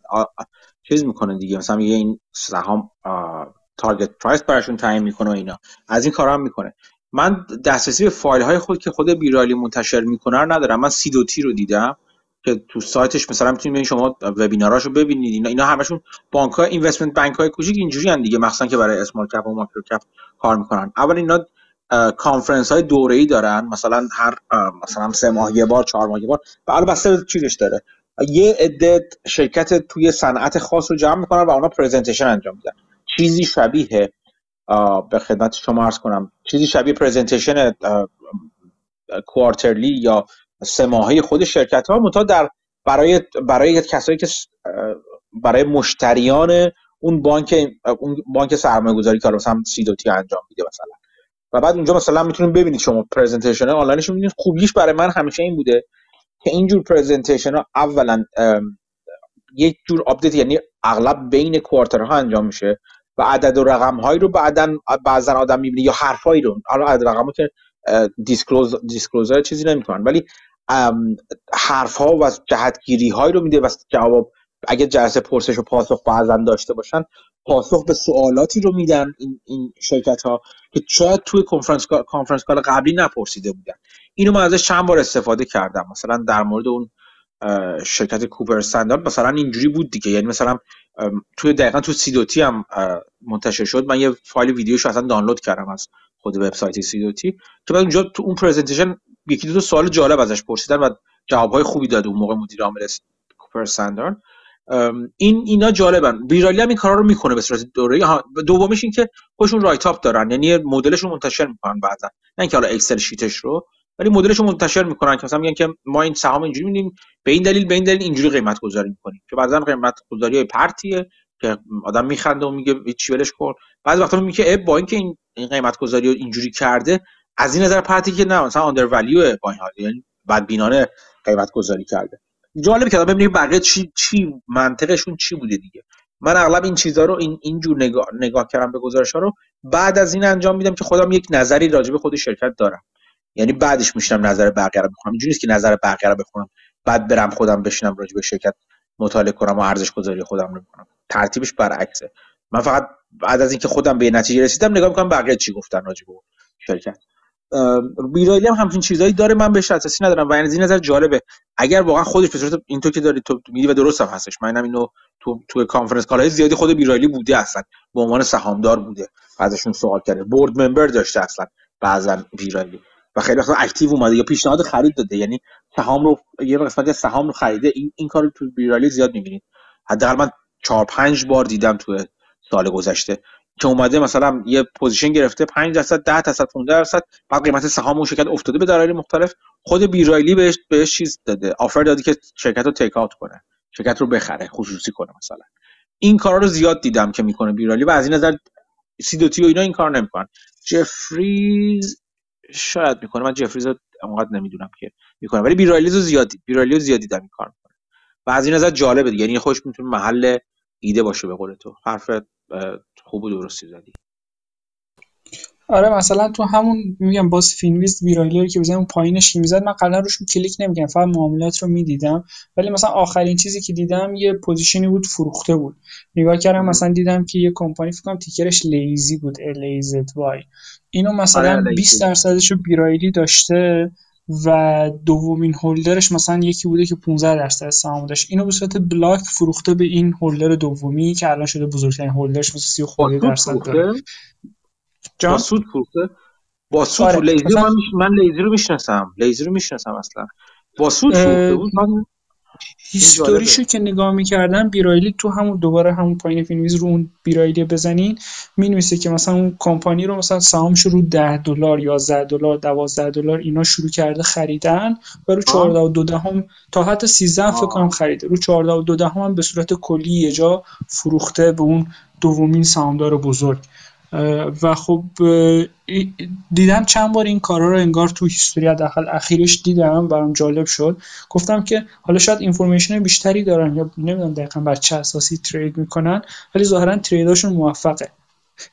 Speaker 1: چیز می‌کنه دیگه. مثلا میگه این سهام target price براشون تعیین می‌کنه اینا. از این کارا هم می‌کنه. من دسترسی به فایل های خود که خود B. Riley منتشر می‌کنه رو ندارم. من Sidoti رو دیدم که تو سایتش مثلا می‌تونید شما وبیناراشو ببینید. اینا اینا همشون بانک های investment bank های کوچیک اینجوری دیگه مخصوصا که برای small cap و micro cap کار می‌کنن. اول اینا کانفرنس های دوره ای دارن. مثلا هر مثلا سه ماه یه بار چهار ماه یه بار. بعد بسته چیزش داره. یه عده شرکت توی صنعت خاص رو جمع می‌کنن و اونا presentation انجام میدن. چیزی شبیه به خدمت شما عرض کنم چیزی شبیه presentation quarterly یا سه ماهه خود شرکت ها متا در برای برای کسایی که برای مشتریان اون بانک اون بانک سرمایه گذاری که مثلا Sidoti انجام میده مثلا. و بعد اونجا مثلا می‌تونید ببینید شما presentation آنلاینش می‌بینید. خوبیش برای من همیشه این بوده که اینجور presentation ها اولا یک جور update یعنی اغلب بین quarter ها انجام میشه و عدد و رقم هایی رو بعدا بعضا آدم می‌بینه یا حرفایی رو. حالا عدد رقم که disclose disclosure چیزی نمی‌کنن. ولی حرف ها و جهتگیری هایی رو میده و جواب اگه جلسه پرسش و پاسخ بعضا داشته باشن پاسخ به سوالاتی رو میدن این, این شرکت ها که شاید توی کنفرانس conference call قبلی نپرسیده بودن. اینو من ازش چند بار استفاده کردم. مثلا در مورد اون شرکت کوپر استاندارد مثلا اینجوری بود دیگه. یعنی مثلا توی دقیقا تو سیدوتی هم منتشر شد. من یه فایل ویدیوش اصلا دانلود کردم از خود وبسایت سیدوتی بعد اونجا تو اون پرزنتیشن یکی دو سوال جالب ازش پرسیدن و جوابهای خوبی داد اون موقع مدیر عامل کوپر استاندارد. این اینا جالبن. ویرالی هم این کارا رو می‌کنه به صورت دوره. دومیش این که خودشون رایت اپ دارن. یعنی مدلشون منتشر می‌کنن بعضا. نه اینکه حالا اکسل شیتش رو ولی مدلشون منتشر می‌کنن که مثلا میگن که ما این سهام اینجوری میدیم. به این دلیل به این دلیل اینجوری قیمت گذاری می‌کنیم. که بعضا قیمت گذاری های پرتیه که آدم میخنده و میگه چی ولش کن. بعضی وقتا میگه با اینکه این قیمت گذاری رو اینجوری کرده از این نظر پرتی که نه مثلا آندر ولیو با این حال. یعنی بعد بینانه قیمت گذاری کرده. جالب که ببینیم بقیه چی چی منطقشون چی بوده دیگه. من اغلب این چیزها رو این اینجور نگاه, نگاه کردم به گزارش ها رو بعد از این انجام میدم که خودم یک نظری راجع به خود شرکت دارم. یعنی بعدش میشنم نظر بقیه رو بخونم. اینجوری نیست که نظر بقیه رو بخونم بعد برم خودم بشینم راجع به شرکت مطالعه کنم و ارزش گذاری خودم رو بکنم. ترتیبش برعکسه. من فقط بعد از اینکه خودم به نتیجه رسیدم نگاه می‌کنم بقیه چی گفتن راجع به شرکت. بیرایلی هم همچین چیزایی داره. من بهش اساسی ندارم و از این نظر جالبه. اگر واقعا خودش به صورت اینطور که داری تو میدی و درست هم هستش. من اینو تو تو conference call های زیادی خود B. Riley بوده اصلا. به عنوان سهامدار بوده. ازشون سوال کرده. board member داشته اصلا. بعضا B. Riley و خیلی وقتا active اومده یا پیشنهاد خرید داده. یعنی سهام رو یه قسمتی سهام رو خریده. این این کارو تو B. Riley زیاد می‌بینید. حداقل من 4 5 بار دیدم تو سال گذشته. که اومده مثلا یه position گرفته 5 درصد 10 درصد 15 درصد بعد قیمت سهام اون شرکت افتاده به دلایل مختلف خود بیرایلی بهش بهش چیز داده آفر داده که شرکت رو تیک اوت کنه شرکت رو بخره خصوصی کنه مثلا. این کارا رو زیاد دیدم که می‌کنه بیرایلی و از این نظر سی دو تی و اینا این کار نمی‌کنن. جفریز شاید می‌کنه من جفریز رو نمی‌دونم که می‌کنه ولی بیرایلی رو زیاد بیرایلی رو زیاد دیدم این کار می‌کنه. و از این نظر جالبه یعنی خوش می‌تونه محل ایده باشه به قول تو. حرف خوب و درستی زدی.
Speaker 2: آره مثلا تو همون میگم باز Finviz B. Riley رو که بزنم پایینش می‌زد من قبلا روش کلیک نمیگم فقط معاملات رو می‌دیدم. ولی مثلا آخرین چیزی که دیدم یه position ی بود فروخته بود. نگاه کردم مثلا دیدم که یه کمپانی فکر کنم ticker ش Lazy بود L A Z Y اینو مثلا 20 آره، درصدش رو B. Riley داشته. و دومین holder ش مثلا یکی بوده که 15 درصد سهام داشت اینو به صورت block فروخته به این holder دومی که الان شده بزرگترین holder ش مثلا 30 خورده درصد داره.
Speaker 1: با سود فروخته؟ با سود آره. لیزی من, من لیزی رو می‌شناسم. لیزی رو می‌شناسم اصلا. با سود فروخته بود؟
Speaker 2: هیستوریشو که نگاه می‌کردن بیرایلی تو همون دوباره همون پایین فیلمیز رو اون بیرایلی بزنین می‌نویسه که مثلا اون کمپانی رو مثلا سهامش رو 10 دلار 11 دلار 12 دلار اینا شروع کرده خریدن و رو 14 و 2 هم تا حتی 13 فکر کنم خریده. رو 14 و 2 هم به صورت کلی یه جا فروخته به اون دومین سهامدار بزرگ. و خب دیدم چند بار این کارا رو انگار تو history حداقل اخیرش دیدم برام جالب شد. گفتم که حالا شاید information بیشتری دارن یا نمی‌دونم دقیقا بر چه اساسی trade می‌کنن ولی ظاهرا trade اشون موفقه.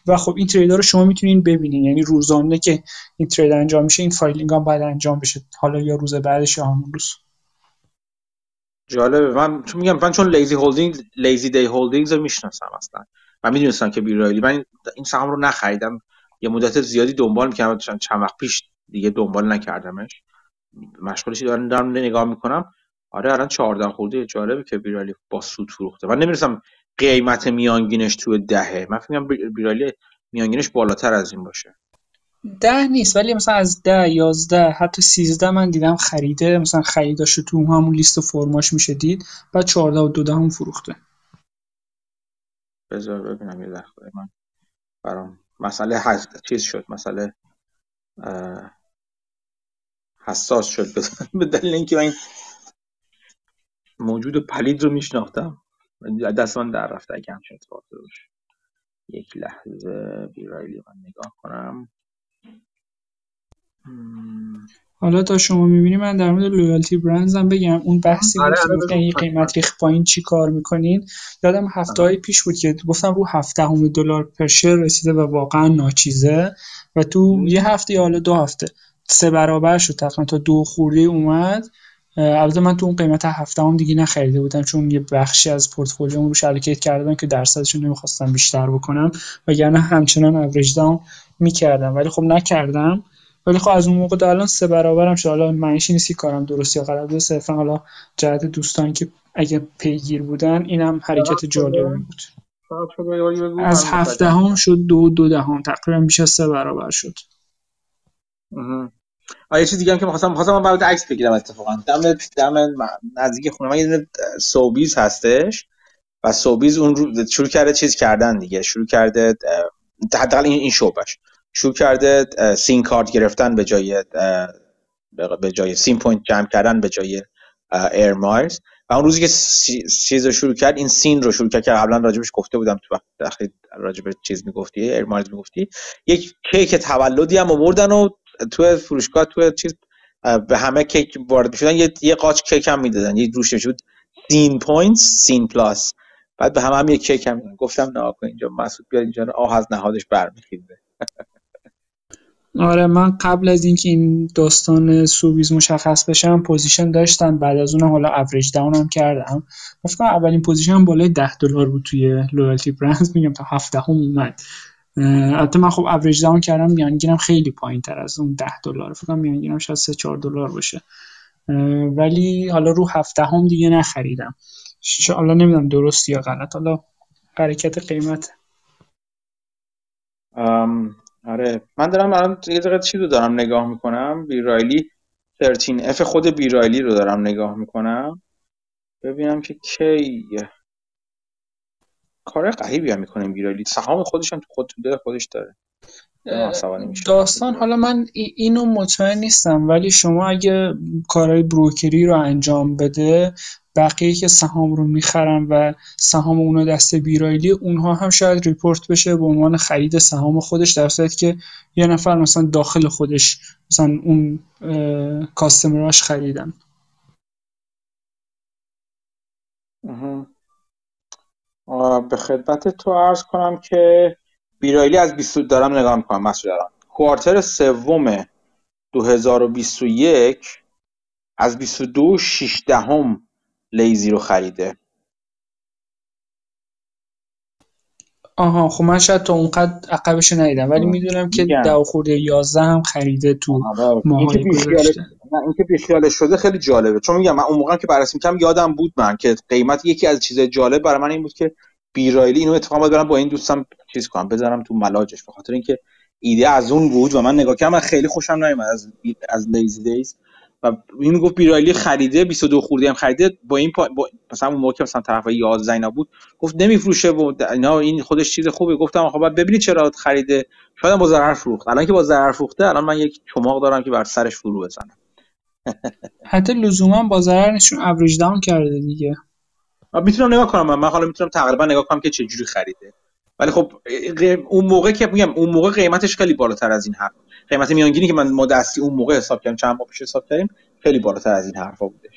Speaker 2: و خب این trade ا رو شما می‌تونین ببینین. یعنی روزانه که این trade انجام میشه این filing هم باید انجام بشه حالا یا روز بعدش یا همون روز.
Speaker 1: جالبه. من چون میگم من چون لیزی هولدینگ لیزی دی هولدینگز رو می‌شناسم اصلا. من می‌دونستم که بیرایلی. من این سهام رو نخریدم. یه مدت زیادی دنبال می‌کردم. چند وقت پیش دیگه دنبال نکردمش. مشغولش دارم دارم نگاه می‌کنم. آره الان 14 خورده. جالبه که بیرایلی با سود فروخته. من نمی‌رسم قیمت میانگینش تو دهه. من فکر بیرایلی میانگینش بالاتر از این باشه.
Speaker 2: ده نیست ولی مثلا از ده یازده حتی سیزده من دیدم خریده. مثلا خریداش تو همون لیست فرماش میشه دید. بعد چهارده و دو هم فروخته.
Speaker 1: بذار ببینم یه لحظه. من برام مسئله حس... چیز شد مسئله حساس شد. به دلیل اینکه من موجود پلید رو میشناختم. دست من در رفته اگه همچین اتفاق یک لحظه بیرایلی من نگاه کنم.
Speaker 2: حالا تا شما می‌بینی من در مورد لویالتی برندز هم بگم. اون بحثی آره بود که یه قیمت ریخ پایین چی کار می‌کنین؟ یادم هفته های پیش بود که گفتم رو هفته همه دلار پر رسیده و واقعا ناچیزه. و تو یه هفته یا حالا دو هفته سه برابر شد. تقریبا تا دو خورده اومد. البته من تو اون قیمت هفته هم دیگه نخریده بودم چون یه بخشی از پورتفولیوم رو الوکیت کردم که درصدشون نمی‌خواستم بیشتر بکنم. وگرنه همچنان اوریج داون می‌کردم. ولی خب نکردم. ولی خب از اون موقع تا الان سه برابرم شد. حالا معنیش نیست کارم درست یا غلط صرفا حالا جهت دوستان که اگه پیگیر بودن اینم حرکت جالبی بود. از هفته هم شد دو دو دهم. تقریبا بیش از سه برابر شد.
Speaker 1: آیا چیز دیگه هم که می‌خواستم می‌خواستم من بعد عکس بگیرم اتفاقا. دم دم نزدیک خونه من یه سوبیز هستش و سوبیز اون رو شروع کرده چیز کردن دیگه. شروع کرده حداقل این این شعبش. شروع کرده Scene کارت گرفتن به جای به جای Scene point جمع کردن به جای Air Miles و اون روزی که چیز رو شروع کرد این Scene رو شروع کرد که قبلا راجبش گفته بودم تو وقت راجب چیز می‌گفتی Air Miles می‌گفتی. یک کیک تولدی هم آوردن و تو فروشگاه تو چیز به همه که وارد می‌شدن. یه یه قاچ کیک هم می‌دادن. یه روش شد Scene point Scene Plus. بعد به همه هم یه کیک هم گفتم نه اینجا مسعود بیاد اینجا آه از نهادش برمیخیزه.
Speaker 2: آره من قبل از اینکه این داستان سوبیز مشخص بشم position داشتم. بعد از اون حالا average down هم کردم. فکر اولین position بالای 10 دلار بود توی loyalty brand میگم تا 17 هم اومد البته من خب average down کردم. میانگینم خیلی پایین تر از اون 10 دلار. فکر کنم میانگینم شاید 3 4 دلار باشه. ولی حالا رو هفته هم دیگه نخریدم. حالا نمی‌دونم درست یا غلط. حالا حرکت قیمت.
Speaker 1: آره. من دارم الان یه دقیقه چیز رو دارم نگاه می‌کنم؟ بیرایلی 13 اف خود بیرایلی رو دارم نگاه می‌کنم. ببینم که کی. کار غریبی هم می‌کنه بیرایلی سهام خودش هم تو خود تو خودش داره.
Speaker 2: داستان حالا من اینو مطمئن نیستم ولی شما اگه کارهای بروکری رو انجام بده بقیه که سهام رو می‌خرن و سهام اونو دست بیرایلی اونها هم شاید ریپورت بشه به عنوان خرید سهام خودش در صورتی که یه نفر مثلا داخل خودش مثلا اون کاستمراش خریدن.
Speaker 1: به خدمت تو عرض کنم که بیرایلی از 20 دارم نگاه می‌کنم مسئول دارم کوارتر سوم 2021 از 22 6 دهم لیزی رو خریده.
Speaker 2: آها خب من شاید تا اونقدر عقبش ندیدم ولی می‌دونم که ده خورده 11 هم خریده تو ماهای گذشته.
Speaker 1: اینکه بیخیالش شده خیلی جالبه. چون میگم من اون موقع که بررسی می‌کردم یادم بود من که قیمت یکی از چیزای جالب برای من این بود که بیرایلی اینو اتفاقا برم با این دوستم چیز کنم بذارم تو ملاجش. به خاطر اینکه ایده از اون بود و من نگاه کردم من خیلی خوشم نیومد از از لیزی دیز. و این گفت بیرایلی خریده 22 خورده هم خریده با این پا... با... مثلا اون موقع مثلا طرف 11 اینا بود گفت نمیفروشه و اینا این خودش چیز خوبه. گفتم خب ببینید چرا خریده. شاید با ضرر فروخت. الان که با ضرر فروخته الان من یک چماق دارم که بر سرش فرو بزنم.
Speaker 2: حتی لزوما با ضرر نشون اوریج داون کرده دیگه.
Speaker 1: می‌تونم نگاه کنم. من حالا می‌تونم تقریبا نگاه کنم که چه جوری خریده. ولی خب اون موقع که میگم اون موقع قیمتش خیلی بالاتر از این حرف قیمت میانگینی که من ما دستی اون موقع حساب کردم چند ماه پیش حساب کردیم خیلی بالاتر از این حرفا بودش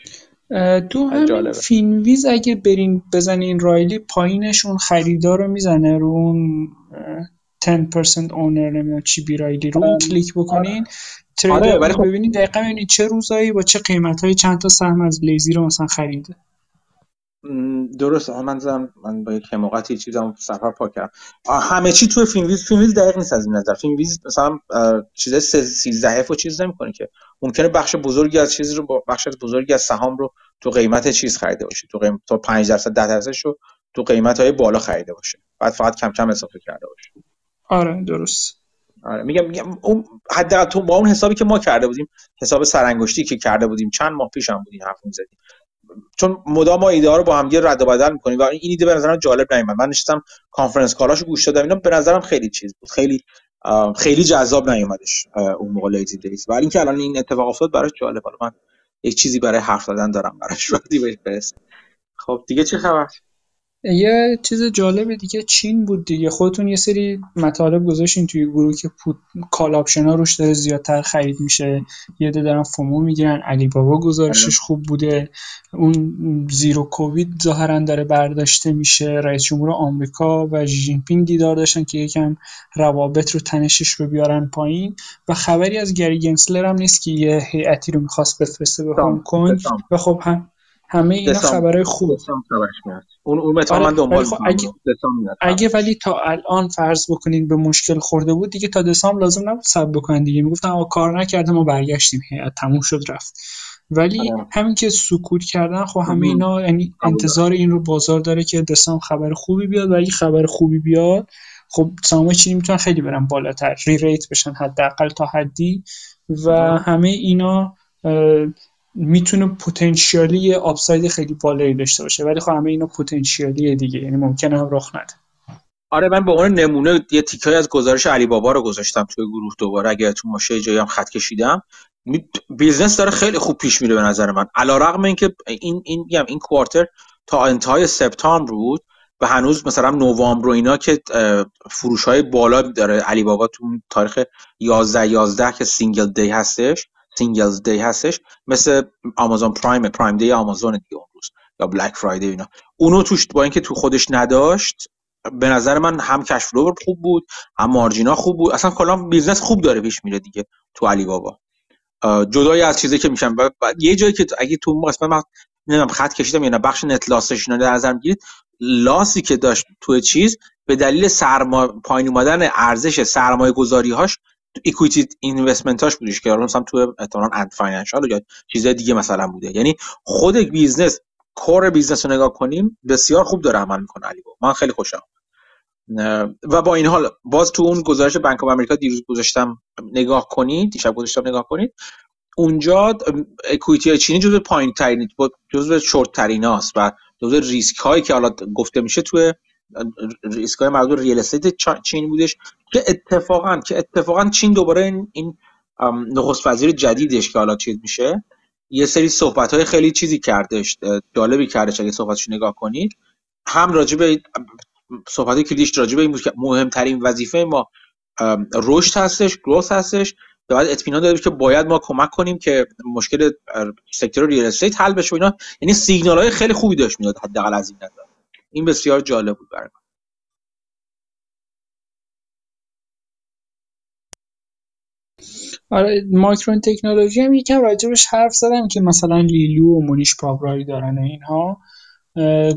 Speaker 2: تو همین Finviz اگه برین بزنین رایلی پایینش اون خریدار رو می‌زنه رو اون 10% owner نمی‌دونم چی B. Riley رو اون کلیک بکنین. trader آره ولی خب ببینید دقیقا ببینید چه روزایی با چه قیمت های چند تا سهم از Lazy رو مثلا خریده.
Speaker 1: درست من زدم من با یک حماقتی سفر پاک کردم. همه چی تو Finviz، Finviz دقیق نیست از این نظر. Finviz مثلا چیزای 13 و چیز نمی‌کنه که. ممکنه بخش بزرگی از چیز رو با بخش بزرگی از سهام رو تو قیمت چیز خریده باشه. تو قیمت تا 5 درصد 10 درصدش رو تو قیمت های بالا خریده باشه. بعد فقط کم کم اضافه کرده باشه.
Speaker 2: آره درست.
Speaker 1: آره میگم میگم اون حداقل تو با اون حسابی که ما کرده بودیم حساب سرانگشتی که کرده بودیم چند ماه پیش هم بودیم حرف می‌زدیم. چون مدام ما ایده ها رو با هم رد و بدل می‌کنیم و این ایده به نظرم جالب نمیاد من نشستم conference call اشو گوش دادم. اینا به نظرم خیلی چیز بود. خیلی خیلی جذاب نیومدش اون موقع Lazydays ولی اینکه الان این اتفاق افتاد براش جالب. حالا من یک چیزی برای حرف زدن دارم براش. وقتی بهش برسه خب دیگه چه خبر؟
Speaker 2: یه چیز جالب دیگه چین بود دیگه. خودتون یه سری مطالب گذاشتین توی گروه که put call ها روش داره زیادتر خرید میشه. یه ده دارن فومو می‌گیرن. علی بابا گزارشش خوب بوده. اون زیرو کووید ظاهرا داره برداشته میشه. رئیس جمهور آمریکا و جی پینگ دیدار داشتن که یکم روابط رو تنشش رو بیارن پایین. و خبری از گری گنسلر هم نیست که یه هیئتی رو می‌خواست بفرسته به هنگ کنگ. و خب هم همه اینا خبرهای خوب
Speaker 1: اون اون آره من دنبال
Speaker 2: خب اگه, اگه ولی تا الان فرض بکنین به مشکل خورده بود دیگه تا دسامبر لازم نبود صبر بکنن دیگه. می‌گفتن آقا کار نکرده ما برگشتیم. هیئت تموم شد رفت. ولی آره. همین که سکوت کردن خب همه اینا یعنی انتظار این رو بازار داره که دسامبر خبر خوبی بیاد. و اگه خبر خوبی بیاد خب سهام چینی می‌تونن خیلی برن بالاتر ری ریت بشن حداقل تا حدی. و همه اینا می‌تونه پتانسیالی یه آپساید خیلی بالایی داشته باشه ولی خب همه اینا پتانسیالی دیگه یعنی ممکنه هم رخ نده.
Speaker 1: آره من به عنوان نمونه یه تیکای از گزارش علی بابا رو گذاشتم توی گروه دوباره اگر تو ماشه جایی هم خط کشیدم. business داره خیلی خوب پیش میره به نظر من. علیرغم اینکه این این این, این quarter تا انتهای سپتامبر بود و هنوز مثلا نوامبر و اینا که فروش های بالا داره علی بابا تو تاریخ 11 11 که Single Day هستش. Singles Day هستش مثل Amazon Prime Prime Day آمازون دیگه اون روز یا Black Friday اینا. اونو توش با اینکه تو خودش نداشت به نظر من هم cash خوب بود هم margin ا خوب بود. اصلا کلا business خوب داره پیش میره دیگه تو علی بابا جدای از چیزی که میشن یه جایی که اگه تو مثلا من نمی‌دونم خط کشیدم یا نه بخش net loss ش اینا در نظر می‌گیرید loss ی که داشت تو چیز به دلیل سرما پایین اومدن ارزش سرمایه گذاری هاش equity investment هاش بودش که مثلا تو احتمالاً Ant Financial یا چیزای دیگه مثلا بوده. یعنی خود business core business رو نگاه کنیم بسیار خوب داره عمل می‌کنه علی من خیلی خوشم و با این حال باز تو اون گزارش Bank of America دیروز گذاشتم نگاه کنید دیشب گذاشتم نگاه کنید. اونجا equity چینی جزو پایین ترین جزو شورت تریناست و جزو ریسک هایی که حالا گفته میشه تو ریسک های مربوط real estate چین بودش. که اتفاقا که اتفاقا چین دوباره این, این نخست وزیر جدیدش که حالا چیز میشه یه سری صحبت های خیلی چیزی کردش جالبی کردش اگه صحبتش نگاه کنید. هم راجع به صحبت کلیش راجع به این بود که مهمترین وظیفه ما رشد هستش growth هستش بعد اطمینان داده که باید ما کمک کنیم که مشکل sector real estate حل بشه و اینا. یعنی سیگنال های خیلی خوبی داشت می‌داد حداقل از این نظر. این بسیار جالب بود برای من
Speaker 2: آره Micron Technology هم یکم راجبش حرف زدم که مثلا لی لو و مونیش پابرایی دارن اینها.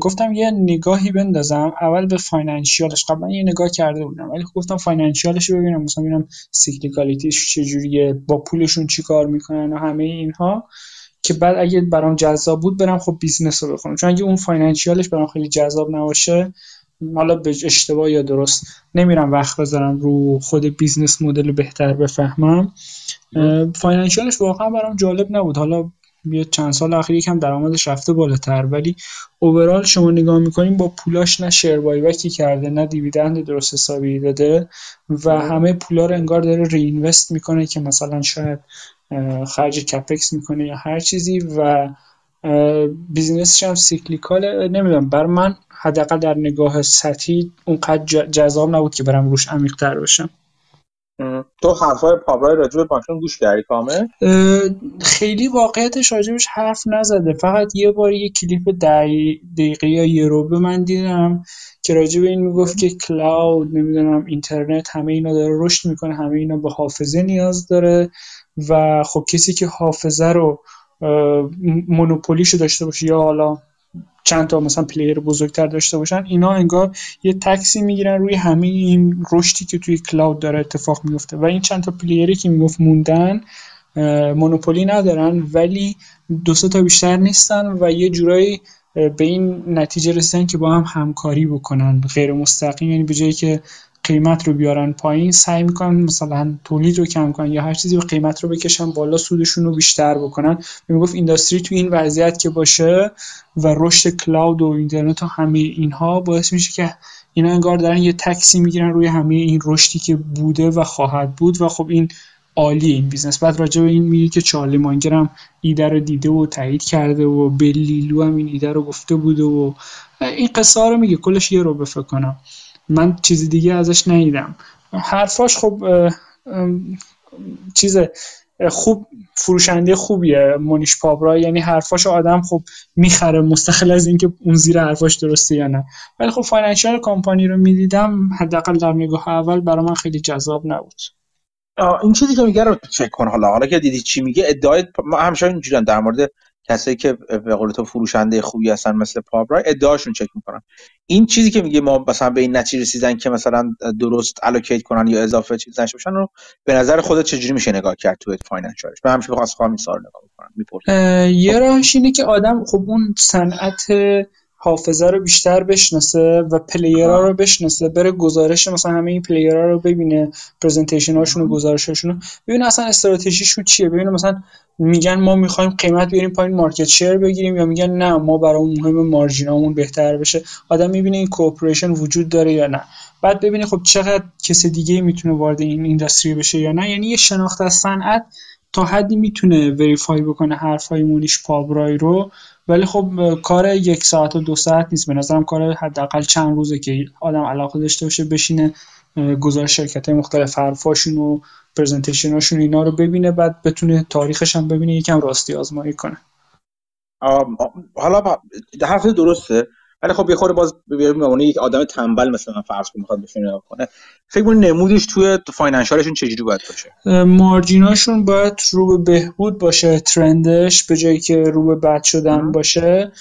Speaker 2: گفتم یه نگاهی بندازم. اول به financial ش قبلا یه نگاه کرده بودم ولی گفتم financial ش رو ببینم مثلا ببینم cyclicality ش چجوریه با پولشون چیکار می‌کنن و همه اینها. که بعد اگه برام جذاب بود برم خب business رو بخونم. چون اگه اون financial ش برام خیلی جذاب نباشه حالا به اشتباه یا درست نمیرم وقت بذارم رو خود business model بهتر بفهمم. financial ش واقعا برام جالب نبود. حالا یه چند سال اخیر یکم درآمدش رفته بالاتر ولی اوورال شما نگاه می‌کنیم با پولاش نه شیر بایبکی کرده نه دیویدند درست حسابی داده و همه پولا رو انگار داره رینوست می‌کنه که مثلا شاید خرج کپکس می‌کنه یا هر چیزی و بیزینسش هم سیکلیکاله. نمی‌دونم بر من حداقل در نگاه سطحی اونقدر جذاب نبود که برم روش عمیق تر بشم
Speaker 1: تو حرفای پابرای راجب ماشین گوش کردی کامل؟
Speaker 2: خیلی واقعیتش راجبش حرف نزده. فقط یه بار یه کلیپ دقیقه یا یه روبه من دیدم که راجب این می‌گفت که کلاود نمی‌دونم اینترنت همه اینا داره رشد می‌کنه همه اینا به حافظه نیاز داره و خب کسی که حافظه رو مونوپولیشو داشته باشه یا حالا چند تا مثلا پلیر بزرگتر داشته باشن اینا انگار یه تکسی می‌گیرن روی همه این رشدی که توی کلاود داره اتفاق میفته و این چند تا پلیری که می‌گفت موندن مونوپولی ندارن ولی دو تا بیشتر نیستن و یه جورایی به این نتیجه رسیدن که با هم همکاری بکنن غیر مستقیم. یعنی به جایی که قیمت رو بیارن پایین سعی می‌کنن مثلا تولید رو کم کنن یا هر چیزی رو قیمت رو بکشن بالا سودشون رو بیشتر بکنن. می‌گفت اینداستری تو این وضعیت که باشه و رشد cloud و اینترنت و همه اینها باعث میشه که اینا انگار دارن یه tax ی می‌گیرن روی همه این رشدی که بوده و خواهد بود و خب این عالی این business. بعد راجع به این میگه که چارلی مانگر هم ایده رو دیده و تایید کرده و لی لو هم این ایده رو گفته بوده و این قصه رو میگه. کلش یه رو بفکر کنم. من چیزی دیگه ازش ندیدم. حرفاش خب چیز خوب فروشنده خوبیه. مونیش پابرا یعنی حرفاش آدم خب می‌خره مستقل از اینکه اون زیر حرفاش درسته یا نه. ولی خب financial company رو می‌دیدم حداقل در نگاه اول برای من خیلی جذاب نبود.
Speaker 1: این چیزی که میگه رو چک کن حالا. حالا که دیدی چی میگه ادعای همیشه اینجوریه در مورد کسایی که به قول تو فروشنده خوبی هستن مثل پابرا ادعاشون چک می‌کنن. این چیزی که میگه ما مثلا به این نتیجه رسیدن که مثلا درست allocate کنن یا اضافه چیز نشه باشن رو به نظر خودت چجوری میشه نگاه کرد تو financial ش؟ به همیشه خواهم این سوال نگاه
Speaker 2: می‌کنم یه راهش اینه که آدم خب اون صنعت حافظه رو بیشتر بشناسه و player ها رو بشناسه بره گزارش مثلا همه این player ها رو ببینه presentation هاشون و گزارشاشون رو ببینه اصلا استراتژیشون چیه؟ ببینه مثلا میگن ما می‌خوایم قیمت بیاریم پایین market share بگیریم یا میگن نه ما برای مهم margin امون بهتر بشه. آدم می‌بینه این cooperation وجود داره یا نه. بعد ببینه خب چقدر کس دیگه می‌تونه وارد این اینداستری بشه یا نه. یعنی یه شناخت از صنعت تا حدی می‌تونه وریفای بکنه حرفای مونیش پابرای رو. ولی خب کار یک ساعت و دو ساعت نیست. به نظرم کار حداقل چند روزه که آدم علاقه داشته باشه بشینه گزارش شرکت های مختلف حرفاشون و پرزنتیشناشون اینا رو ببینه بعد بتونه تاریخش هم ببینه یکم راستی آزمایی کنه.
Speaker 1: حالا حرف درسته. ولی خب یه خورده باز ببینیم یک آدم تنبل مثلا فرض کنم می‌خواد بشینه کنه فکر کنم نمودش توی فاینانشالشون چجوری باید باشه؟
Speaker 2: مارجیناشون باید رو به بهبود باشه ترندش به جایی که رو به بد شدن باشه.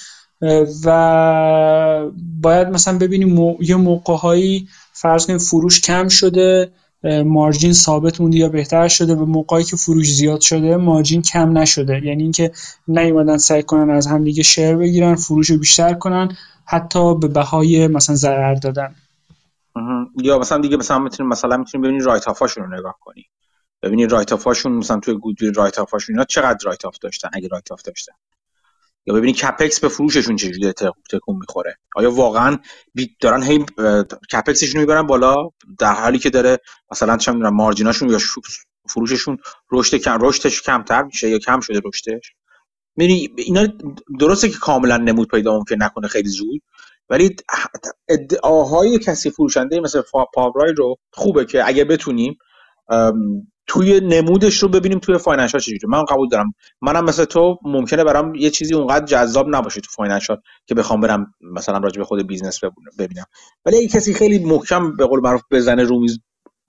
Speaker 2: و باید مثلا ببینیم یه موقع هایی فرض کنیم فروش کم شده مارجین ثابت مونده یا بهتر شده به موقعی که فروش زیاد شده مارجین کم نشده. یعنی اینکه نیومدن سعی کنن از همدیگه share بگیرن فروش رو بیشتر کنن. حتی به بهای مثلا ضرر دادن.
Speaker 1: یا مثلا دیگه مثلا می‌تونیم مثلا می‌تونیم ببینید write رو نگاه کنی. ببینید write-off اشون مثلا توی goodwill write-off اشون اینا چقدر write-off داشتن اگه write-off داشتن. یا ببینید capex به فروششون چجوری تکون می‌خوره. آیا واقعا دارن هی capex شون می‌برن بالا؟ در حالی که داره مثلا چه می‌دونم margin اشون یا فروششون رشد کم رشدش کمتر میشه یا کم شده رشدش؟ می‌بینی اینا درسته که کاملا نمود پیدا ممکن نکنه خیلی زود ولی ادعاهای کسی فروشنده مثل پاورای رو خوبه که اگه بتونیم توی نمودش رو ببینیم توی financial چجوری من قبول دارم. منم مثل تو ممکنه برام یه چیزی اونقدر جذاب نباشه تو financial که بخوام برم مثلا راجع به خود business ببینم. ولی اگه کسی خیلی محکم به قول معروف بزنه رو میز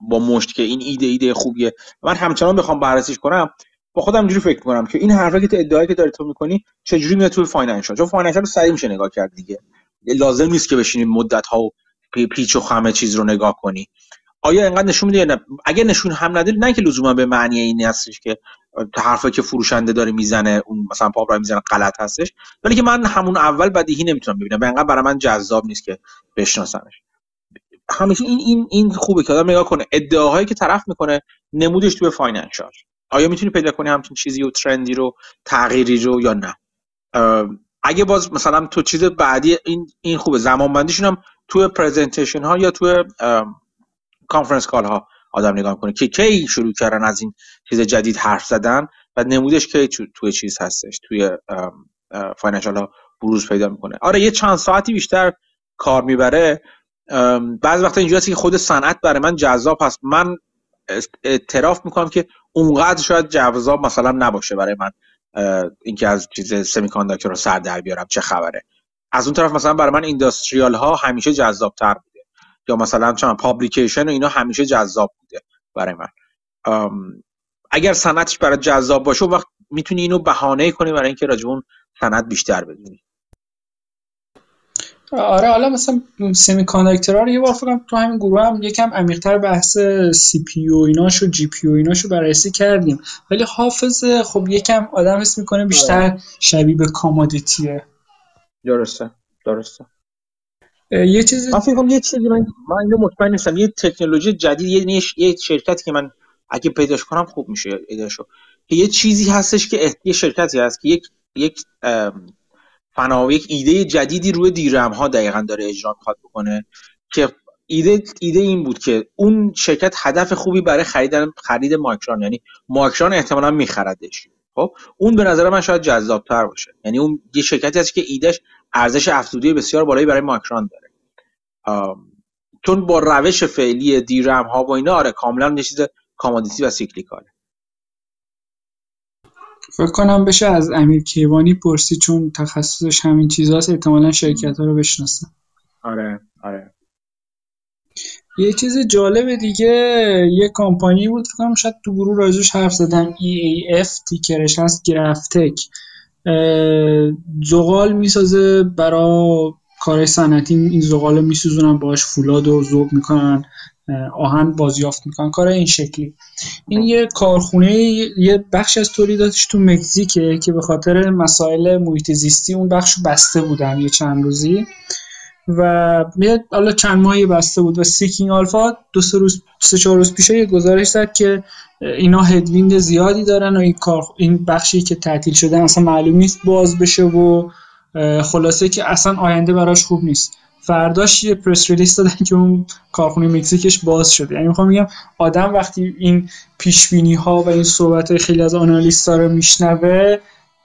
Speaker 1: با مشت که این ایده ایده خوبیه. من همچنان بخوام بررسیش کنم با خودم اینجوری فکر کنم که این حرفی که تو ادعایی که داری تو می‌کنی چجوری میاد توی financial؟ چون financial رو سریع میشه نگاه کرد دیگه. لازم نیست که بشینی مدت ها و پیچ و خمه چیز رو نگاه کنی. آیا اینقدر نشون میده اگه نشون هم نده نه که لزوما به معنی این هستش که حرفی که فروشنده داره می‌زنه اون مثلا پاپ می‌زنه غلط هستش. ولی که من همون اول بدیهی نمی‌تونم ببینم به انقدر برای من جذاب نیست که بشناسمش. همیشه این این این خوبه که آدم نگاه کنه. ادعاهایی که طرف می‌کنه نمودش تو financial. آیا می‌تونی پیدا کنی همچین چیزی و trend ی رو تغییری رو یا نه؟ اگه باز مثلا تو چیز بعدی این این خوبه زمان بندیشون هم توی presentation ها یا توی conference call ها آدم نگاه کنه که کی شروع کردن از این چیز جدید حرف زدن و نمودش کی توی چیز هستش توی financial ها بروز پیدا می‌کنه. آره یه چند ساعتی بیشتر کار می‌بره. بعض وقتا اینجوری که خود صنعت برای من جذاب هست. من اعتراف می‌کنم که اونقدر شاید جذاب مثلا نباشه برای من اینکه از چیز سمی رو سر در بیارم چه خبره. از اون طرف مثلا برای من industrial ها همیشه جذاب تر بوده. یا مثلا چند publication و اینا همیشه جذاب بوده برای من. اگر صنعتش برای جذاب باشه وقت می‌تونی اینو بهانه کنی برای اینکه راجب اون صنعت بیشتر بدونی.
Speaker 2: آره حالا مثلا semiconductor ها رو یه بار فکرم تو همین گروه هم یکم عمیق‌تر بحث CPU ایناشو GPU ایناشو بررسی کردیم. ولی حافظه خب یکم آدم حس می‌کنه بیشتر آره. شبیه به commodity ه
Speaker 1: درسته درسته.
Speaker 2: یه چیزی
Speaker 1: من فکر یه چیزی من من اینو مطمئن نیستم. یه تکنولوژی جدید یه یه شرکتی که من اگه پیداش کنم خوب میشه ایدهشو که یه چیزی هستش که یه شرکتی هست که یک یک فنا یک ایده جدیدی روی دیرم ها دقیقا داره اجرا می‌خواد بکنه که ایده ایده این بود که اون شرکت هدف خوبی برای خریدن خرید ماکران یعنی ماکران احتمالا میخردش. خب اون به نظر من شاید جذابتر باشه. یعنی اون یه شرکتی هست که ایدهش ارزش افزوده بسیار بالایی برای ماکران داره. چون با روش فعلی دیرم ها و اینا آره کاملا یه چیز کامادیتی و سیکلیکاله.
Speaker 2: فکر کنم بشه از امیر کیوانی پرسی چون تخصصش همین چیزاست احتمالا شرکت ها رو بشناسن
Speaker 1: آره آره.
Speaker 2: یه چیز جالب دیگه یه کامپانی بود فکر شاید تو گروه راجوش حرف زدن EAF تیکرش هست گرفتک زغال می‌سازه برای کار صنعتی این زغال میسوزونن باش فولاد و ذوب می‌کنن. آهن بازیافت می‌کنن. کار این شکلی. این یه کارخونه یه بخش از تولیداتش تو مکزیکه که به خاطر مسائل محیط زیستی اون بخش بسته بودن یه چند روزی. و میاد حالا چند ماهی بسته بود و سیکینگ آلفا دو سه روز سه چهار روز پیش یه گزارش داد که اینا هدویند زیادی دارن و این کار این بخشی که تعطیل شده اصلا معلوم نیست باز بشه و خلاصه که اصلا آینده براش خوب نیست. فرداش یه پرس ریلیس دادن که اون کارخونه مکزیکش باز شده. یعنی می‌خوام میگم آدم وقتی این پیش ها و این صحبت خیلی از آنالیست رو میشنوه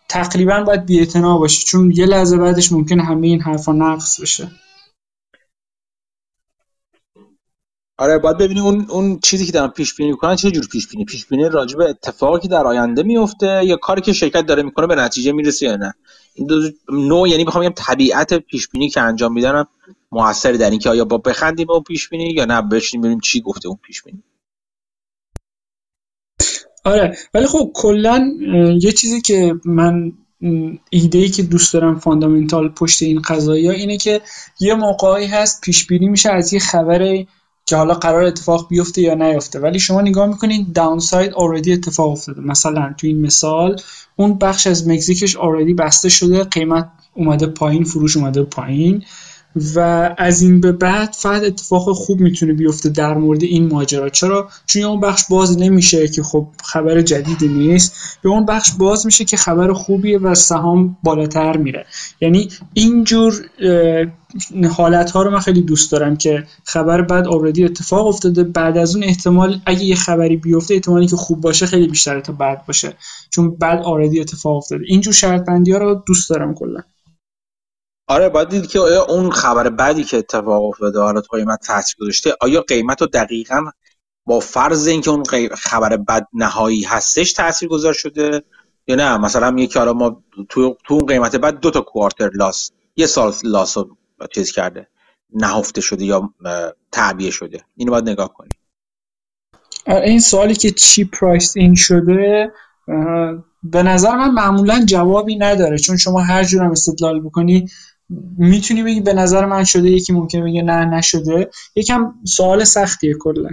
Speaker 2: تقریبا باید بی‌اعتنا باشه چون یه لحظه بعدش ممکن همه این حرفا نقص بشه.
Speaker 1: آره باید ببینی اون اون چیزی که دارن پیش بینی می‌کنن چه جور پیش بینی پیش بینی راجع به اتفاقی که در آینده میفته یا کاری که شرکت داره می‌کنه به نتیجه می‌رسه یا نه؟ نوع یعنی بخوام بگم طبیعت پیش بینی که انجام میدن موثر در اینکه آیا با بخندیم اون پیش بینی یا نه بشینیم ببینیم چی گفته اون پیش بینی
Speaker 2: آره ولی خب کلا یه چیزی که من ایده ای که دوست دارم فاندامنتال پشت این قضایی ها اینه که یه موقعی هست پیش بینی میشه از یه خبر که حالا قرار اتفاق بیفته یا نیفته. ولی شما نگاه می‌کنید داونساید اوردی اتفاق افتاده. مثلا تو این مثال اون بخش از مکزیکش اوردی بسته شده قیمت اومده پایین فروش اومده پایین. و از این به بعد فقط اتفاق خوب می‌تونه بیفته در مورد این ماجرا. چرا؟ چون اون بخش باز نمیشه که خب خبر جدیدی نیست. به اون بخش باز میشه که خبر خوبیه و سهام بالاتر میره. یعنی اینجور حالت ها رو من خیلی دوست دارم که خبر بعد اوردی اتفاق افتاده. بعد از اون احتمال اگه یه خبری بیفته احتمالی که خوب باشه خیلی بیشتر تا بعد باشه. چون بعد اوردی اتفاق افتاده. اینجور شرط بندی ها رو دوست دارم کلا.
Speaker 1: آره باید دید که آیا اون خبر بعدی که اتفاق افتاده حالا تو قیمت تاثیر گذاشته آیا قیمت رو دقیقا با فرض اینکه اون خبر بد نهایی هستش تاثیر گذار شده یا نه؟ مثلا یکی حالا ما تو تو اون قیمت بعد دو تا کوارتر لاس یه سال لاس رو چیز کرده نهفته شده یا تعبیه شده. اینو باید نگاه کنیم
Speaker 2: این سوالی که چی priced in شده به نظر من معمولا جوابی نداره چون شما هر جورم استدلال بکنی می‌تونی بگی به نظر من شده یکی ممکنه بگه نه نشده. یکم سوال سختیه کلا.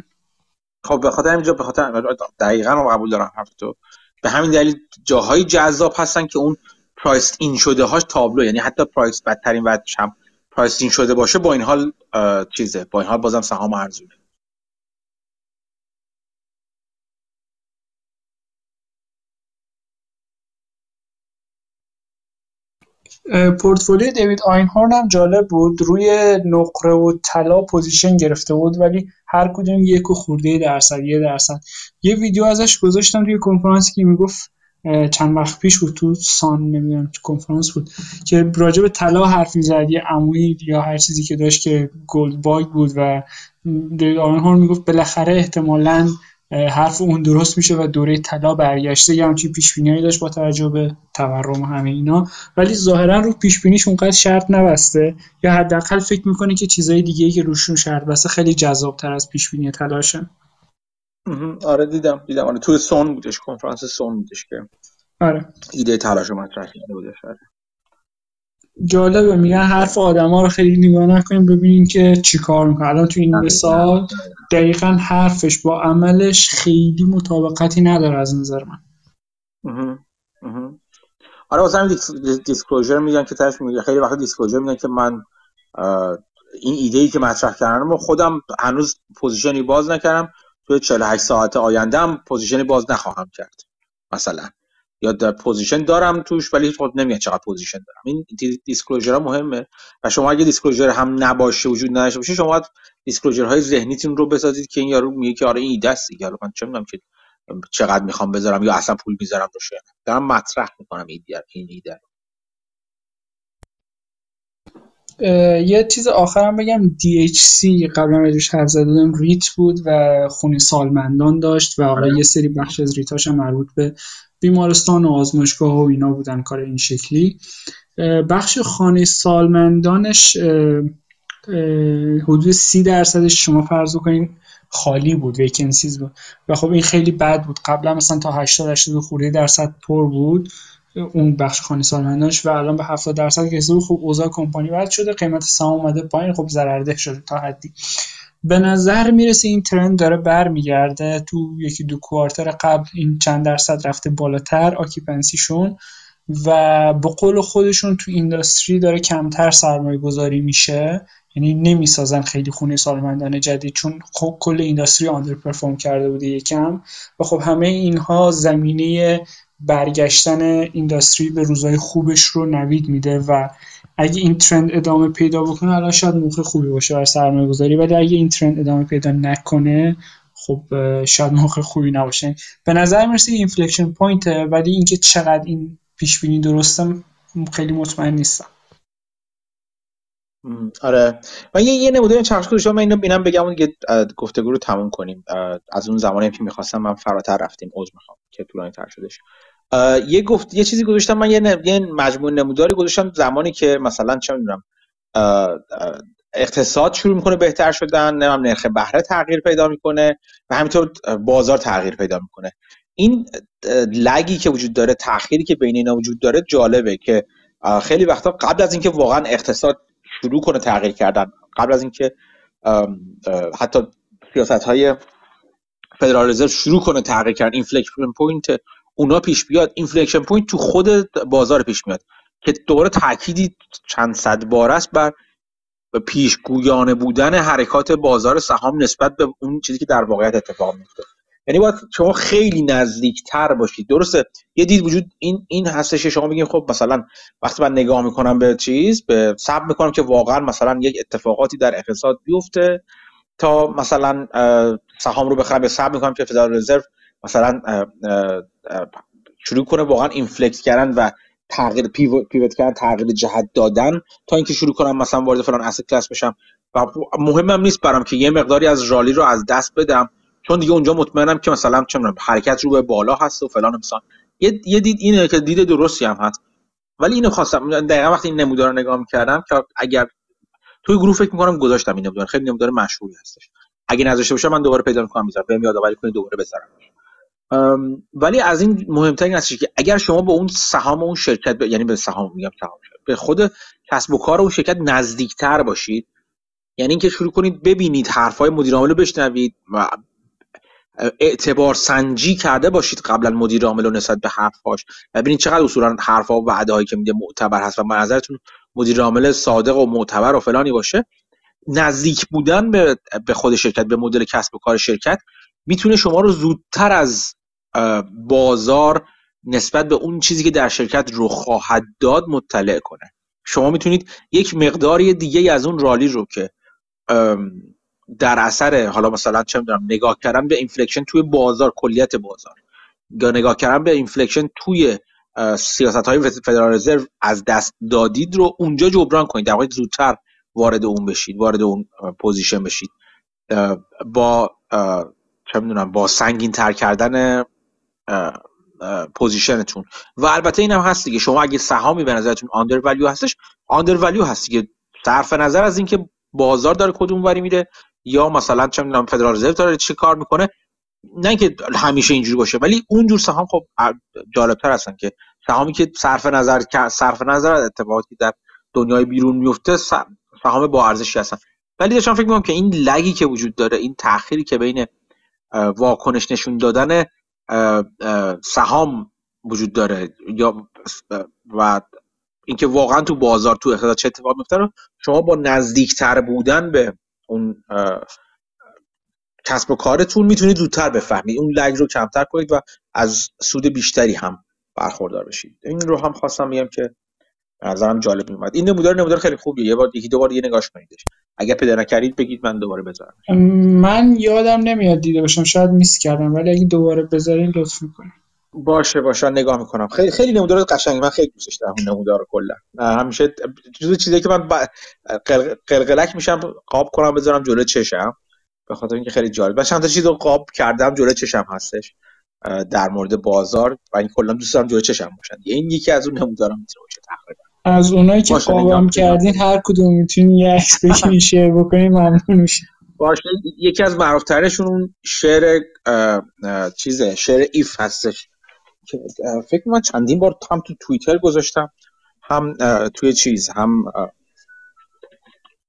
Speaker 1: خب به خاطر اینجا به خاطر دقیقا قبول دارم حرف تو به همین دلیل جاهای جذاب هستن که اون priced in شده هاش تابلو یعنی حتی price بدترین وجهش هم priced in شده باشه با این حال چیزه. با این حال بازم سهام ارزونه.
Speaker 2: پورتفولیو دیوید آینهورن هم جالب بود. روی نقره و طلا position گرفته بود ولی هر کدوم یک و خورده درصد یه درصد. یه ویدیو ازش گذاشتم توی کنفرانسی که می‌گفت چند وقت پیش بود تو Sohn نمی‌دونم کنفرانس بود که راجع به طلا حرف می‌زد یه عمویی یا هر چیزی که داشت که گلد باگ بود و دیوید آینهورن می‌گفت بالاخره احتمالاً حرف اون درست میشه و دوره طلا برگشته یه همچین پیش داشت با توجه به تورم همه اینا. ولی ظاهرا رو پیش بینیش اونقدر شرط نبسته یا حداقل فکر می‌کنه که چیزای دیگه که روشون شرط بسته خیلی جذاب تر از پیش بینی طلاشه
Speaker 1: آره دیدم دیدم. آره تو سون بودش کنفرانس سون بودش که
Speaker 2: آره.
Speaker 1: ایده طلاشو مطرح کرده بودش. آره.
Speaker 2: جالبه میگن حرف آدما رو خیلی نگاه نکنیم ببینیم که چی کار می‌کنه الان تو این مثال دقیقا حرفش با عملش خیلی مطابقتی نداره از نظر من.
Speaker 1: آره واسه همین disclosure میگن که تهش میگه. خیلی وقت disclosure میگن که من این ایده ای که مطرح کردم خودم هنوز position ی باز نکردم. توی 48 ساعت آینده هم position ی باز نخواهم کرد مثلا. یا در position دارم توش ولی خود نمیگن چقدر position دارم. این disclosure مهمه. و شما اگه disclosure هم نباشه وجود نداشته باشه شما باید disclosure های ذهنیتون رو بسازید که این یارو میگه که آره این ایده است دیگه من چه می‌دونم که چقدر می‌خوام بذارم یا اصلا پول می‌ذارم روش دارم مطرح می‌کنم این ایده این ایده
Speaker 2: یه چیز آخرم بگم. DHC قبلا راجعش حرف زده REIT بود و خونه‌ی سالمندان داشت و حالا یه سری بخش از REIT اش هم مربوط به بیمارستان و آزمایشگاه و اینا بودن کار این شکلی. بخش خانه سالمندانش حدود سی درصدش شما فرض کنید خالی بود vacancies بود. و خب این خیلی بد بود. قبلا مثلا تا 80 80 خورده درصد پر بود اون بخش خانه سالمندانش و الان به 70 درصد که خب اوضاع کمپانی بد شده قیمت سهام اومده پایین خب ضررده شده تا حدی. به نظر می‌رسه این ترند داره برمیگرده. تو یکی دو کوارتر قبل این چند درصد رفته بالاتر آکیپنسیشون و به قول خودشون تو اینداستری داره کمتر سرمایه گذاری میشه. یعنی نمی‌سازن خیلی خونه سالمندان جدید چون خب کل اینداستری آندر پرفورم کرده بوده یکم. و خب همه اینها زمینه برگشتن industry به روزای خوبش رو نوید میده و اگه این trend ادامه پیدا بکنه الان شاید موقع خوبی باشه برای سرمایه گذاری ولی اگه این trend ادامه پیدا نکنه خب شاید موقع خوبی نباشه. به نظر می‌رسه inflection point ولی اینکه چقدر این پیش بینی درستم خیلی مطمئن نیستم.
Speaker 1: آره. من یه, یه نمودار چرخش گذاشتم من اینو بینم بگم اون گفتگو رو تموم کنیم. از اون زمانی که می‌خواستم من فراتر رفتیم عذر می‌خوام که طولانی تر شدش یه گفت یه چیزی گذاشتم من یه, یه مجموعه نموداری گذاشتم زمانی که مثلا چه می‌دونم اقتصاد شروع می‌کنه بهتر شدن نمیم نرخ بهره تغییر پیدا می‌کنه و همینطور بازار تغییر پیدا می‌کنه. این لگی که وجود داره تأخیری که بین اینا وجود داره جالبه که خیلی وقتا قبل از اینکه واقعا اقتصاد شروع کنه تغییر کردن قبل از اینکه حتی سیاست های فدرال رزرو شروع کنه تغییر کردن inflection point اونا پیش بیاد. inflection point تو خود بازار پیش میاد که دوباره تأکیدی چند صد بار است بر پیشگویانه بودن حرکات بازار سهام نسبت به اون چیزی که در واقعیت اتفاق میفته یعنی باید شما خیلی نزدیکتر باشید. درسته؟ یه دید وجود این این هستش شما بگین خب مثلا وقتی من نگاه می‌کنم به چیز به صبر می‌کنم که واقعا مثلا یک اتفاقاتی در اقتصاد بیفته تا مثلا سهام رو بخرم به صبر می‌کنم که فدرال رزرو مثلا شروع کنه واقعا اینفلکت کردن و تغییر پیوت کردن تغییر جهت دادن تا اینکه شروع کنم مثلا وارد فلان اسید کلاس بشم. و مهمم نیست برام که یه مقداری از رالی رو از دست بدم چون دیگه اونجا مطمئنم که مثلا چه حرکت رو به بالا هست و فلان مثلا. یه, دید اینه که دید درستی هم هست. ولی اینو خواستم دقیقا وقتی این نمودار رو نگاه می‌کردم که اگر توی گروه فکر می‌کنم گذاشتم این نمودار خیلی نمودار مشهوری هستش. اگه نذاشته باشه من دوباره پیدا می‌کنم می‌ذارم. بهم یادآوری کنید دوباره بذارم. ولی از این مهمتر این که اگر شما به اون سهام اون شرکت ب... یعنی به سهام میگم سهام به خود کسب و کار اون شرکت نزدیکتر باشید. یعنی اینکه شروع کنید ببینید حرفای مدیر عامل رو بشنوید و اعتبار سنجی کرده باشید قبلا مدیر عامل رو نسبت به حرفاش و ببینید چقدر اصولا حرفا و وعده که میده معتبر هست و به نظرتون مدیر عامل صادق و معتبر و فلانی باشه. نزدیک بودن به به خود شرکت به مدل کسب و کار شرکت می‌تونه شما رو زودتر از بازار نسبت به اون چیزی که در شرکت رو خواهد داد مطلع کنه. شما می‌تونید یک مقداری دیگه از اون rally رو که در اثر حالا مثلا چه می‌دونم نگاه کردن به inflection توی بازار کلیت بازار یا نگاه کردن به inflection توی سیاست های فدرال رزرو از دست دادید رو اونجا جبران کنید. در واقع زودتر وارد اون بشید وارد اون position بشید. با چه می‌دونم با سنگین تر کردن position تون و البته این هم هست دیگه. شما اگه سهامی به نظرتون undervalue هستش undervalue هست که صرف نظر از اینکه بازار داره کدوم وری میره یا مثلا چه می‌دونم فدرال رزرو داره چه کار می‌کنه. نه اینکه همیشه اینجوری باشه ولی اونجور سهام خب جالبتر هستن که سهامی که صرف نظر صرف نظر از اتفاقاتی در دنیای بیرون میفته سهام با ارزشی هستن. ولی داشتم فکر می‌کنم که این لگی که وجود داره این تأخیری که بین واکنش نشون دادن سهام وجود داره. یا و اینکه واقعا تو بازار تو اقتصاد چه اتفاق میفته رو شما با نزدیکتر بودن به اون کسب و کارتون می‌تونید زودتر بفهمید. اون لگ رو کمتر کنید و از سود بیشتری هم برخوردار بشید. این رو هم خواستم بگم که نظرم جالب میومد این نمودار نمودار خیلی خوبیه. یه بار یکی دو بار یه نگاش کنیدش. اگر پیدا نکردید بگید من دوباره بذارم.
Speaker 2: من یادم نمیاد دیده باشم شاید میس کردم ولی اگه دوباره بذارین لطف می‌کنم.
Speaker 1: باشه باشه نگاه می‌کنم. خیلی خیلی نمودار قشنگی من خیلی دوستش دارم اون نمودار رو کلا. همیشه جزو چیزی که من قلقلک میشم قاب کنم بذارم جلوی چشم. به خاطر اینکه خیلی جالب. و چند تا چیزو قاب کردم جلوی چشم هستش. در مورد بازار و این کلا دوست دارم جلوی چشم باشن. این یکی از اون نمودارا می‌تونه باشه تقریبا.
Speaker 2: از اونایی که قابم کردین هر کدوم می‌تونین یه عکس بگیرین شیر بکنین ممنون میشه
Speaker 1: باشه یکی از معروف ترشون شعر چیزه شعر ایف هستش. فکر من چندین بار هم تو توییتر گذاشتم هم توی چیز هم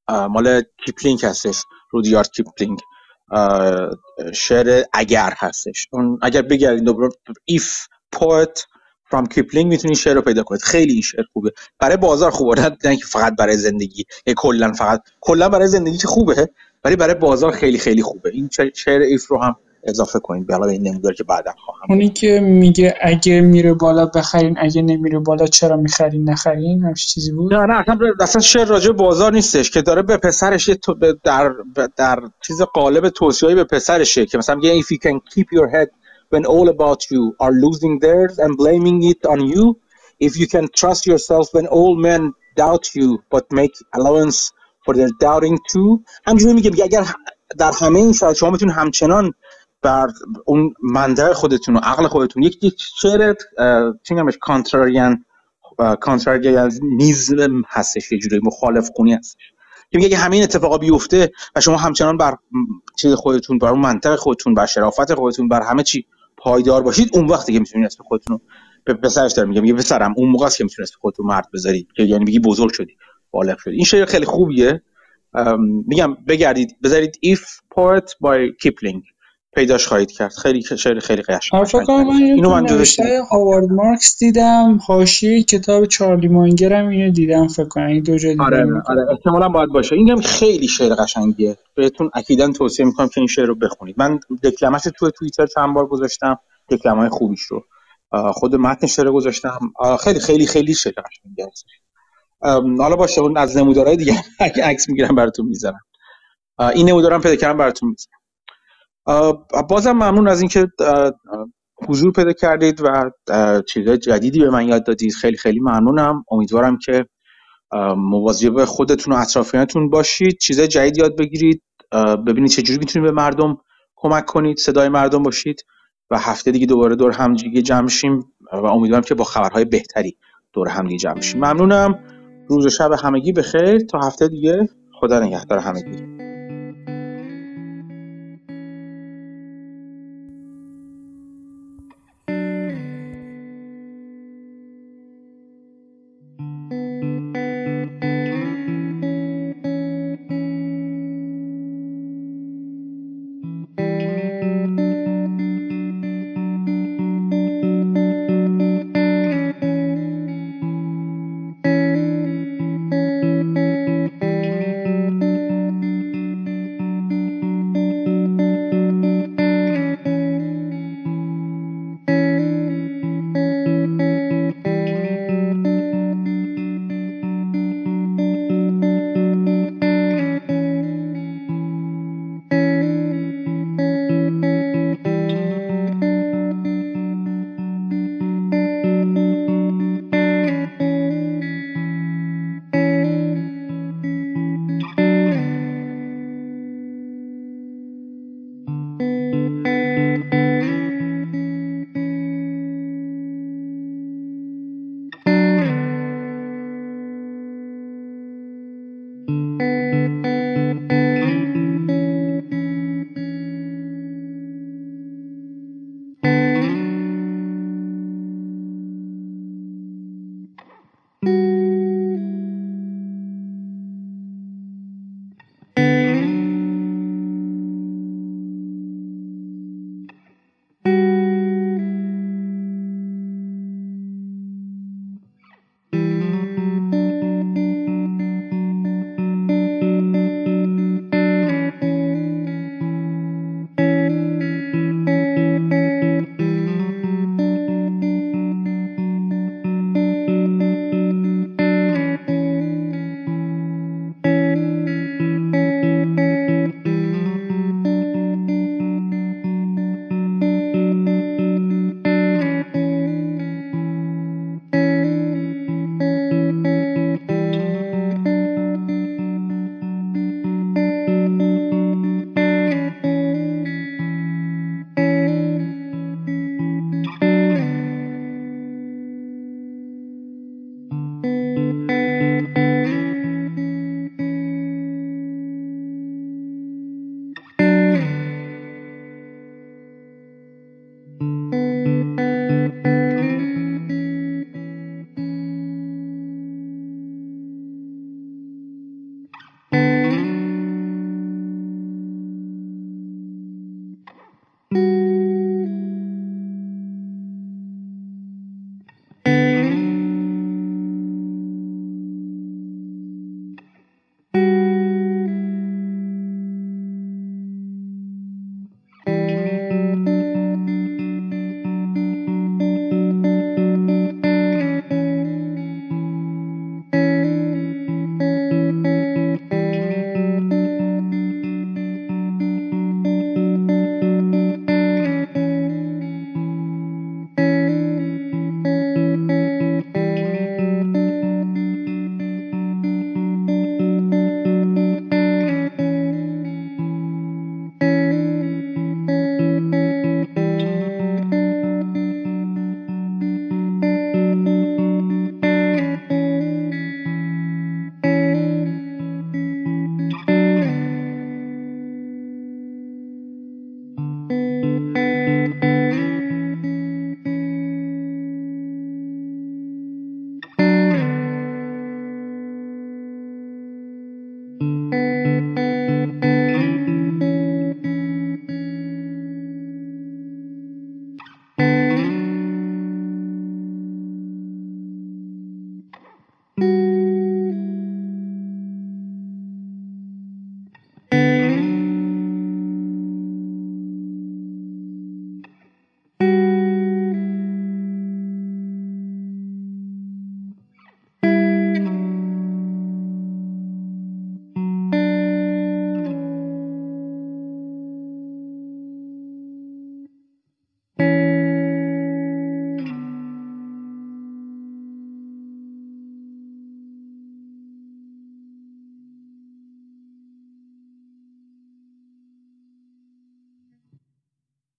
Speaker 1: مال کیپلینگ هستش رودیارد کیپلینگ. شعر اگر هستش. اون اگر بگردید دوباره if poet from Kipling می‌تونید شعر رو پیدا کنید خیلی این شعر خوبه. برای بازار خوبه نه که فقط برای زندگی. کلا فقط. کلا برای زندگی که خوبه ولی برای بازار خیلی خیلی خوبه. این شعر if رو هم اضافه کنید. به این نمودار که بعدا خواهم
Speaker 2: اونی که میگه اگه میره بالا بخرین اگه نمیره بالا چرا می‌خرین نخرین؟ همش چیزی بود؟
Speaker 1: نه نه اصلا اصلا شعر راجع بازار نیستش که داره به پسرش در در چیز قالب توصیه‌ای به پسرشه که مثلا میگه if you can keep your head when all about you are losing theirs and blaming it on you. If you can trust yourself when all men doubt you but make allowance for their doubting too. همجوری میگه اگر در همه این شاید شما می‌تونید همچنان بر اون منطق خودتون و عقل خودتون یک یک شعر چی نمیش کانتراریان کانتراریانیزم هستش یه جوری مخالف خونی هستش. که میگه همه این اتفاقا بیفته و شما همچنان بر چیز خودتون بر اون منطق خودتون بر شرافت خودتون بر همه چی پایدار باشید اون وقتی که می‌تونید اسم خودتون به پسرش داره میگه میگه پسرم اون موقع است که می‌تونید اسم خودتون مرد بذارید که یعنی میگی بزرگ شدی بالغ شدی. این شعر خیلی خوبیه. میگم بگردید بذارید if poet by Kipling. پیداش خواهید کرد. خیلی شعر خیلی قشنگ.
Speaker 2: فکر کنم من اینو من نوشته هاوارد مارکس دیدم. حاشیه کتاب چارلی مانگر اینو دیدم فکر کنم. این دو جا دیدم.
Speaker 1: آره آره احتمالاً باید باشه. اینم خیلی شعر قشنگیه. بهتون اکیدا توصیه می‌کنم که این شعر رو بخونید. من دکلمش تو توییتر چند بار گذاشتم. دکلمای خوبیش رو. خود متن شعر گذاشتم. خیلی خیلی خیلی شعر قشنگی هست. حالا باشه اون از نمودارهای دیگه عکس می‌گیرم براتون می‌ذارم. این نمودارم پیدا کردم براتون می‌ذارم. بازم ممنون از اینکه حضور پیدا کردید و چیزهای جدیدی به من یاد دادید. خیلی خیلی ممنونم. امیدوارم که مواظب خودتون و اطرافیانتون باشید. چیزهای جدید یاد بگیرید. ببینید چجوری می‌تونید به مردم کمک کنید صدای مردم باشید و هفته دیگه دوباره دور هم دیگه جمع شیم و امیدوارم که با خبرهای بهتری دور هم دیگه جمع شیم ممنونم. روز و شب همگی بخیر. تا هفته دیگه. خدا نگهدار همگی.